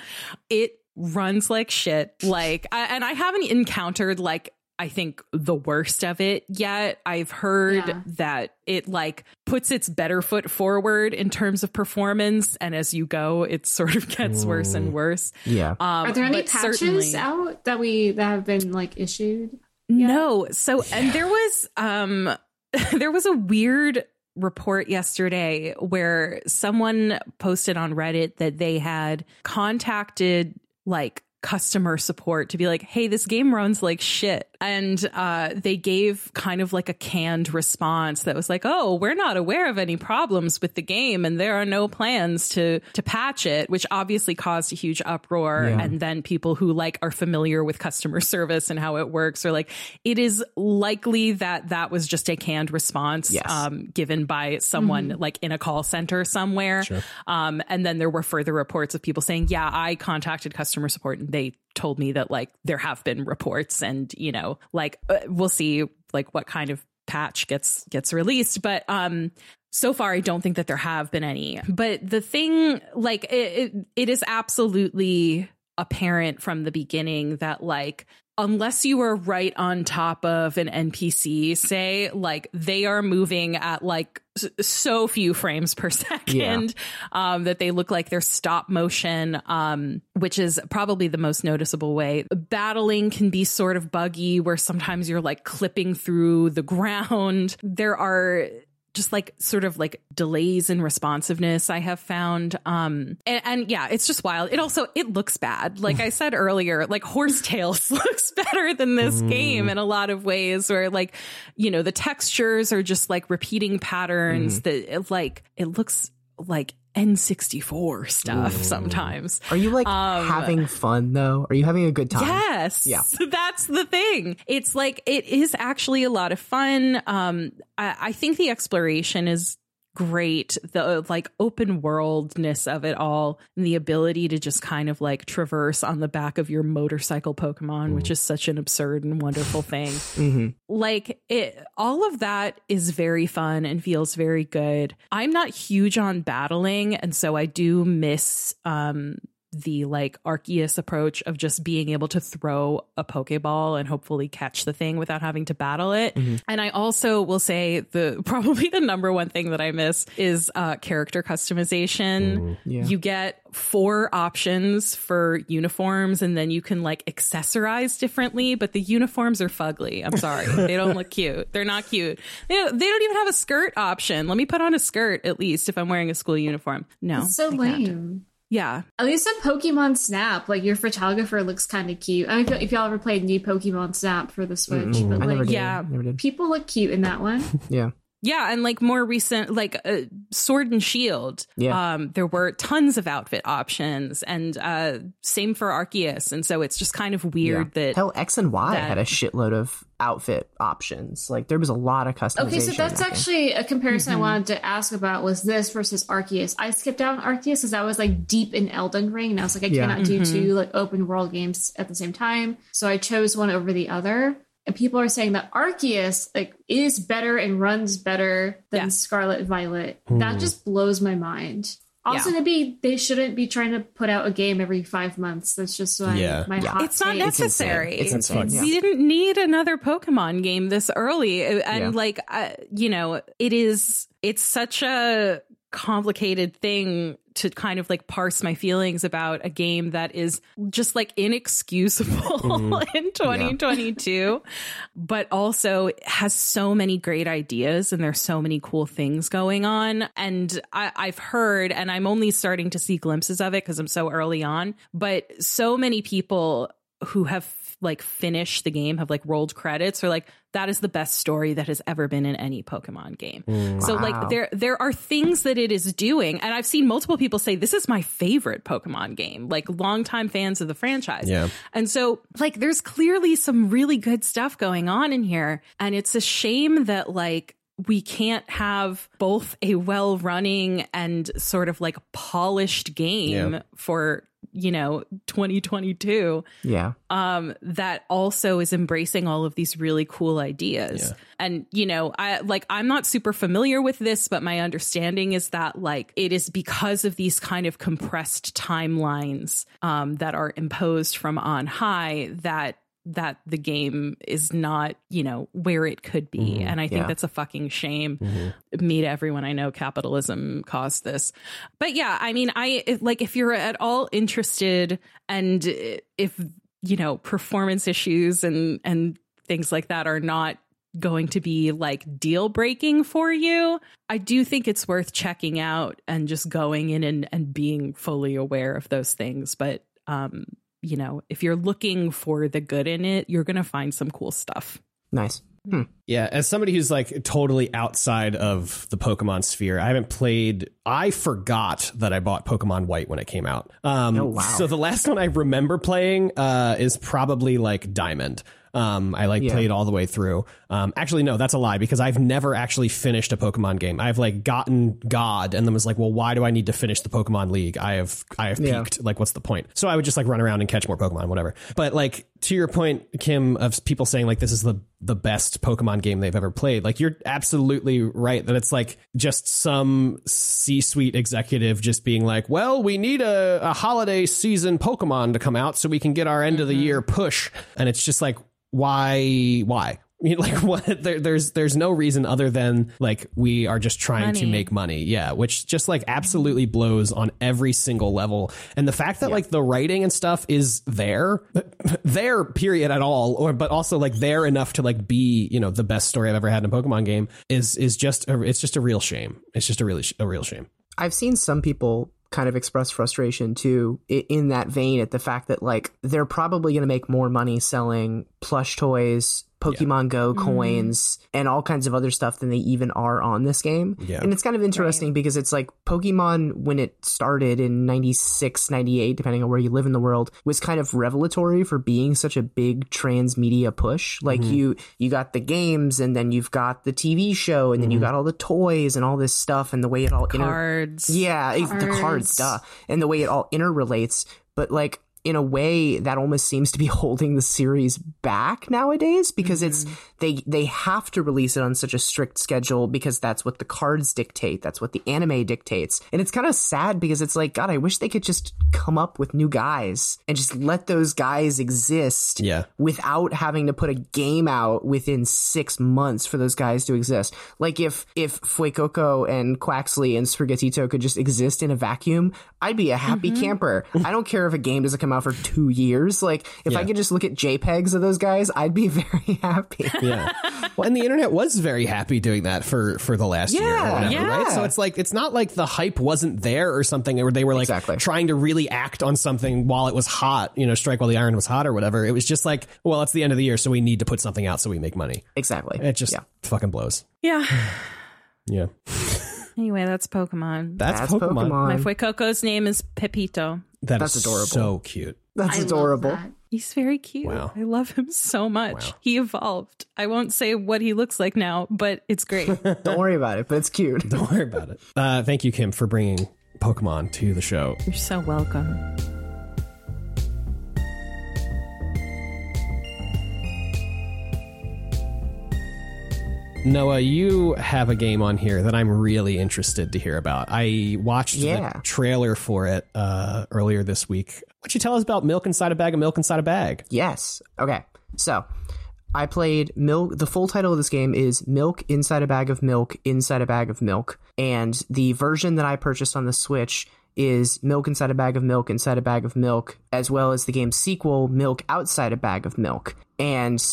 It runs like shit. Like, I, and I haven't encountered like I think the worst of it yet. I've heard Yeah. that it like puts its better foot forward in terms of performance, and as you go, it sort of gets worse and worse. Yeah. Um, Are there any but certainly- patches out that we that have been like issued? No. So and there was um there was a weird report yesterday where someone posted on Reddit that they had contacted like customer support to be like, "Hey, this game runs like shit." And uh, they gave kind of like a canned response that was like, "Oh, we're not aware of any problems with the game, and there are no plans to to patch it," which obviously caused a huge uproar. Yeah. And then people who like are familiar with customer service and how it works are like, "It is likely that that was just a canned response Yes. um, given by someone like in a call center somewhere." Um, and then there were further reports of people saying, "Yeah, I contacted customer support, and they." Told me that like there have been reports and you know like uh, we'll see like what kind of patch gets gets released. But um so far i don't think that there have been any. But the thing like it, it, it is absolutely apparent from the beginning that like unless you are right on top of an npc say like they are moving at like so few frames per second um, that they look like they're stop motion, um, which is probably the most noticeable way. Battling can be sort of buggy, where sometimes you're like clipping through the ground. There are just like sort of like delays in responsiveness I have found. Um and, and yeah, it's just wild. It also it looks bad. Like I said earlier, like Horse Tales looks better than this game in a lot of ways where like, you know, the textures are just like repeating patterns that it, like it looks like N64 stuff sometimes. Are you like Um, having fun though? Are you having a good time? Yes. Yeah. That's the thing. It's like it is actually a lot of fun. Um I, I think the exploration is great. The like open worldness of it all and the ability to just kind of like traverse on the back of your motorcycle Pokemon, which is such an absurd and wonderful thing. Hmm like it all of that is very fun and feels very good. I'm not huge on battling and so i do miss um the like arceus approach of just being able to throw a pokeball and hopefully catch the thing without having to battle it. And i also will say the probably the number one thing that i miss is uh character customization. Yeah. you get four options for uniforms and then you can like accessorize differently but the uniforms are fugly. I'm sorry. They don't look cute. They're not cute. They don't, they don't even have a skirt option. Let me put on a skirt at least if i'm wearing a school uniform. No It's so I can't. Lame. yeah At least in Pokemon Snap, like your photographer looks kind of cute. I mean, if, if y'all ever played new Pokemon Snap for the Switch, Mm-mm, but I never like did. yeah. Never did. people look cute in that one. Yeah. Yeah, and like more recent, like uh, Sword and Shield. Yeah. Um, there were tons of outfit options, and uh, same for Arceus. And so it's just kind of weird yeah. that Hell, X and Y that- had a shitload of outfit options. Like there was a lot of customization. Okay, so that's actually a comparison Mm-hmm. I wanted to ask about was this versus Arceus. I skipped out on Arceus because I was like deep in Elden Ring and I was like, I Yeah. cannot do Mm-hmm. two like open world games at the same time. So I chose one over the other. And people are saying that Arceus like is better and runs better than Yeah. Scarlet Violet. That just blows my mind. Also, Yeah. maybe they shouldn't be trying to put out a game every five months. That's just my, Yeah. my Yeah. hot it's not necessary. It's insane. Yeah. We didn't need another Pokemon game this early, and Yeah. like, uh, you know, it is. It's such a complicated thing to kind of like parse my feelings about a game that is just like inexcusable mm-hmm. in 2022 but also has so many great ideas and there's so many cool things going on. And I, i've heard and i'm only starting to see glimpses of it because i'm so early on but so many people who have like finished the game have like rolled credits or like that is the best story that has ever been in any pokemon game mm. so like there there are things that it is doing and i've seen multiple people say this is my favorite pokemon game like longtime fans of the franchise Yeah. and so like there's clearly some really good stuff going on in here and it's a shame that like we can't have both a well running and sort of like polished game Yeah. for you know 2022 Yeah. um that also is embracing all of these really cool ideas Yeah. and you know i like i'm not super familiar with this but my understanding is that like it is because of these kind of compressed timelines um that are imposed from on high that that the game is not, you know, where it could be. And I think yeah. that's a fucking shame. Me to everyone I know, capitalism caused this. But yeah, I mean, I if, like if you're at all interested and if, you know, performance issues and and things like that are not going to be like deal breaking for you, I do think it's worth checking out and just going in and, and being fully aware of those things. But um you know, if you're looking for the good in it, you're going to find some cool stuff. Nice. Hmm. Yeah, as somebody who's like totally outside of the Pokemon sphere, I haven't played. I forgot that I bought Pokemon White when it came out. Um, Oh, wow. So the last one I remember playing uh, is probably like Diamond. Um, I like Yeah. played all the way through. Um, actually, no, that's a lie because I've never actually finished a Pokemon game. I've like gotten God and then was like, well, why do I need to finish the Pokemon League? I have I have Yeah. peaked. Like, what's the point? So I would just like run around and catch more Pokemon, whatever. But like to your point, Kim, of people saying like this is the the best Pokemon game they've ever played. Like you're absolutely right that it's like just some C suite executive just being like, well, we need a, a holiday season Pokemon to come out so we can get our end of the year push. And it's just like, why why? I mean, like what there, there's there's no reason other than like we are just trying to make money. Yeah which just like absolutely blows on every single level. And the fact that like the writing and stuff is there there period at all or but also like there enough to like be you know the best story i've ever had in a pokemon game is is just a, it's just a real shame. It's just a really sh- a real shame. I've seen some people kind of express frustration too in that vein at the fact that like they're probably going to make more money selling plush toys, Pokemon Go mm-hmm. coins, and all kinds of other stuff than they even are on this game. Yeah. And it's kind of interesting because it's like Pokemon when it started in 96, 98, depending on where you live in the world, was kind of revelatory for being such a big transmedia push. Like mm-hmm. you you got the games and then you've got the TV show and then you mm-hmm. got all the toys and all this stuff and the way it all inter- Cards. yeah, it- the cards, Cards. duh, and the way it all interrelates. But like in a way, that almost seems to be holding the series back nowadays because it's mm-hmm. they they have to release it on such a strict schedule because that's what the cards dictate. That's what the anime dictates, and it's kind of sad because it's like God, I wish they could just come up with new guys and just let those guys exist Yeah. without having to put a game out within six months for those guys to exist. Like if if Fuecoco and Quaxly and Sprigatito could just exist in a vacuum, I'd be a happy mm-hmm. camper. I don't care if a game doesn't come out for two years. Like if I could just look at JPEGs of those guys, I'd be very happy. yeah well and the internet was very happy doing that for for the last year or Yeah, whatever, yeah. right so it's like it's not like the hype wasn't there or something or they were like Exactly. trying to really act on something while it was hot you know strike while the iron was hot or whatever it was just like well it's the end of the year so we need to put something out so we make money Exactly. it just yeah. fucking blows Yeah. yeah Anyway, that's Pokemon. that's, That's pokemon, My Pokemon. Fuecoco's name is Pepito. That That's is adorable. so cute That's I love adorable. that. He's very cute. Wow. I love him so much. Wow. He evolved. I won't say what he looks like now, but it's great. Don't worry about it, but it's cute. don't worry about it uh thank you kim for bringing pokemon to the show You're so welcome. Noah, you have a game on here that I'm really interested to hear about. I watched Yeah. the trailer for it uh, earlier this week. What'd you tell us about Milk Inside a Bag of Milk Inside a Bag? Yes. Okay. So I played Milk. The full title of this game is Milk Inside a Bag of Milk Inside a Bag of Milk. And the version that I purchased on the Switch is Milk Inside a Bag of Milk Inside a Bag of Milk, as well as the game's sequel, Milk Outside a Bag of Milk. And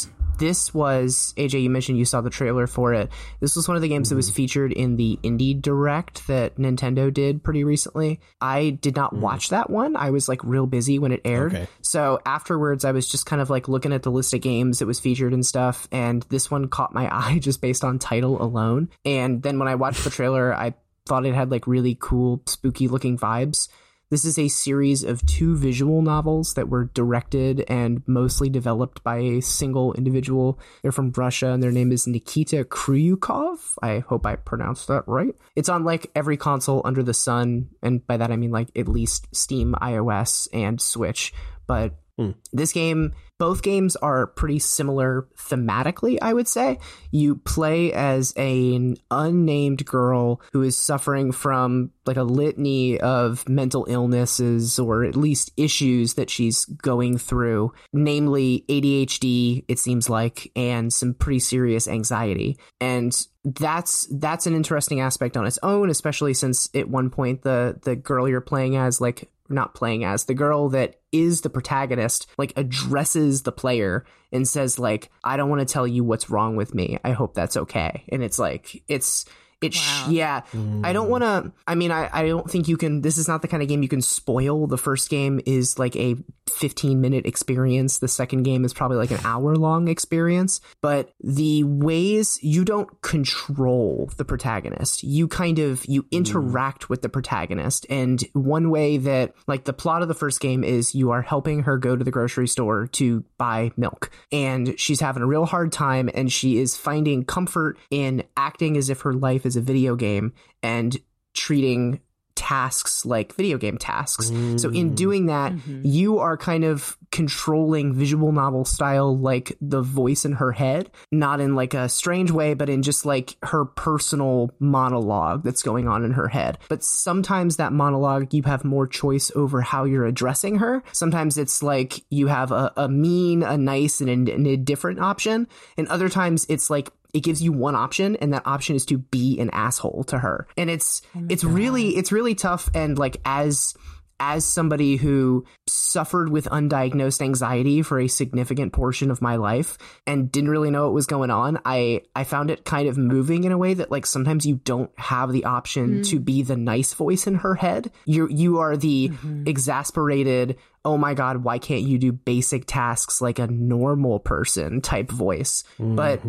this was AJ. You mentioned you saw the trailer for it. This was one of the games that was mm-hmm. featured in the Indie Direct that Nintendo did pretty recently. I did not mm-hmm. watch that one. I was like real busy when it aired. Okay. So afterwards, I was just kind of like looking at the list of games that was featured and stuff, and this one caught my eye just based on title alone. And then when I watched the trailer, I thought it had like really cool, spooky looking vibes. This is a series of two visual novels that were directed and mostly developed by a single individual. They're from Russia and their name is Nikita Kryukov. I hope I pronounced that right. It's on like every console under the sun, and by that I mean like at least Steam, iOS, and Switch. But hmm. this game, both games are pretty similar thematically, I would say. You play as an unnamed girl who is suffering from like a litany of mental illnesses or at least issues that she's going through, namely ADHD, it seems like, and some pretty serious anxiety. And that's that's an interesting aspect on its own, especially since at one point the the girl you're playing as like not playing as the girl that is the protagonist like addresses the player and says like i don't want to tell you what's wrong with me i hope that's okay and it's like it's it's Wow. yeah i don't want to i mean I, I don't think you can this is not the kind of game you can spoil the first game is like a 15 minute experience. The second game is probably like an hour long experience. But the ways you don't control the protagonist, you kind of you mm-hmm. interact with the protagonist. And one way that like the plot of the first game is you are helping her go to the grocery store to buy milk. And she's having a real hard time and she is finding comfort in acting as if her life is a video game and treating tasks like video game tasks. So in mm. doing that, mm-hmm. you are kind of controlling visual novel style like the voice in her head, not in like a strange way, but in just like her personal monologue that's going on in her head. But sometimes that monologue you have more choice over how you're addressing her. Sometimes it's like you have a, a mean, a nice, and a, and a different option. And other times it's like it gives you one option and that option is to be an asshole to her. And it's oh it's really it's really tough and like as as somebody who suffered with undiagnosed anxiety for a significant portion of my life and didn't really know what was going on i i found it kind of moving in a way that like sometimes you don't have the option to mm. be the nice voice in her head. You you are the mm-hmm. exasperated oh my god why can't you do basic tasks like a normal person type voice? But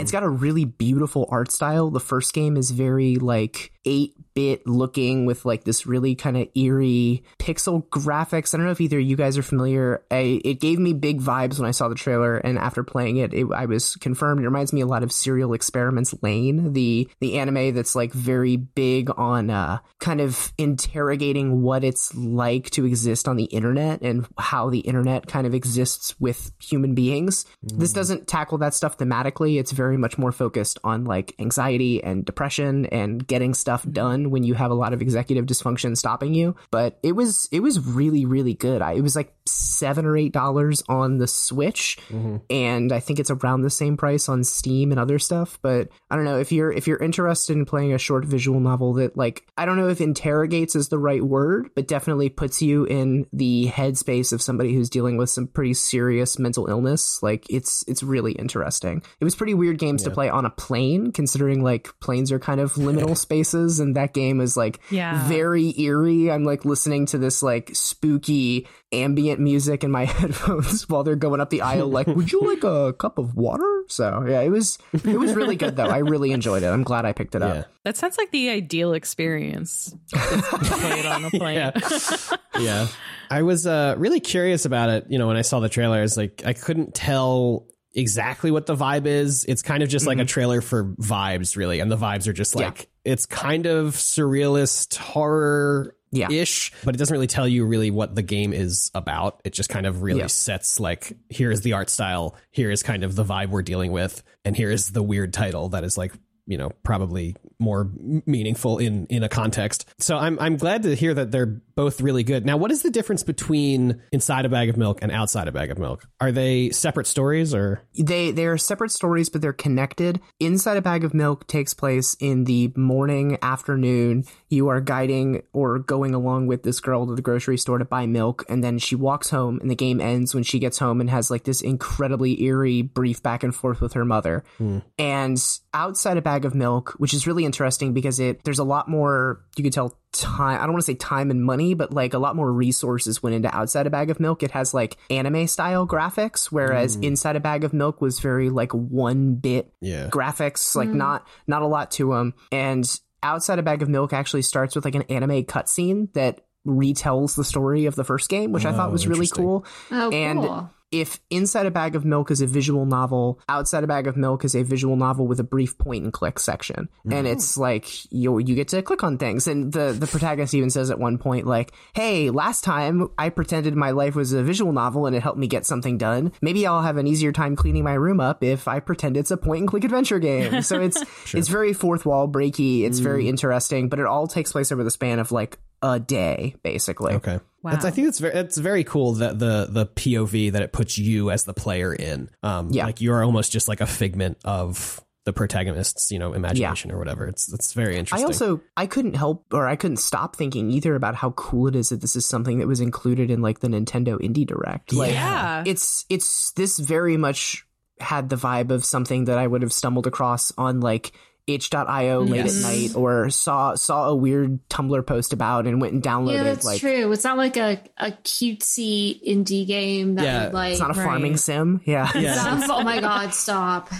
it's got a really beautiful art style. The first game is very like 8 bit looking with like this really kind of eerie pixel graphics. I don't know if either of you guys are familiar. I, it gave me big vibes when i saw the trailer and after playing it, it i was confirmed. It reminds me a lot of Serial Experiments Lain the the anime that's like very big on uh kind of interrogating what it's like to exist on the internet and how the internet kind of exists with human beings. This mm. doesn't tackle that stuff thematically. It's very much more focused on like anxiety and depression and getting stuff mm. done when you have a lot of executive dysfunction stopping you. But it was it was really really good. I, it was like seven or eight dollars on the Switch, mm-hmm. and I think it's around the same price on Steam and other stuff. But I don't know if you're if you're interested in playing a short visual novel that like I don't know if interrogates is the right word, but definitely puts you in the headspace of somebody who's dealing with some pretty serious mental illness. Like it's it's really interesting. It was pretty weird games to play on a plane, considering like planes are kind of liminal spaces, and that game is like Yeah. very eerie. I'm like listening to this like spooky ambient music in my headphones while they're going up the aisle. Like, would you like a cup of water? So yeah, it was it was really good though. I really enjoyed it. I'm glad I picked it Yeah. up. That sounds like the ideal experience. It's play it on a plane. Yeah. yeah. I was uh, really curious about it. You know, when I saw the trailer, I was like, I couldn't tell exactly what the vibe is. It's kind of just like a trailer for vibes, really. And the vibes are just Yeah. like, it's kind of surrealist horror. Yeah. Ish, but it doesn't really tell you really what the game is about. It just kind of really Yeah. sets like here is the art style, here is kind of the vibe we're dealing with, and here is the weird title that is like you know probably more meaningful in in a context. So I'm I'm glad to hear that they're both really good. Now, what is the difference between inside a bag of milk and outside a bag of milk? Are they separate stories or? They they are separate stories, but they're connected. Inside a bag of milk takes place in the morning, afternoon. You are guiding or going along with this girl to the grocery store to buy milk, and then she walks home, and the game ends when she gets home and has like this incredibly eerie brief back and forth with her mother. Hmm. And outside a bag of milk, which is really interesting because it there's a lot more you could tell time I don't want to say time and money, but like a lot more resources went into outside a bag of milk. It has like anime style graphics, whereas mm. inside a bag of milk was very like one bit Yeah. graphics, like mm. not not a lot to them. And outside a bag of milk actually starts with like an anime cutscene that retells the story of the first game, which I thought Oh, was really cool. Oh, And cool. If Inside a Bag of Milk is a visual novel, Outside a Bag of Milk is a visual novel with a brief point and click section. And mm-hmm. it's like you you get to click on things. And the, the protagonist even says at one point, like, hey, last time I pretended my life was a visual novel and it helped me get something done. Maybe I'll have an easier time cleaning my room up if I pretend it's a point and click adventure game. So it's it's very fourth wall breaky. It's very mm. interesting, but it all takes place over the span of like a day, basically. Okay. That's, I think it's very it's very cool that the the POV that it puts you as the player in. Um, Yeah. like you're almost just like a figment of the protagonist's you know imagination or whatever. It's it's very interesting. I also I couldn't help or I couldn't stop thinking either about how cool it is that this is something that was included in like the Nintendo Indie Direct. Like Yeah. it's it's this very much had the vibe of something that I would have stumbled across on like itch.io late Yes. at night or saw saw a weird Tumblr post about and went and downloaded Yeah, that's like true. It's not like a, a cutesy indie game that Yeah, like. it's not a farming sim. Yeah. Yeah. Stop. oh my god, stop.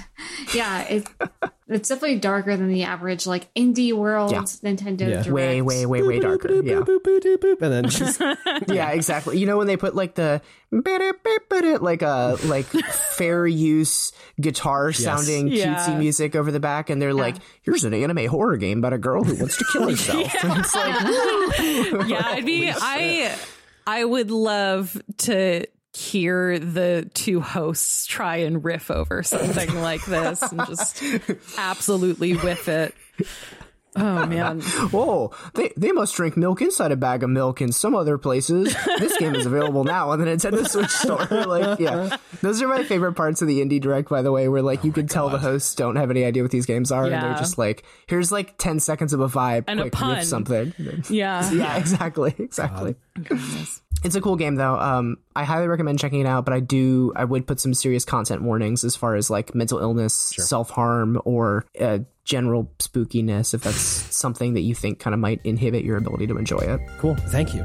Yeah, it, it's definitely darker than the average like indie world Yeah. Nintendo Yeah. Direct. Way, way, way, way darker. Yeah. and then just Yeah, exactly. You know when they put like the like a like fair use guitar sounding Yeah. cutesy music over the back, and they're like, "Here's an anime horror game about a girl who wants to kill herself." And it's like, yeah, I'd be I I would love to hear the two hosts try and riff over something like this and just absolutely whiff it. Oh man. Whoa, they they must drink milk inside a bag of milk in some other places. This game is available now on the Nintendo Switch store. like, yeah, those are my favorite parts of the indie direct. By the way, where like you can tell the hosts don't have any idea what these games are, and they're just like, "Here's like ten seconds of a vibe, And a pun. something." Yeah. yeah, exactly, exactly. It's a cool game though. Um, I highly recommend checking it out, but I do I would put some serious content warnings as far as like mental illness, self harm, or uh, general spookiness if that's something that you think kind of might inhibit your ability to enjoy it. cool. Thank you.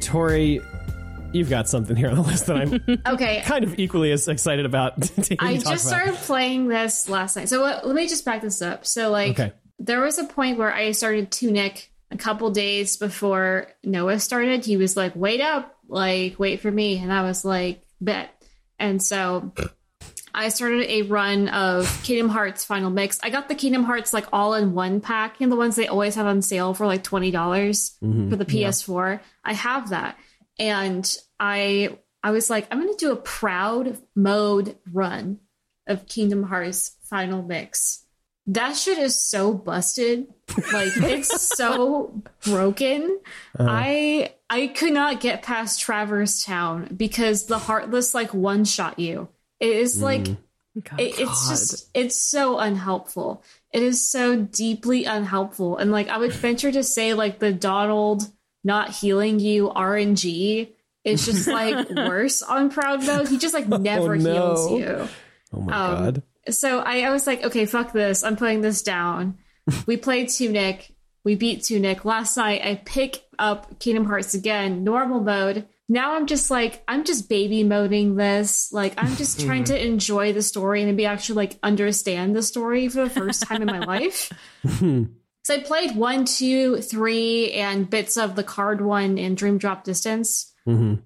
Tori, you've got something here on the list that I'm Okay, kind of equally as excited about. to hear I you talk just about. started playing this last night. So let, let me just back this up. So like Okay. there was a point where I started Tunic a couple days before Noah started. He was like, "Wait up, like wait for me," and I was like, "Bet." And so I started a run of Kingdom Hearts Final Mix. I got the Kingdom Hearts like all in one pack, and the ones they always have on sale for like twenty dollars mm-hmm. for the PS4. I have that, and I I was like, I'm gonna do a proud mode run of Kingdom Hearts Final Mix. That shit is so busted. Like it's so broken. I I could not get past Traverse Town because the Heartless like one shot you. It is like God. it, it's just it's so unhelpful. It is so deeply unhelpful. And like I would venture to say like the Donald not healing you RNG is just like worse on proud mode. He just like never no. heals you oh my um, god. So I, I was like, okay, fuck this. I'm putting this down. we played Tunic. We beat Tunic. Last night I pick up Kingdom Hearts again, normal mode. Now I'm just like, I'm just baby moding this. Like, I'm just trying to enjoy the story and maybe actually like understand the story for the first time in my life. So I played one, two, three, and bits of the card one and Dream Drop Distance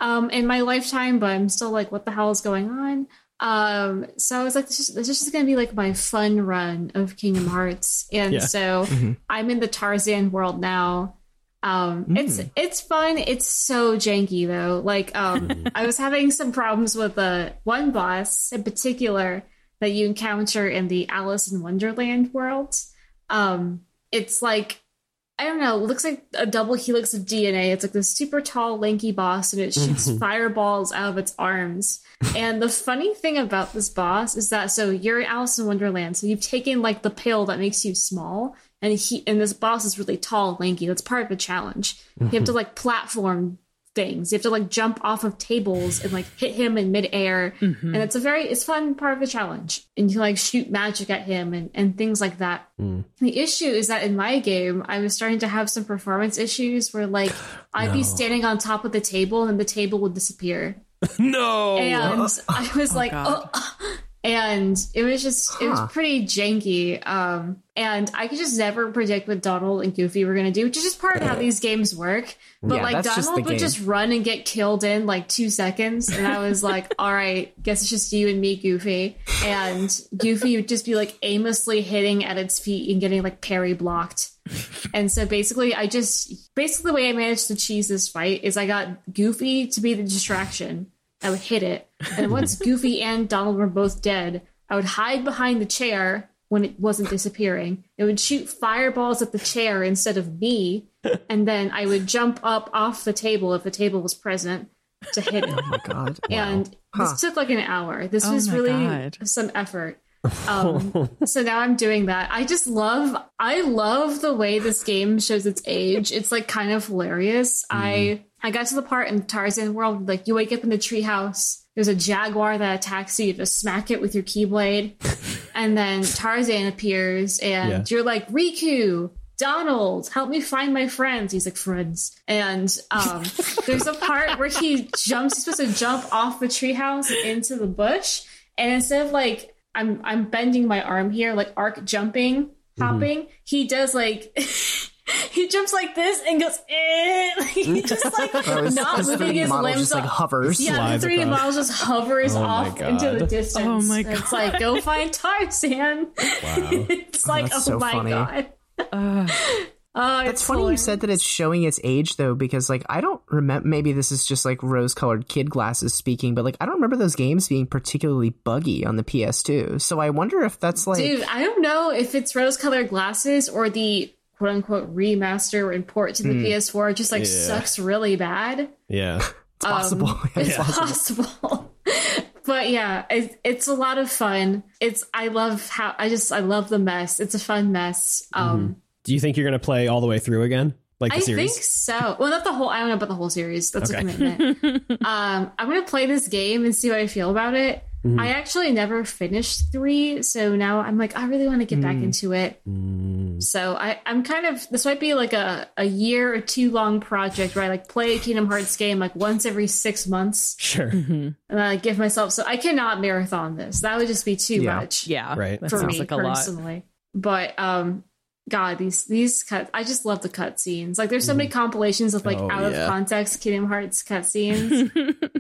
um, in my lifetime, but I'm still like, what the hell is going on? Um, so I was like, this is, this is just gonna be like my fun run of Kingdom Hearts, and Yeah. so I'm in the Tarzan world now. Um, it's it's fun. It's so janky though. Like, um, I was having some problems with the one boss in particular that you encounter in the Alice in Wonderland world. Um, it's like I don't know, it looks like a double helix of DNA. It's like this super tall, lanky boss, and it mm-hmm. shoots fireballs out of its arms. And the funny thing about this boss is that so you're Alice in Wonderland, so you've taken like the pill that makes you small, and he and this boss is really tall, lanky. That's part of the challenge. You have to mm-hmm. like platform things. You have to like jump off of tables and like hit him in midair, mm-hmm. and it's a very it's fun part of the challenge. And you like shoot magic at him and and things like that. Mm. The issue is that in my game, I was starting to have some performance issues where like I'd be standing on top of the table and the table would disappear. No. And I was oh, like, God. oh, and it was just it was pretty janky. Um, and I could just never predict what Donald and Goofy were gonna do, which is just part of how these games work. But Yeah, like just Donald would just run and get killed in like two seconds, and I was like, all right, guess it's just you and me, Goofy. And Goofy would just be like aimlessly hitting at its feet and getting like parry blocked. And so basically, I just basically the way I managed to cheese this fight is I got Goofy to be the distraction. I would hit it, and once Goofy and Donald were both dead, I would hide behind the chair when it wasn't disappearing. It would shoot fireballs at the chair instead of me, and then I would jump up off the table if the table was present to hit it. Oh my god. And this took like an hour. This Oh was really God. some effort. Um, so now I'm doing that. I just love, I love the way this game shows its age. It's like kind of hilarious. I I got to the part in Tarzan world like you wake up in the treehouse. There's a jaguar that attacks you. You just smack it with your keyblade, and then Tarzan appears, and Yeah. you're like Riku. Donald, help me find my friends. He's like friends, and um, there's a part where he jumps. He's supposed to jump off the treehouse into the bush, and instead of like I'm I'm bending my arm here, like arc jumping, hopping, he does like he jumps like this and goes eh. he just like Oh, not his moving his model limbs just like off. hovers. Yeah, the 3D across. model just hovers Oh my off into the distance. Oh my god! It's like go find Tarzan. Wow. it's like oh so my funny. god. Oh, It's it's funny you said that it's showing its age though, because like I don't remember. Maybe this is just like rose-colored kid glasses speaking, but like I don't remember those games being particularly buggy on the PS2. So I wonder if that's like Dude, I don't know if it's rose colored glasses or the quote unquote remaster or import to the Hmm. PS4 just like Yeah. sucks really bad. Yeah. it's possible. Um, it's it's possible. possible. but yeah, it, it's a lot of fun. It's I love how I just I love the mess. It's a fun mess. Um Do you think you're going to play all the way through again? Like I series? think so. Well, not the whole. I don't know about the whole series. That's Okay. a commitment. um, I'm gonna play this game and see how I feel about it. Mm-hmm. I actually never finished three, so now I'm like, I really want to get back Mm. into it. So I, I'm kind of. This might be like a a year or two long project where I like play a Kingdom Hearts game like once every six months, Sure. and I give myself. So I cannot marathon this. That would just be too Yeah. much Yeah, Right. That for sounds me like a lot. personally. But um God, these these cut I just love the cutscenes. Like there's so many compilations of like Oh, out yeah. of context Kingdom Hearts cutscenes.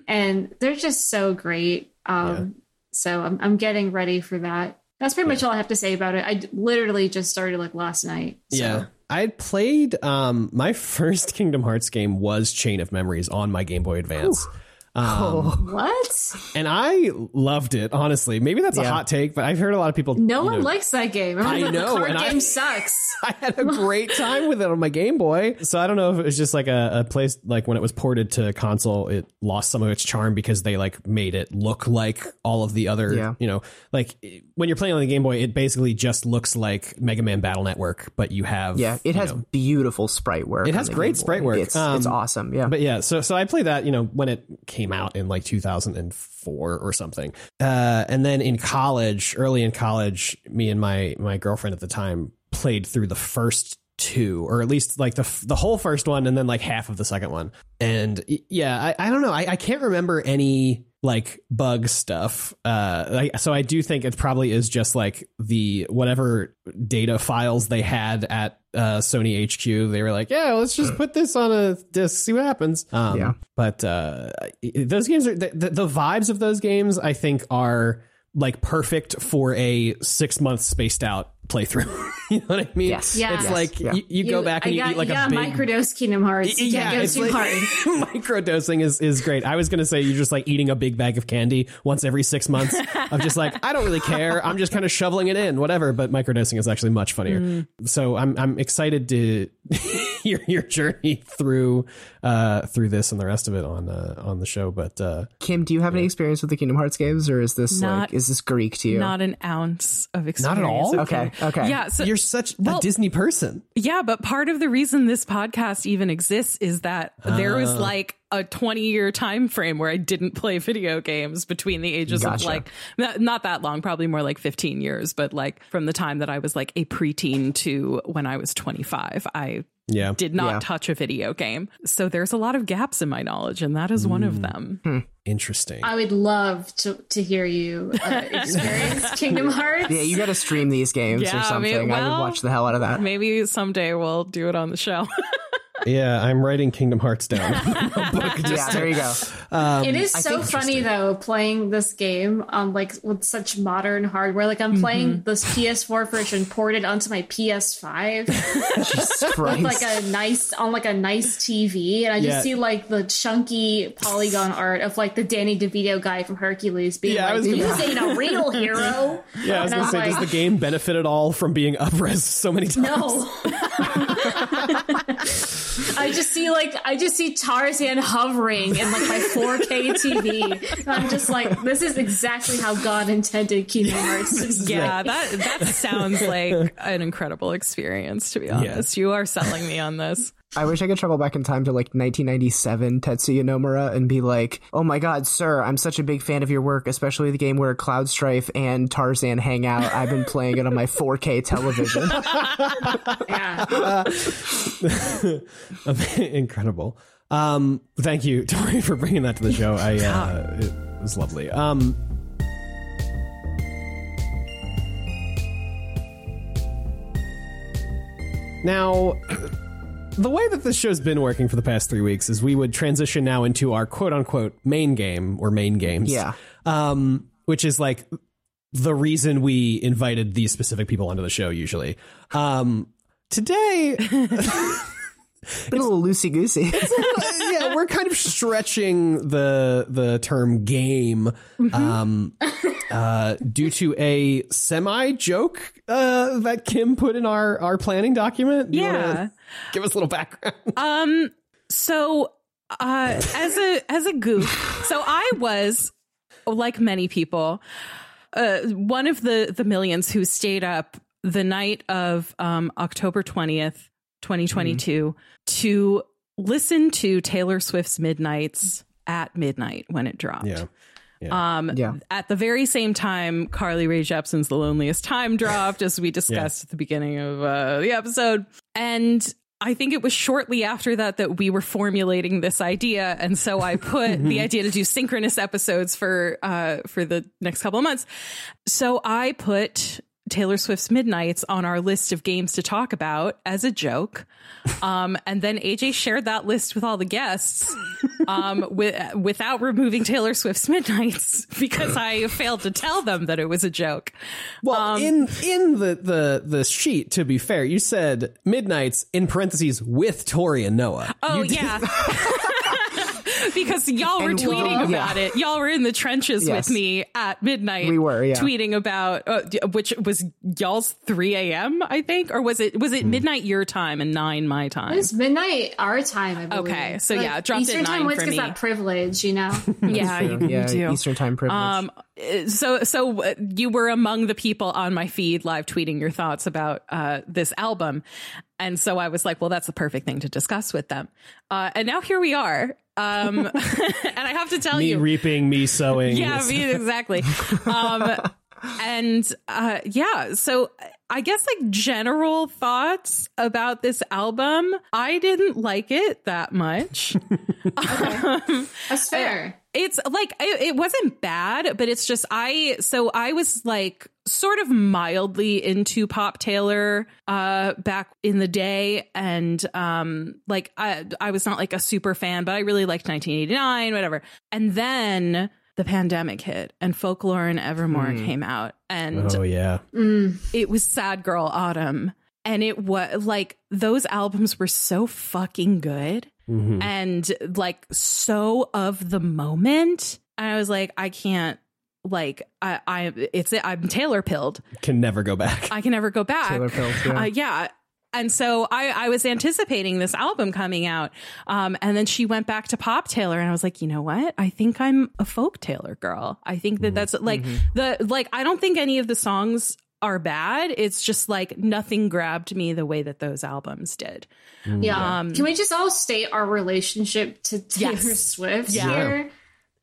and they're just so great. Um so I'm I'm getting ready for that. That's pretty much all I have to say about it. I d- literally just started like last night. So. Yeah. I had played um my first Kingdom Hearts game was Chain of Memories on my Game Boy Advance. Um, What? and I loved it, honestly. Maybe that's a hot take, but I've heard a lot of people No one know, likes that game. I know, the card and I- game sucks. I had a great time with it on my Game Boy. So I don't know if it was just like a, a place like when it was ported to console, it lost some of its charm because they like made it look like all of the other, Yeah. you know, like when you're playing on the Game Boy, it basically just looks like Mega Man Battle Network, but you have Yeah, it has know, beautiful sprite work. It has great sprite work. It's, Um, it's awesome. Yeah. But yeah, so so I played that, you know, when it came out in like 2004 or something. Uh, and then in college, early in college, me and my my girlfriend at the time played through the first two, or at least like the the whole first one, and then like half of the second one. And yeah, I, I don't know, I, I can't remember any like bug stuff. Uh, like, so I do think it probably is just like the whatever data files they had at uh, Sony HQ. They were like, yeah, let's just put this on a disc, see what happens. Um, Yeah. But uh, those games are the, the, the vibes of those games. I think are like perfect for a six month spaced out playthrough. you know what I mean? Yes. Yeah. It's Yes. like Yeah. you, you, go back and I you got, eat like you a big microdose Kingdom Hearts. You yeah, can't go it's too like hard. microdosing is is great. I was gonna say you're just like eating a big bag of candy once every six months. of just like I don't really care. I'm just kind of shoveling it in, whatever. But microdosing is actually much funnier. Mm. So I'm I'm excited to hear your journey through uh through this and the rest of it on uh, on the show. But uh Kim, do you have any experience with the Kingdom Hearts games, or is this Not- like is this Greek to you? Not an ounce of experience. Not at all? Okay, it. Okay. Yeah. So you're such Well- a Disney person. Yeah, but part of the reason this podcast even exists is that there was ah. like a 20 year time frame where I didn't play video games between the ages of like not, not that long, probably more like 15 years, but like from the time that I was like a preteen to when I was 25, I Yeah. did not Yeah. touch a video game. So there's a lot of gaps in my knowledge, and that is one of them. Interesting. I would love to, to hear you uh, experience Kingdom Hearts. Yeah, you got to stream these games Yeah, or I something. mean, I would watch the hell out of that. Maybe someday we'll do it on the show. yeah, I'm writing Kingdom Hearts down. yeah, there you go. Um, it is so funny though playing this game on like with such modern hardware. Like I'm playing mm-hmm. this PS4 version ported onto my PS5, Jesus like a nice on like a nice TV, and I just Yeah. see like the chunky polygon art of like the Danny DeVito guy from Hercules being Yeah, like, was "This ain't a real hero." Yeah, I was And gonna I'm say, like, does the game benefit at all from being upres so many times? No. I just see like I just see Tarzan hovering in like my 4K TV. And I'm just like, this is exactly how God intended Kingdom Hearts to. Yeah, that that sounds like an incredible experience. To be honest, you are selling me on this. I wish I could travel back in time to like 1997 Tetsuya Nomura and be like, "Oh my god, sir, I'm such a big fan of your work, especially the game where Cloud Strife and Tarzan hang out. I've been playing it on my 4K television." Yeah. Incredible. Um, thank you, Tori, for bringing that to the show. I uh, it was lovely. Um, now, the way that this show's been working for the past three weeks is we would transition now into our quote unquote main game or main games. Yeah. Um, which is like the reason we invited these specific people onto the show usually. Um, today, Been a little loosey goosey. yeah, we're kind of stretching the the term game um, uh, due to a semi joke uh, that Kim put in our our planning document. Do Yeah. give us a little background. Um. So, uh, as a as a goof, so I was like many people, uh, one of the the millions who stayed up the night of um October twentieth, twenty twenty two, to listen to Taylor Swift's Midnights at midnight when it dropped. yeah, Um, Yeah. At the very same time, Carly Rae Jepsen's "The Loneliest Time" dropped, as we discussed at the beginning of uh, the episode, and I think it was shortly after that that we were formulating this idea, and so I put the idea to do synchronous episodes for uh, for the next couple of months. So I put Taylor Swift's Midnights on our list of games to talk about as a joke. Um, and then AJ shared that list with all the guests um, with, without removing Taylor Swift's Midnights because I failed to tell them that it was a joke. Well, in in the the the sheet, to be fair, you said midnights in parentheses with Tori and Noah. Oh, yeah. because y'all were And we- tweeting yeah. about it. Y'all were in the trenches Yes. with me at midnight. We were, yeah. tweeting about uh, which was y'all's 3 a.m. I think, or was it was it midnight your time and nine my time? It's midnight our time, I believe. Okay, so yeah, dropped at Eastern time nine always for gets me. that privilege, you know? yeah, you, you yeah, do. Eastern Time privilege. Um, uh, so so uh, you were among the people on my feed live tweeting your thoughts about uh, this album, and so I was like, well, that's the perfect thing to discuss with them. Uh, and now here we are. Um, and I have to tell you me you, reaping, me sowing. yeah, me, exactly. Um, and uh, yeah, so I guess like general thoughts about this album. I didn't like it that much. That's fair. It's like it, it wasn't bad but it's just i so i was like sort of mildly into pop taylor uh back in the day. And um like i i was not like a super fan but i really liked 1989 whatever. And then the pandemic hit and folklore and evermore came out. And Oh yeah. it was sad girl autumn. And it was like those albums were so fucking good and like so of the moment and i was like i can't like i i it's i'm taylor pilled Can never go back. i can never go back Taylor pilled, yeah. uh, yeah and so I, I was anticipating this album coming out. Um, and then she went back to pop Taylor and I was like, you know what? I think I'm a folk Taylor girl. I think that that's like the, like, I don't think any of the songs are bad. It's just like nothing grabbed me the way that those albums did. Yeah. Um, Can we just all state our relationship to Taylor Yes. Swift Yeah. here?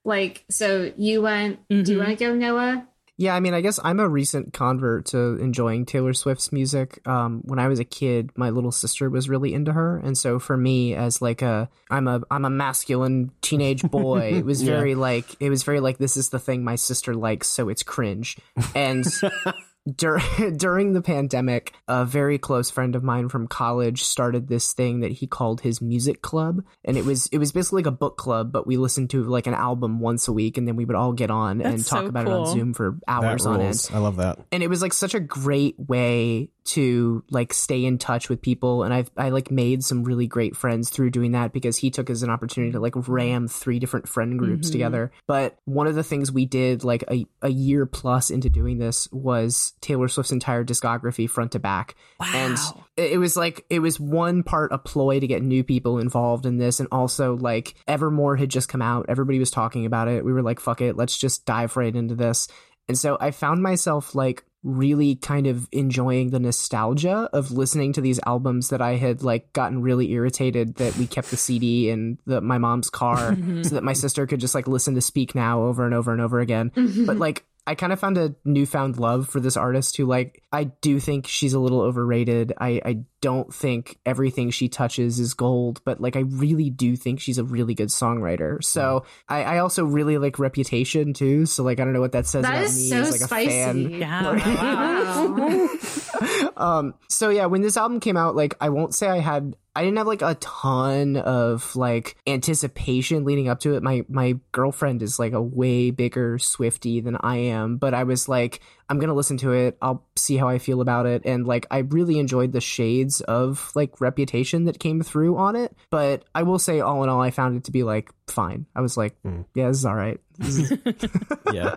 Like, so you went, do you Mhm. want to go, Noah? Yeah, I mean, I guess I'm a recent convert to enjoying Taylor Swift's music. Um, when I was a kid, my little sister was really into her, and so for me, as like a, I'm a, I'm a masculine teenage boy. it was Yeah. very like, it was very like, this is the thing my sister likes, so it's cringe. And dur- during the pandemic, a very close friend of mine from college started this thing that he called his music club, and it was, it was basically like a book club, but we listened to like an album once a week, and then we would all get on and talk so about it on Zoom for hours on end. I love that. and it was like such a great way to like stay in touch with people and i've i like made some really great friends through doing that because he took as an opportunity to like ram three different friend groups Mhm. together but one of the things we did like a, a year plus into doing this was taylor swift's entire discography front to back. And Wow. it it was like it was one part a ploy to get new people involved in this. And also like evermore had just come out. Everybody was talking about it. We were like fuck it let's just dive right into this. And so I found myself like really kind of enjoying the nostalgia of listening to these albums that I had like gotten really irritated that we kept the CD in the, my mom's car mm-hmm. so that my sister could just like listen to Speak Now over and over and over again. Mm-hmm. But like I kind of found a newfound love for this artist who like I do think she's a little overrated. I I don't think everything she touches is gold, but like I really do think she's a really good songwriter. So mm. I, I also really like Reputation too. So like I don't know what that says That about is me so as like spicy. a fan. Yeah. Wow. Um so yeah, when this album came out, like I won't say I had I didn't have like a ton of like anticipation leading up to it. My my girlfriend is like a way bigger Swifty than I am, but I was like, I'm gonna listen to it. I'll see how I feel about it. And like I really enjoyed the shades of like reputation that came through on it. But I will say all in all I found it to be like fine. I was like, yeah, this is all right. Yeah.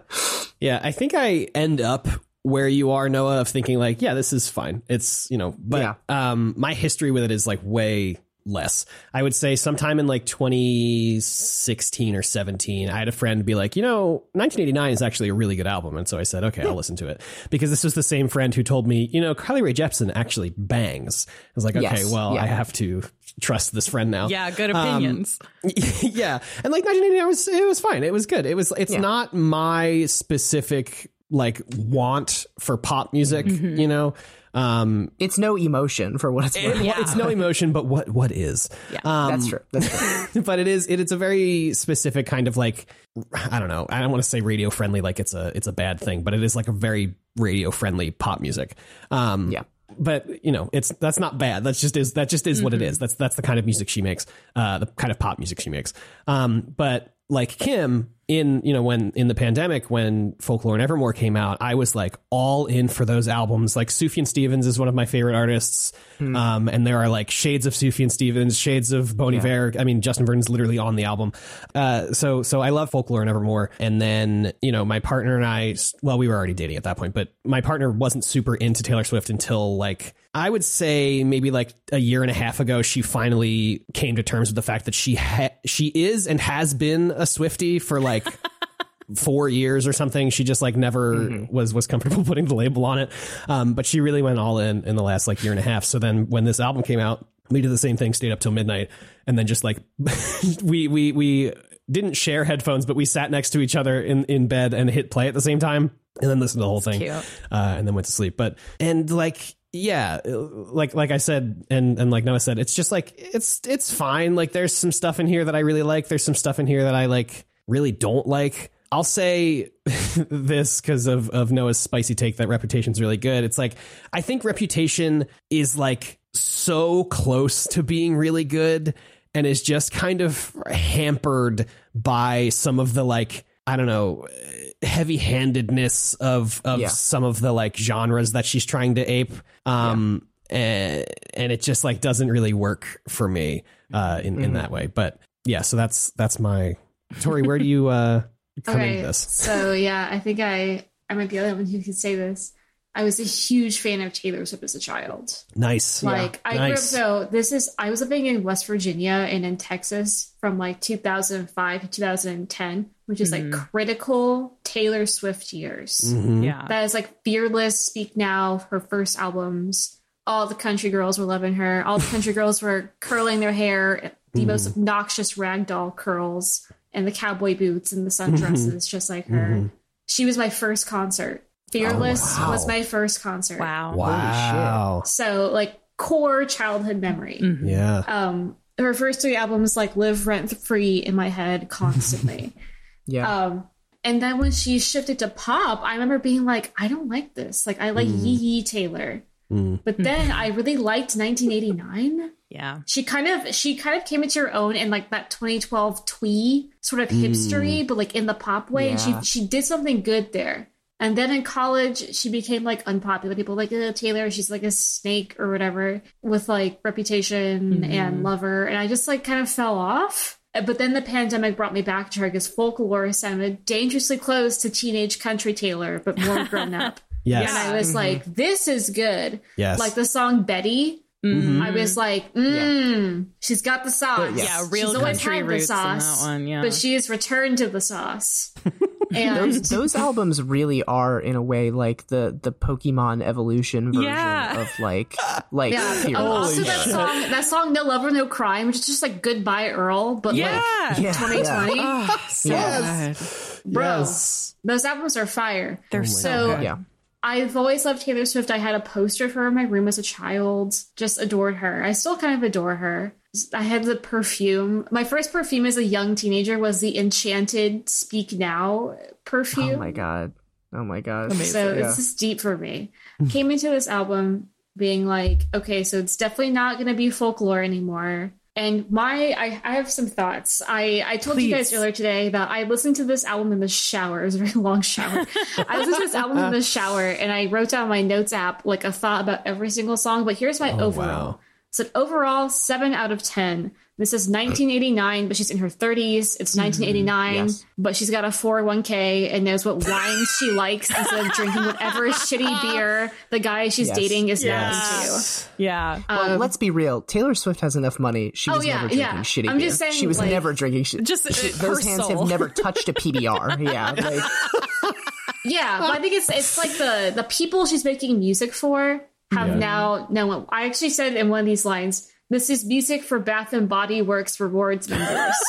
Yeah. I think I end up where you are, Noah, of thinking like, yeah, this is fine. It's, you know, but Yeah. um my history with it is like way less. I would say sometime in like 2016 or 17, I had a friend be like, you know, 1989 is actually a really good album. And so I said, okay, I'll listen to it. Because this was the same friend who told me, you know, Carly Rae Jepsen actually bangs. I was like, okay, Yes. well, Yeah. I have to trust this friend now. yeah, good Um, opinions. yeah, and like 1989 was it was fine. It was good. It was it's Yeah. not my specific like want for pop music, you know. Um it's no emotion for what it's worth. it- it's no emotion, but what what is? Yeah. Um, That's true. That's true. but it is it, it's a very specific kind of like I don't know. I don't want to say radio friendly like it's a it's a bad thing, but it is like a very radio friendly pop music. Um Yeah. But you know, it's that's not bad. That's just is that just is what it is. That's that's the kind of music she makes. Uh the kind of pop music she makes. Um but like Kim in you know when in the pandemic when folklore and evermore came out i was like all in for those albums. Like sufjan stevens is one of my favorite artists. Um, and there are like shades of sufjan stevens shades of bon iver i mean justin vernon's literally on the album. Uh, so so i love folklore and evermore. And then you know my partner and i well we were already dating at that point but my partner wasn't super into taylor swift until like i would say maybe like a year and a half ago she finally came to terms with the fact that she ha- she is and has been a swifty for like four years or something. She just like never was was comfortable putting the label on it. Um, but she really went all in in the last like year and a half. So then when this album came out, we did the same thing, stayed up till midnight, and then just like we we we didn't share headphones, but we sat next to each other in in bed and hit play at the same time, and then listened to the whole thing, uh, and then went to sleep. But and like yeah uh, like like i said and and like noah said it's just like it's it's fine. Like there's some stuff in here that i really like. There's some stuff in here that i like really don't like. I'll say this because of of noah's spicy take that reputation's really good. It's like i think reputation is like so close to being really good and is just kind of hampered by some of the like i don't know heavy handedness of of Yeah. some of the like genres that she's trying to ape um and, and it just like doesn't really work for me uh in in that way but yeah so that's that's my tori where do you uh come okay, into this so yeah, I think I I might be the only one who can say this. I was a huge fan of Taylor Swift as a child. nice Like I grew up. So this is I was living in West Virginia and in Texas from like 2005 to 2010, which is like mm-hmm. critical Taylor Swift years. Mhm. Yeah. That is like Fearless, Speak Now, her first albums. All the country girls were loving her. All the country girls were curling their hair, the mm-hmm. most obnoxious ragdoll curls, and the cowboy boots and the sundresses, just like her. Mm-hmm. She was my first concert. Fearless oh, wow. was my first concert. wow. wow So like core childhood memory. Mm-hmm. yeah Um, her first three albums like live rent free in my head constantly. Yeah. um, and then when she shifted to pop, I remember being like, I don't like this. Like I like mm. Yee Yee Taylor. Mm. But mm. then I really liked 1989. Yeah. She kind of she kind of came into her own in like that 2012 twee sort of hipstery, but like in the pop way. And she she did something good there. And then in college, she became like unpopular. People like uh, Taylor, she's like a snake or whatever with like reputation and mm-hmm. lover. And I just like kind of fell off. But then the pandemic brought me back to her because folklore sounded dangerously close to teenage country Taylor, but more grown up. yes And I was mm-hmm. like, this is good. Yes. Like the song Betty. Mm-hmm. I was like, mmm, she's got the sauce. Yes. Yeah, real She's always country had the roots in that sauce, one, yeah. But she has returned to the sauce. And those those albums really are in a way like the the Pokemon evolution version Yeah. of like like yeah, Fearless. oh, also that song, that song "No Love or No Crime," which is just like "Goodbye Earl," but Yeah. like Yeah, 2020, Oh, Yes. good. bro. Yes. Those albums are fire. They're oh so So good. yeah. I've always loved Taylor Swift. I had a poster for her in my room as a child. Just adored her. I still kind of adore her. I had the perfume. My first perfume as a young teenager was the Enchanted Speak Now perfume. Oh my god. Oh my god. So Yeah. it's just deep for me. Came into this album being like, okay, so it's definitely not going to be folklore anymore. And my, I, I have some thoughts. I, I told you guys earlier today that I listened to this album in the shower. It was a very long shower. I listened to this album in the shower and I wrote down my notes app like a thought about every single song. But here's my oh, overall. wow. So overall, seven out of ten. This is 1989, but she's in her 30s. It's 1989, Yes. but she's got a 401k and knows what wine she likes instead of drinking whatever shitty beer the guy she's Yes. dating is Yes. now into. Yeah. Well, let's be real. Taylor Swift has enough money. She Um, Oh, was yeah, never drinking yeah. shitty I'm beer. just saying, she was like- never drinking shit. Just, uh, those hands soul. have never touched a PBR. yeah, like, Yeah, but I think it's it's like the the people she's making music for have now known. I actually said in one of these lines, "This is music for Bath and Body Works rewards members."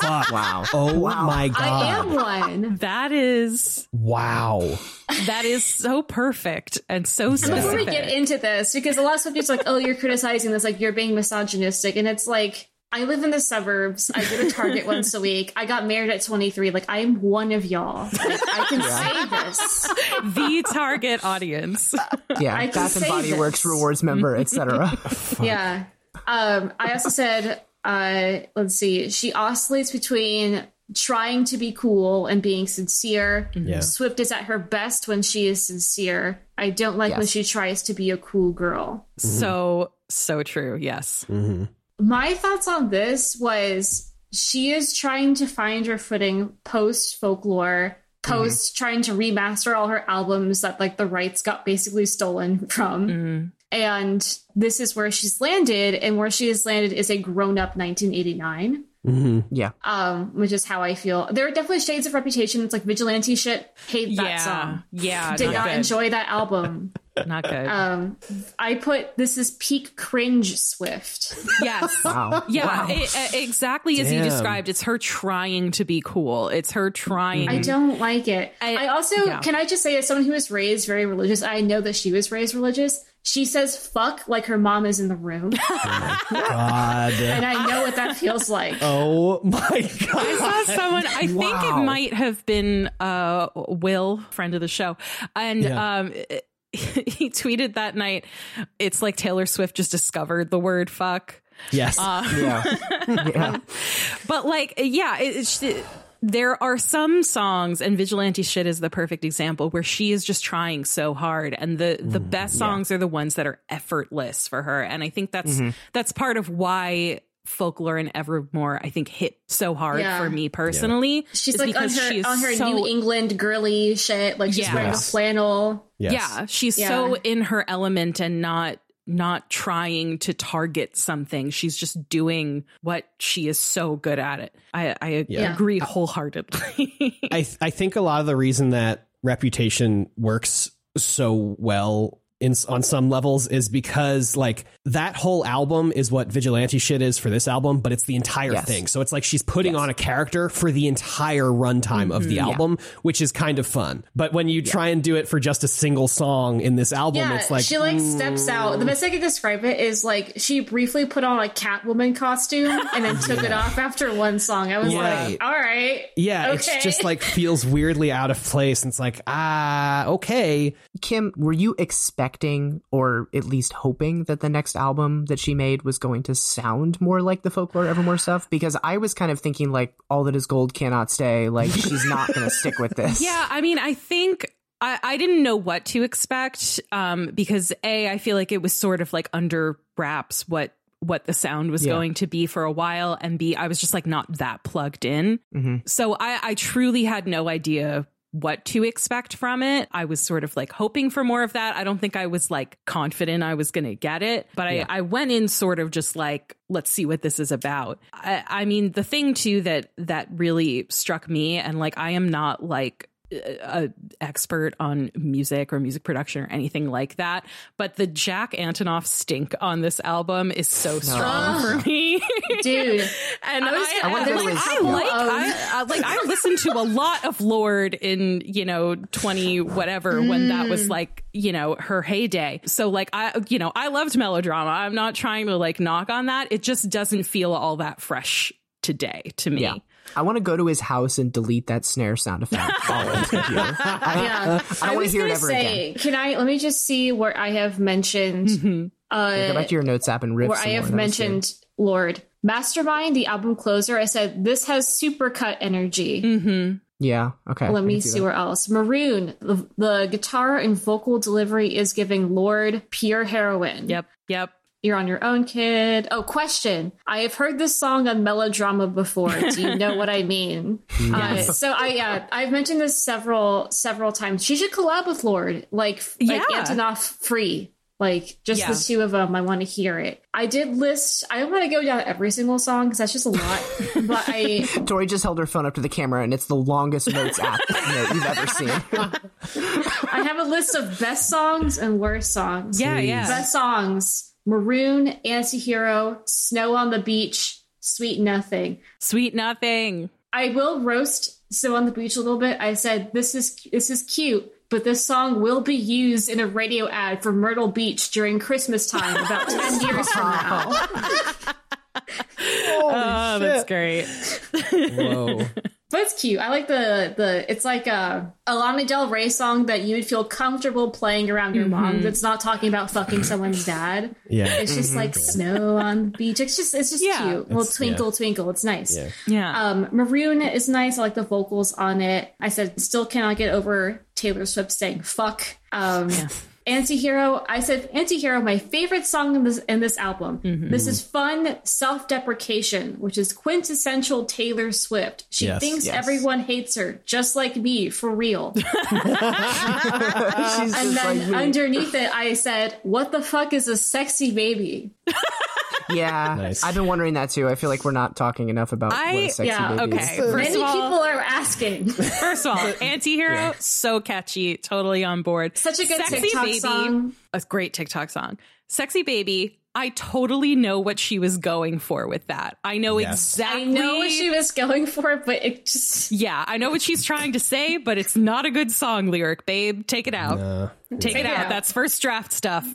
Fuck. wow. Oh Wow. my god. I am one. that is Wow. that is so perfect and so Before specific. we get into this, because a lot of stuff is like, "Oh, you're criticizing this, like you're being misogynistic," and it's like. I live in the suburbs. I go to Target once a week. I got married at 23. Like, I am one of y'all. Like, I can say this. the target audience. Yeah, I Bath and Body this. Works rewards member, etc. yeah. Um, I also said, uh, let's see, she oscillates between trying to be cool and being sincere. Mm-hmm. Yeah. Swift is at her best when she is sincere. I don't like when she tries to be a cool girl. Mm-hmm. So so true. Yes. Mm-hmm. My thoughts on this was she is trying to find her footing post folklore, post trying to remaster all her albums that like the rights got basically stolen from. And this is where she's landed, and where she has landed is a grown up 1989, yeah, um, which is how I feel. There are definitely shades of reputation. It's like vigilante shit. Hate that yeah. song. Yeah. Did not not enjoy that album. Not good. Um, I put this is peak cringe Swift. yes. wow. Yeah, Wow. it- uh, exactly as you described. It's her trying to be cool. It's her trying. I don't like it. I- I, also yeah. can I just say as someone who was raised very religious, I know that she was raised religious. She says fuck like her mom is in the room. God. and I know what that feels like. Oh my god. I saw someone. I think it might have been uh, Will, friend of the show, and Yeah. um, he tweeted that night. It's like Taylor Swift just discovered the word "fuck," Yes. yeah, yeah. but like, yeah, it, it's. There are some songs, and Vigilante Shit is the perfect example where she is just trying so hard, and the the mm, best songs are the ones that are effortless for her, and I think that's mm-hmm. that's part of why folklore and evermore i think hit so hard Yeah. for me personally She's like on because her she on her so- New England girly shit. Like she's Yeah. wearing a flannel. yes. Yeah, she's Yeah. so in her element and not not trying to target something. She's just doing what she is so good at it. I, I Yeah. agree wholeheartedly. I th- I think a lot of the reason that Reputation works so well in on some levels is because like that whole album is what vigilante shit is for this album, but it's the entire Yes. thing. So it's like she's putting on a character for the entire runtime of the album, which is kind of fun. But when you try and do it for just a single song in this album, Yeah, it's like she like steps out. The best I can describe it is like she briefly put on a Catwoman costume and then took it off after one song. I was Right. like, all right, yeah, okay. it's just like feels weirdly out of place. And it's like ah, okay, Kim, were you expecting or at least hoping that the next album that she made was going to sound more like the folklore evermore stuff? Because I was kind of thinking like all that is gold cannot stay. Like she's not going to stick with this. yeah, I mean, I think I, I didn't know what to expect um, because a I feel like it was sort of like under wraps what what the sound was Yeah. going to be for a while and b i was just like not that plugged in Mhm. so i i truly had no idea what to expect from it. I was sort of like hoping for more of that. I don't think I was like confident I was going to get it, but I, I went in sort of just like, let's see what this is about. I, I mean, the thing too that that really struck me, and like I am not like a expert on music or music production or anything like that but the jack antonoff stink on this album is so strong for me Dude, and I, was- I, I wanna like, I you. like Um, I, I like I listened to a lot of Lorde in you know twenty whatever when that Mm. was like you know her heyday. So like I you know I loved melodrama. I'm not trying to like knock on that. It just doesn't feel all that fresh today to me. Yeah. I want to go to his house and delete that snare sound effect off his computer. I, yeah. I don't want was to hear it gonna ever say, again. Can I let me just see where I have mentioned Mm-hmm. uh Go back to your notes app and rip where some I have more. That was mentioned Lorde. Mastermind, the album closer, I said this has supercut energy. Mm-hmm. Yeah. Okay. Let me see that. where else. Maroon, the, the guitar and vocal delivery is giving Lorde pure heroin. Yep. Yep. You're on your own, kid. Oh, question. I have heard this song on melodrama before. Do you know what I mean? uh, so I yeah, I've mentioned this several several times. She should collab with Lorde, like like Yeah. Antonoff free. Like just Yeah. the two of them. I want to hear it. I did list. I don't want to go down every single song because that's just a lot. but I Tori just held her phone up to the camera, and it's the longest notes app note you've ever seen. I have a list of best songs and worst songs. Yeah. Yeah. Best songs: Maroon, Antihero, Snow on the Beach, Sweet Nothing. Sweet nothing. I will roast Snow on the Beach a little bit. I said this is this is cute, but this song will be used in a radio ad for Myrtle Beach during Christmas time about ten years from now. oh, that's great. Whoa. But it's cute. I like the the. It's like a, a Lana Del Rey song that you would feel comfortable playing around your mom. That's not talking about fucking someone's dad. Yeah. It's just like snow on the beach. It's just it's just Yeah. cute. Well, twinkle yeah. twinkle. It's nice. Yeah. Yeah. Um, Maroon is nice. I like the vocals on it. I said, still cannot get over Taylor Swift saying "fuck." Um, Antihero. I said Antihero. My favorite song in this in this album. Mm-hmm. This is fun self-deprecation, which is quintessential Taylor Swift. She Yes. thinks Yes. everyone hates her, just like me, for real. She's and then like underneath it, I said, "What the fuck is a sexy baby?" yeah, Nice. I've been wondering that too. I feel like we're not talking enough about what I- a sexy yeah, baby okay. is. First Many all- people are asking. First of all, Antihero, so catchy, totally on board. Such a good Sexy TikTok Baby, song. A great TikTok song. Sexy Baby, I totally know what she was going for with that. I know Yes. exactly. I know what she was going for, but it just Yeah, I know what she's trying to say, but it's not a good song lyric, babe. Take it out. Take, it it out. out. That's first draft stuff.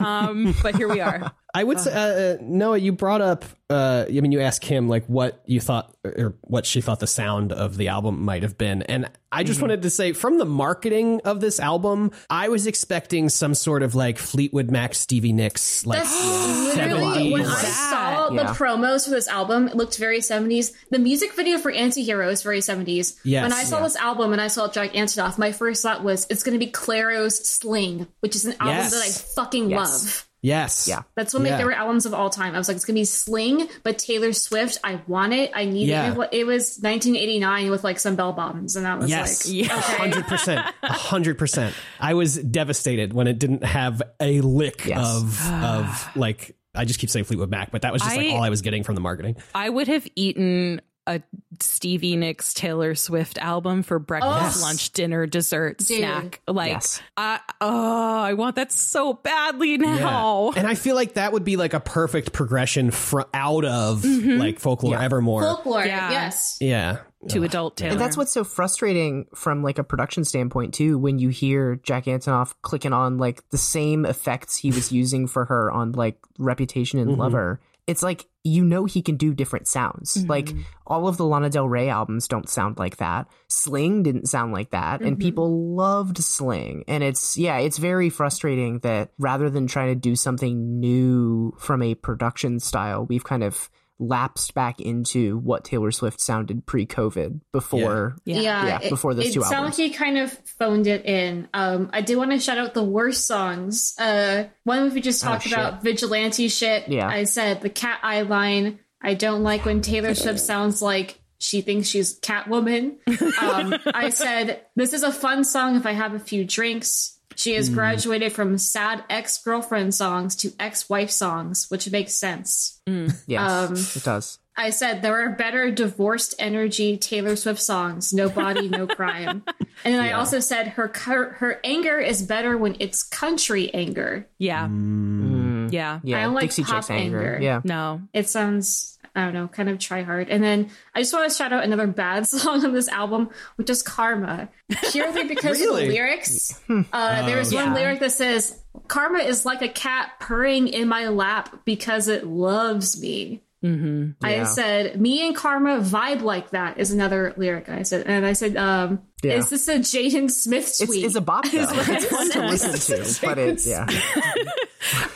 um, but here we are. I would say, uh, uh, Noah, you brought up, uh, I mean, you asked Kim, like, what you thought, or what she thought the sound of the album might have been. And I just wanted to say, from the marketing of this album, I was expecting some sort of like Fleetwood Mac, Stevie Nicks, like, That's literally when I saw Yeah. the promos for this album, it looked very 70s. The music video for Antihero is very 70s. Yes. when I saw Yeah. this album and I saw Jack Antonoff, my first thought was it's going to be Clairo's Sling, which is an album Yes. that I fucking Yes. love. Yes. Yeah. That's one of my Yeah. favorite albums of all time. I was like, it's gonna be Sling, but Taylor Swift. I want it. I need Yeah. it. It was 1989 with like some bell bottoms, and that was Yes, like, okay. hundred percent, hundred percent. I was devastated when it didn't have a lick Yes. of of like. I just keep saying Fleetwood Mac, but that was just like I- all I was getting from the marketing. I would have eaten a Stevie Nicks Taylor Swift album for breakfast, Oh. lunch, dinner, dessert, Dude. snack. Like, Yes. I, oh, I want that so badly now. And I feel like that would be like a perfect progression fr- out of mm-hmm. like folklore evermore. folklore. Yeah. Yes. yeah. To adult Taylor. And that's what's so frustrating from like a production standpoint too, when you hear Jack Antonoff clicking on like the same effects he was using for her on like Reputation and mm-hmm. Lover. It's like you know he can do different sounds. Mm-hmm. Like all of the Lana Del Rey albums don't sound like that. Sling didn't sound like that, and mm-hmm. people loved Sling. And it's yeah, it's very frustrating that rather than trying to do something new from a production style, we've kind of lapsed back into what Taylor Swift sounded pre-COVID before Yeah. Yeah, Yeah, it- before those it two sounded albums. like he kind of phoned it in. Um, I do want to shout out the worst songs. Uh, one we just talked shit. about vigilante shit. Yeah. I said the cat eye line. I don't like when Taylor Swift sounds like she thinks she's Catwoman. Um, I said, This is a fun song if I have a few drinks. She has graduated from sad ex girlfriend songs to ex wife songs, which makes sense. Yes, Um, it does. I said there are better divorced energy Taylor Swift songs. No body, no crime. And then I also said her cur- her anger is better when it's country anger. Yeah. Mm. Yeah. Yeah, I don't like Dixie pop Chicks anger. anger. Yeah, No. It sounds I don't know, kind of try hard. And then I just want to shout out another bad song on this album, which is Karma. Purely because Really? of the lyrics. Uh, there's one Yeah. lyric that says, Karma is like a cat purring in my lap because it loves me. Mm-hmm. I said, "Me and Karma vibe like that" is another lyric. I said, and I said, um, Yeah. "Is this a Jaden Smith it's, it's a bop though. It's fun to listen to, but it's yeah.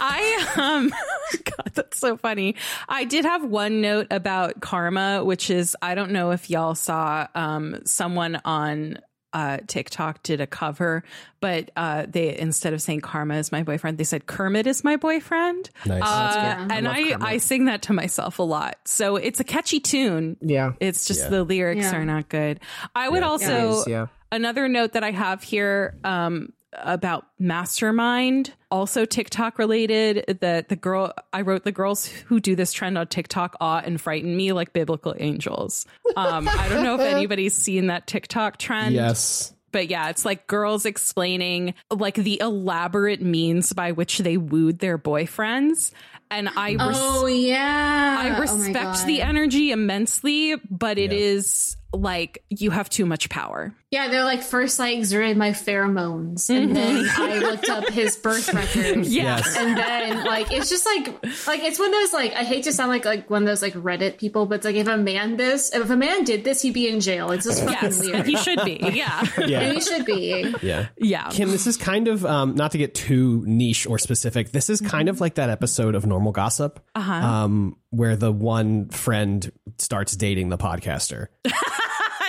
I um God, that's so funny. I did have one note about karma, which is I don't know if y'all saw um someone on uh TikTok did a cover, but uh they instead of saying karma is my boyfriend, they said Kermit is my boyfriend. Nice. Uh, and love I, Kermit. I sing that to myself a lot. So it's a catchy tune. Yeah. It's just Yeah. the lyrics Yeah. are not good. I would Yeah. also yeah. another note that I have here um, about Mastermind, also TikTok related. That the girl I wrote the girls who do this trend on TikTok awe and frighten me like biblical angels. Um, I don't know if anybody's seen that TikTok trend. yes. But yeah, it's like girls explaining like the elaborate means by which they wooed their boyfriends. And I res- oh yeah, I Oh respect the energy immensely, but it Yeah. is like you have too much power. Yeah, they're like first I exerted my pheromones, and then I looked up his birth record. Yes. And then like it's just like like it's one of those like I hate to sound like like one of those like Reddit people, but it's like if a man this if a man did this, he'd be in jail. It's just fucking Yes, weird. he should be. Yeah. and he should be. Yeah. Yeah. Kim, this is kind of um, not to get too niche or specific. This is kind of like that episode of Normal Gossip, uh-huh. um, where the one friend starts dating the podcaster.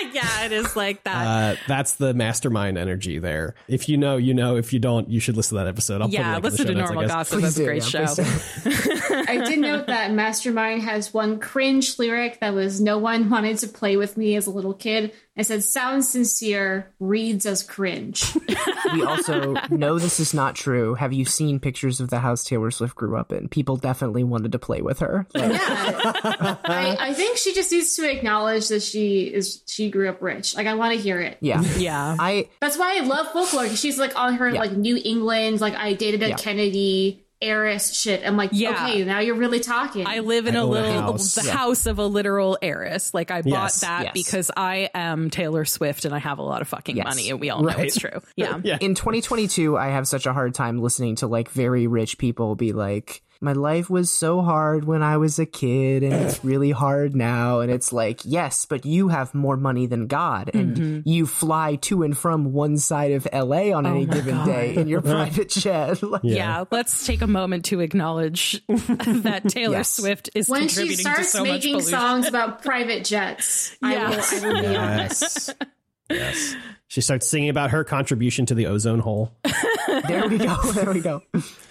yeah, it is like that. Uh, that's the mastermind energy there. If you know, you know. If you don't, you should listen to that episode. I'll yeah, put a link in the listen to show notes, Normal. Gossip. Please That's a great yeah, show. please I did note that Mastermind has one cringe lyric that was no one wanted to play with me as a little kid. I said sounds sincere, reads as cringe. we also know this is not true. Have you seen pictures of the house Taylor Swift grew up in? People definitely wanted to play with her. Like, Yeah. I, I think she just needs to acknowledge that she is she grew up rich. Like I want to hear it. yeah. Yeah. I That's why I love folklore. 'cause She's like on her Yeah. like New England, like I dated a Yeah. Kennedy heiress shit. I'm like, Yeah. okay, now you're really talking. I live in I a own a little house. the Yeah. house of a literal heiress. Like I bought Yes. that Yes. because I am Taylor Swift and I have a lot of fucking Yes. money and we all know it's true. Yeah. Yeah. in 2022 I have such a hard time listening to like very rich people be like my life was so hard when I was a kid and it's really hard now and it's like yes but you have more money than God and Mm-hmm. you fly to and from one side of LA on any Oh my given God. day in your private jet Like, Yeah. let's take a moment to acknowledge that Taylor Yes. Swift is when she contributing to starts so making pollution. songs about private jets, Yes. I will, I will be on. Yes. Yes. She starts singing about her contribution to the ozone hole. there we go there we go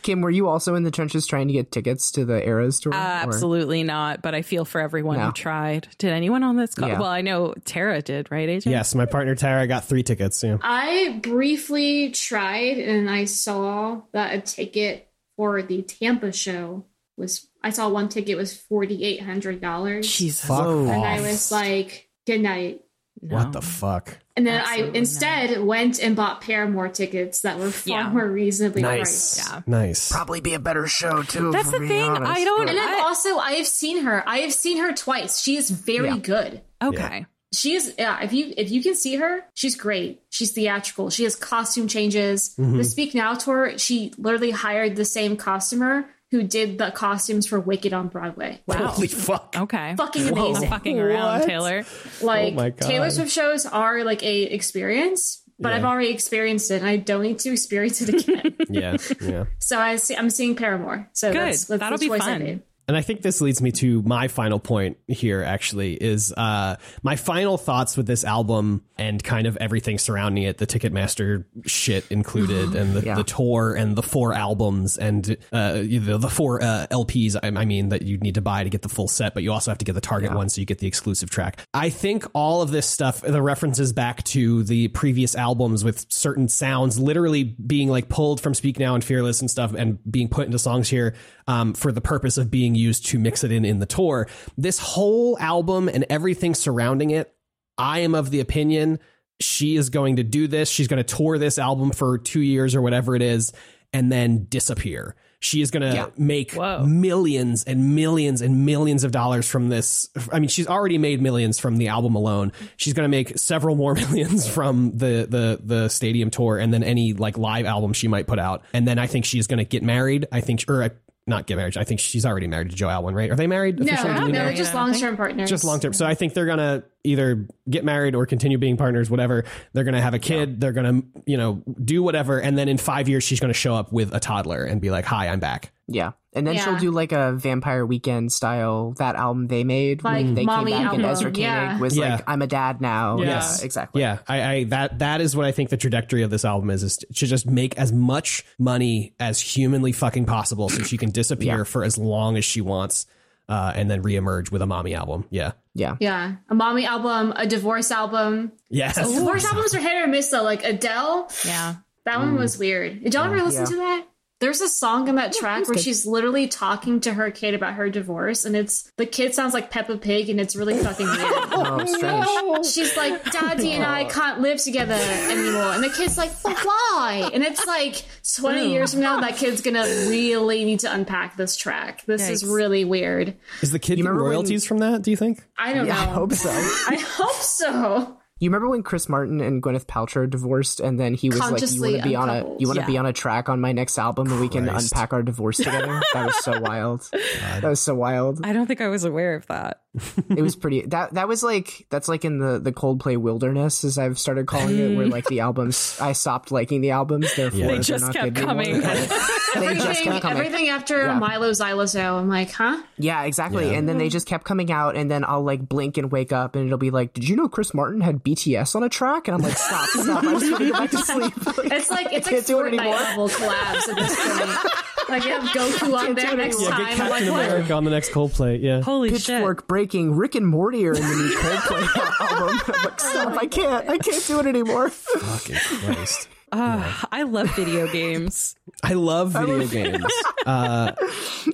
Kim were you also in the trenches trying to get tickets to the Eras tour Uh, or- absolutely not, but I feel for everyone No. who tried. Did anyone on this call? Yeah. Well, I know Tara did, right, AJ? Yes, my partner Tara got three tickets. Yeah. I briefly tried and I saw that a ticket for the Tampa show was I saw one ticket was forty eight hundred dollars. Jesus. Fuck Whoa. And I was like, good night. No. What the fuck? And then Absolutely I instead went and bought Paramore tickets that were far Yeah. more reasonably Nice. priced. Yeah. Nice. probably be a better show too That's the thing, honest, I don't- but- And then I- also I have seen her. I have seen her twice. She is very Yeah. good. Okay. She is yeah, if you if you can see her, she's great. She's theatrical. She has costume changes. Mm-hmm. The Speak Now tour, she literally hired the same costumer who did the costumes for Wicked on Broadway. Wow. Holy fuck. Okay. Fucking I'm amazing. fucking around, What? Taylor. Like Oh my God. Taylor Swift shows are like a experience, but Yeah. I've already experienced it and I don't need to experience it again. Yeah. Yeah. so I see I'm seeing Paramore. So Good. that's, that's That'll the be choice I fun. And I think this leads me to my final point here. Actually, is uh, my final thoughts with this album and kind of everything surrounding it, the Ticketmaster shit included, and the, Yeah. the tour and the four albums and uh, the, the four uh, LPs. I, I mean that you need to buy to get the full set, but you also have to get the Target one so you get the exclusive track. I think all of this stuff, the references back to the previous albums with certain sounds, literally being like pulled from Speak Now and Fearless and stuff, and being put into songs here um, for the purpose of being used to mix it in in the tour. This whole album and everything surrounding it, I am of the opinion she is going to do this. She's going to tour this album for two years or whatever it is, and then disappear. She is going to Yeah. make Whoa. millions and millions and millions of dollars from this. I mean, she's already made millions from the album alone. She's going to make several more millions from the the the stadium tour, and then any like live album she might put out. And then I think she's going to get married. I think, or not get married. I think she's already married to Joe Alwyn, right? Are they married? No, officially? Do no, we know? they're just long term partners. just long term. So I think they're gonna either get married or continue being partners, whatever. They're gonna have a kid. They're gonna, you know, do whatever, and then in five years she's gonna show up with a toddler and be like, "Hi, I'm back." Yeah. And then Yeah. she'll do like a Vampire Weekend style that album they made Like when they Mommy came back and album, Ezra Koenig yeah. was Yeah. like, I'm a dad now. Yes. Yeah, exactly. Yeah, I, I that that is what I think the trajectory of this album is: is to just make as much money as humanly fucking possible, so she can disappear Yeah. for as long as she wants, uh, and then reemerge with a mommy album. Yeah. Yeah. Yeah, a mommy album, a divorce album. Yes. Divorce albums are hit or miss though. Like Adele, Yeah. that one was weird. Did y'all ever listen Yeah. to that? There's a song in that track where she's literally talking to her kid about her divorce, and it's the kid sounds like Peppa Pig, and it's really fucking weird. Oh, strange. She's like, Daddy and I oh. can't live together anymore. And the kid's like, why? And it's like 20 years from now, that kid's gonna really need to unpack this track. This is really weird. Is the kid getting remember when- royalties from that? Do you think? I don't Yeah, I hope so. I hope so. You remember when Chris Martin and Gwyneth Paltrow divorced, and then he was like, "You want to be on a you want to Yeah. be on a track on my next album, and we can unpack our divorce together." that was so wild. That was so wild. I don't think I was aware of that. It was pretty. That that was like that's like in the the Coldplay wilderness, as I've started calling it, where like the albums, I stopped liking the albums, therefore They they're just not kept coming. they just Everything, kept coming. everything after Yeah. Mylo Xyloto, I'm like, huh? Yeah, exactly. Yeah. And then they just kept coming out, and then I'll like blink and wake up, and it'll be like, "Did you know Chris Martin had BTS on a track?" And I'm like, "Stop, stop! I just want to go back to sleep." It's like it's I like can't do it Fortnite level collabs at this point. Like you have Goku on there next Yeah, time. get Captain like, what? America on the next Coldplay. Yeah. Holy Pitchfork breaking Rick and Morty are in the new Coldplay album. I'm like, stop! I can't, I can't do it anymore. Fucking Christ. Shit. Uh, I love video games. I love video games. Uh,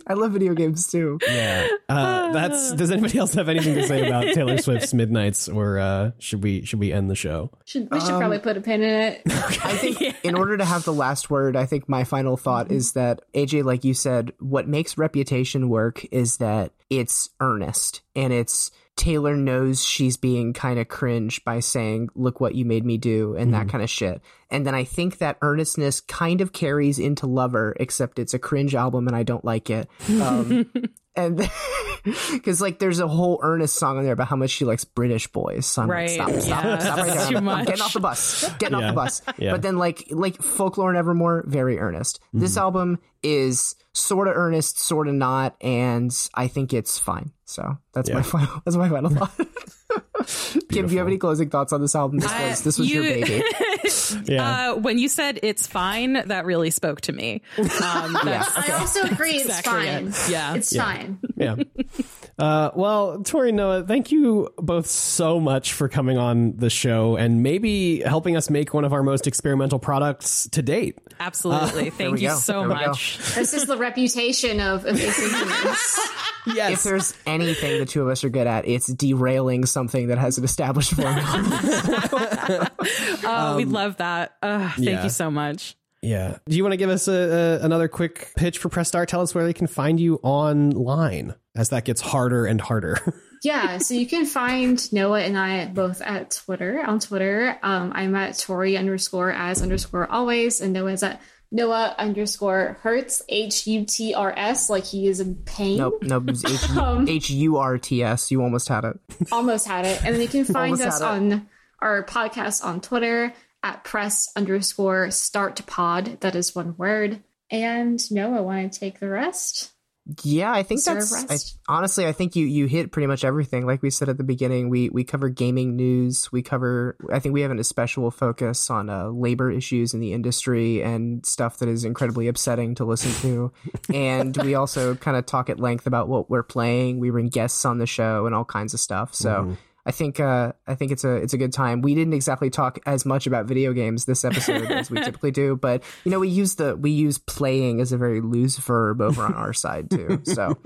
I love video games too. yeah. Uh, that's. Does anybody else have anything to say about Taylor Swift's Midnights, or uh, should we should we end the show? Should, we should probably put a pin in it. I think in order to have the last word, I think my final thought is that AJ, like you said, what makes reputation work is that it's earnest and it's Taylor knows she's being kind of cringe by saying, "Look what you made me do," and that kind of shit. And then I think that earnestness kind of carries into Lover, except it's a cringe album and I don't like it. Um, and because like there's a whole earnest song on there about how much she likes British boys. So I'm like, Right, stop, stop, yeah, stop right there. too I'm much. getting off the bus. Getting Yeah, off the bus. yeah. But then like like folklore and evermore, very earnest. This Mm-hmm. album is sort of earnest, sort of not, and I think it's fine. So that's my final. That's my final thought. Kim, do you have any closing thoughts on this album? This was this was your baby. Yeah. Uh, when you said it's fine, that really spoke to me. Um, that's, I also agree it's Exactly fine. it. Yeah. It's fine. yeah. Uh, well, Tori Noah, thank you both so much for coming on the show and maybe helping us make one of our most experimental products to date. absolutely. Thank you go. so There much. This is the reputation of evasive humans. if there's anything the two of us are good at, it's derailing something that has an established formula. Oh, we love that. Uh, thank yeah. you so much. Yeah. Do you want to give us a, a, another quick pitch for Press Start? Tell us where they can find you online as that gets harder and harder. Yeah, so you can find Noah and I both at Twitter. On Twitter, um, I'm at Tori underscore as underscore always, and Noah's at Noah underscore Hurts H U T R S, like he is in pain. nope, nope. It was Um, H H U R T S. You almost had it. Almost had it, and then you can find us on our podcast on Twitter at press underscore start pod. That is one word. And Noah, want to take the rest? Yeah, I think Deserve that's I, honestly. I think you you hit pretty much everything. Like we said at the beginning, we we cover gaming news. We cover. I think we have an especial focus on uh, labor issues in the industry and stuff that is incredibly upsetting to listen to. and we also kind of talk at length about what we're playing. We bring guests on the show and all kinds of stuff. So. I think uh, I think it's a it's a good time. We didn't exactly talk as much about video games this episode as we typically do, but you know we use the we use playing as a very loose verb over on our side too. So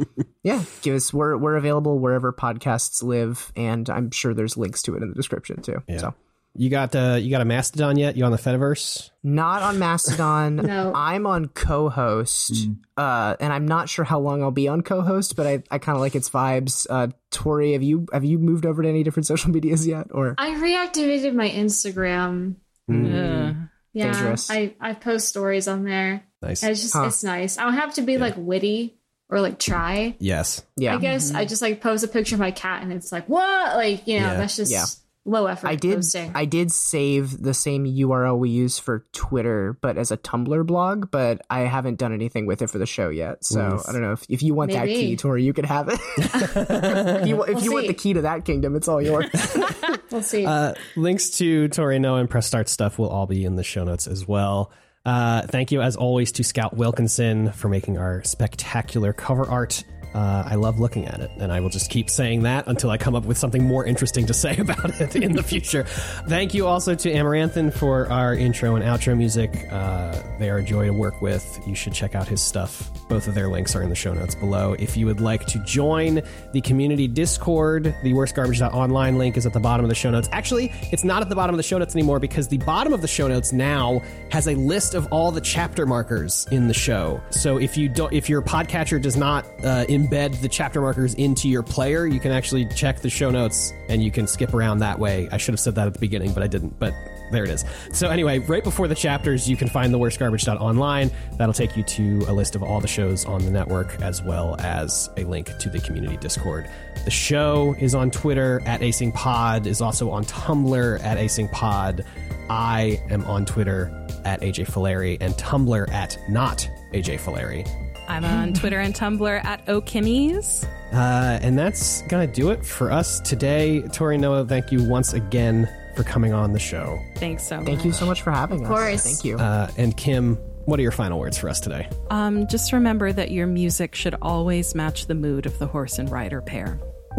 yeah, give us we're we're available wherever podcasts live, and I'm sure there's links to it in the description too. So You got uh, you got a Mastodon yet? You on the Fediverse? not on Mastodon. No. I'm on Cohost, uh, and I'm not sure how long I'll be on Cohost, but I, I kind of like its vibes. Uh, Tori, have you have you moved over to any different social medias yet, or I reactivated my Instagram. Ugh. Yeah, Dangerous. I I post stories on there. Nice. And it's just Huh. it's nice. I don't have to be like witty or like try. Yes. yeah? I guess I just like post a picture of my cat and it's like what like you know Yeah. that's just Yeah. Low effort I did. posting. I did save the same URL we use for Twitter, but as a Tumblr blog. But I haven't done anything with it for the show yet. So Nice. I don't know if, if you want that Maybe. key, Tori, you could have it. if you, if We'll you want the key to that kingdom, it's all yours. we'll see. Uh, links to Tori Noah and Press Start stuff will all be in the show notes as well. Uh, thank you, as always, to Scout Wilkinson for making our spectacular cover art. Uh, I love looking at it, and I will just keep saying that until I come up with something more interesting to say about it in the future. Thank you also to Amaranthan for our intro and outro music. Uh, they are a joy to work with. You should check out his stuff. Both of their links are in the show notes below. If you would like to join the community Discord, the worstgarbage.online link is at the bottom of the show notes. Actually, it's not at the bottom of the show notes anymore because the bottom of the show notes now has a list of all the chapter markers in the show. So if you don't, if your podcatcher does not uh, embed the chapter markers into your player, you can actually check the show notes and you can skip around that way. I should have said that at the beginning, but I didn't. But there it is. So anyway, right before the chapters, you can find the worstgarbage.online. That'll take you to a list of all the shows on the network, as well as a link to the community Discord. The show is on Twitter at AsingPod, is also on Tumblr at AsingPod. I am on Twitter at AJ Fileri and Tumblr at not AJ Fileri. I'm on Twitter and Tumblr at Okimmies. Uh, and that's gonna do it for us today. Tori Noah, thank you once again for coming on the show. Thanks so much. Thank you so much for having us. Of course. Thank you. Uh, and Kim, what are your final words for us today? Um, just remember that your music should always match the mood of the horse and rider pair.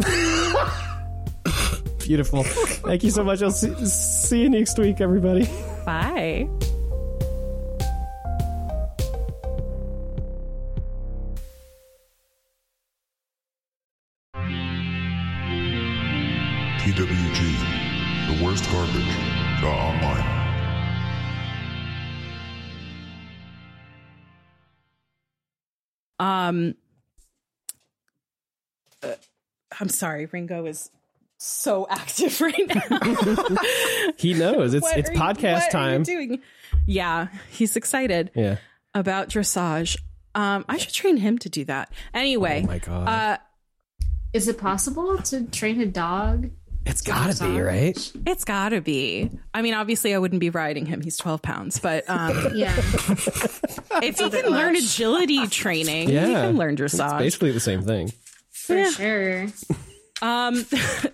Beautiful. Thank you so much. I'll see, see you next week, everybody. Bye. Um, uh, I'm sorry, Ringo is so active right now. He knows it's What it's are you- podcast what are you time. doing? Yeah, he's excited Yeah. about dressage. Um, I should train him to do that. Anyway, Oh my god. uh, Is it possible to train a dog? It's gotta be right. it's gotta be. I mean, obviously, I wouldn't be riding him. He's 12 pounds, but um, Yeah. if he can learn agility training, Yeah. he can learn It's dressage. basically the same thing. For sure. Um,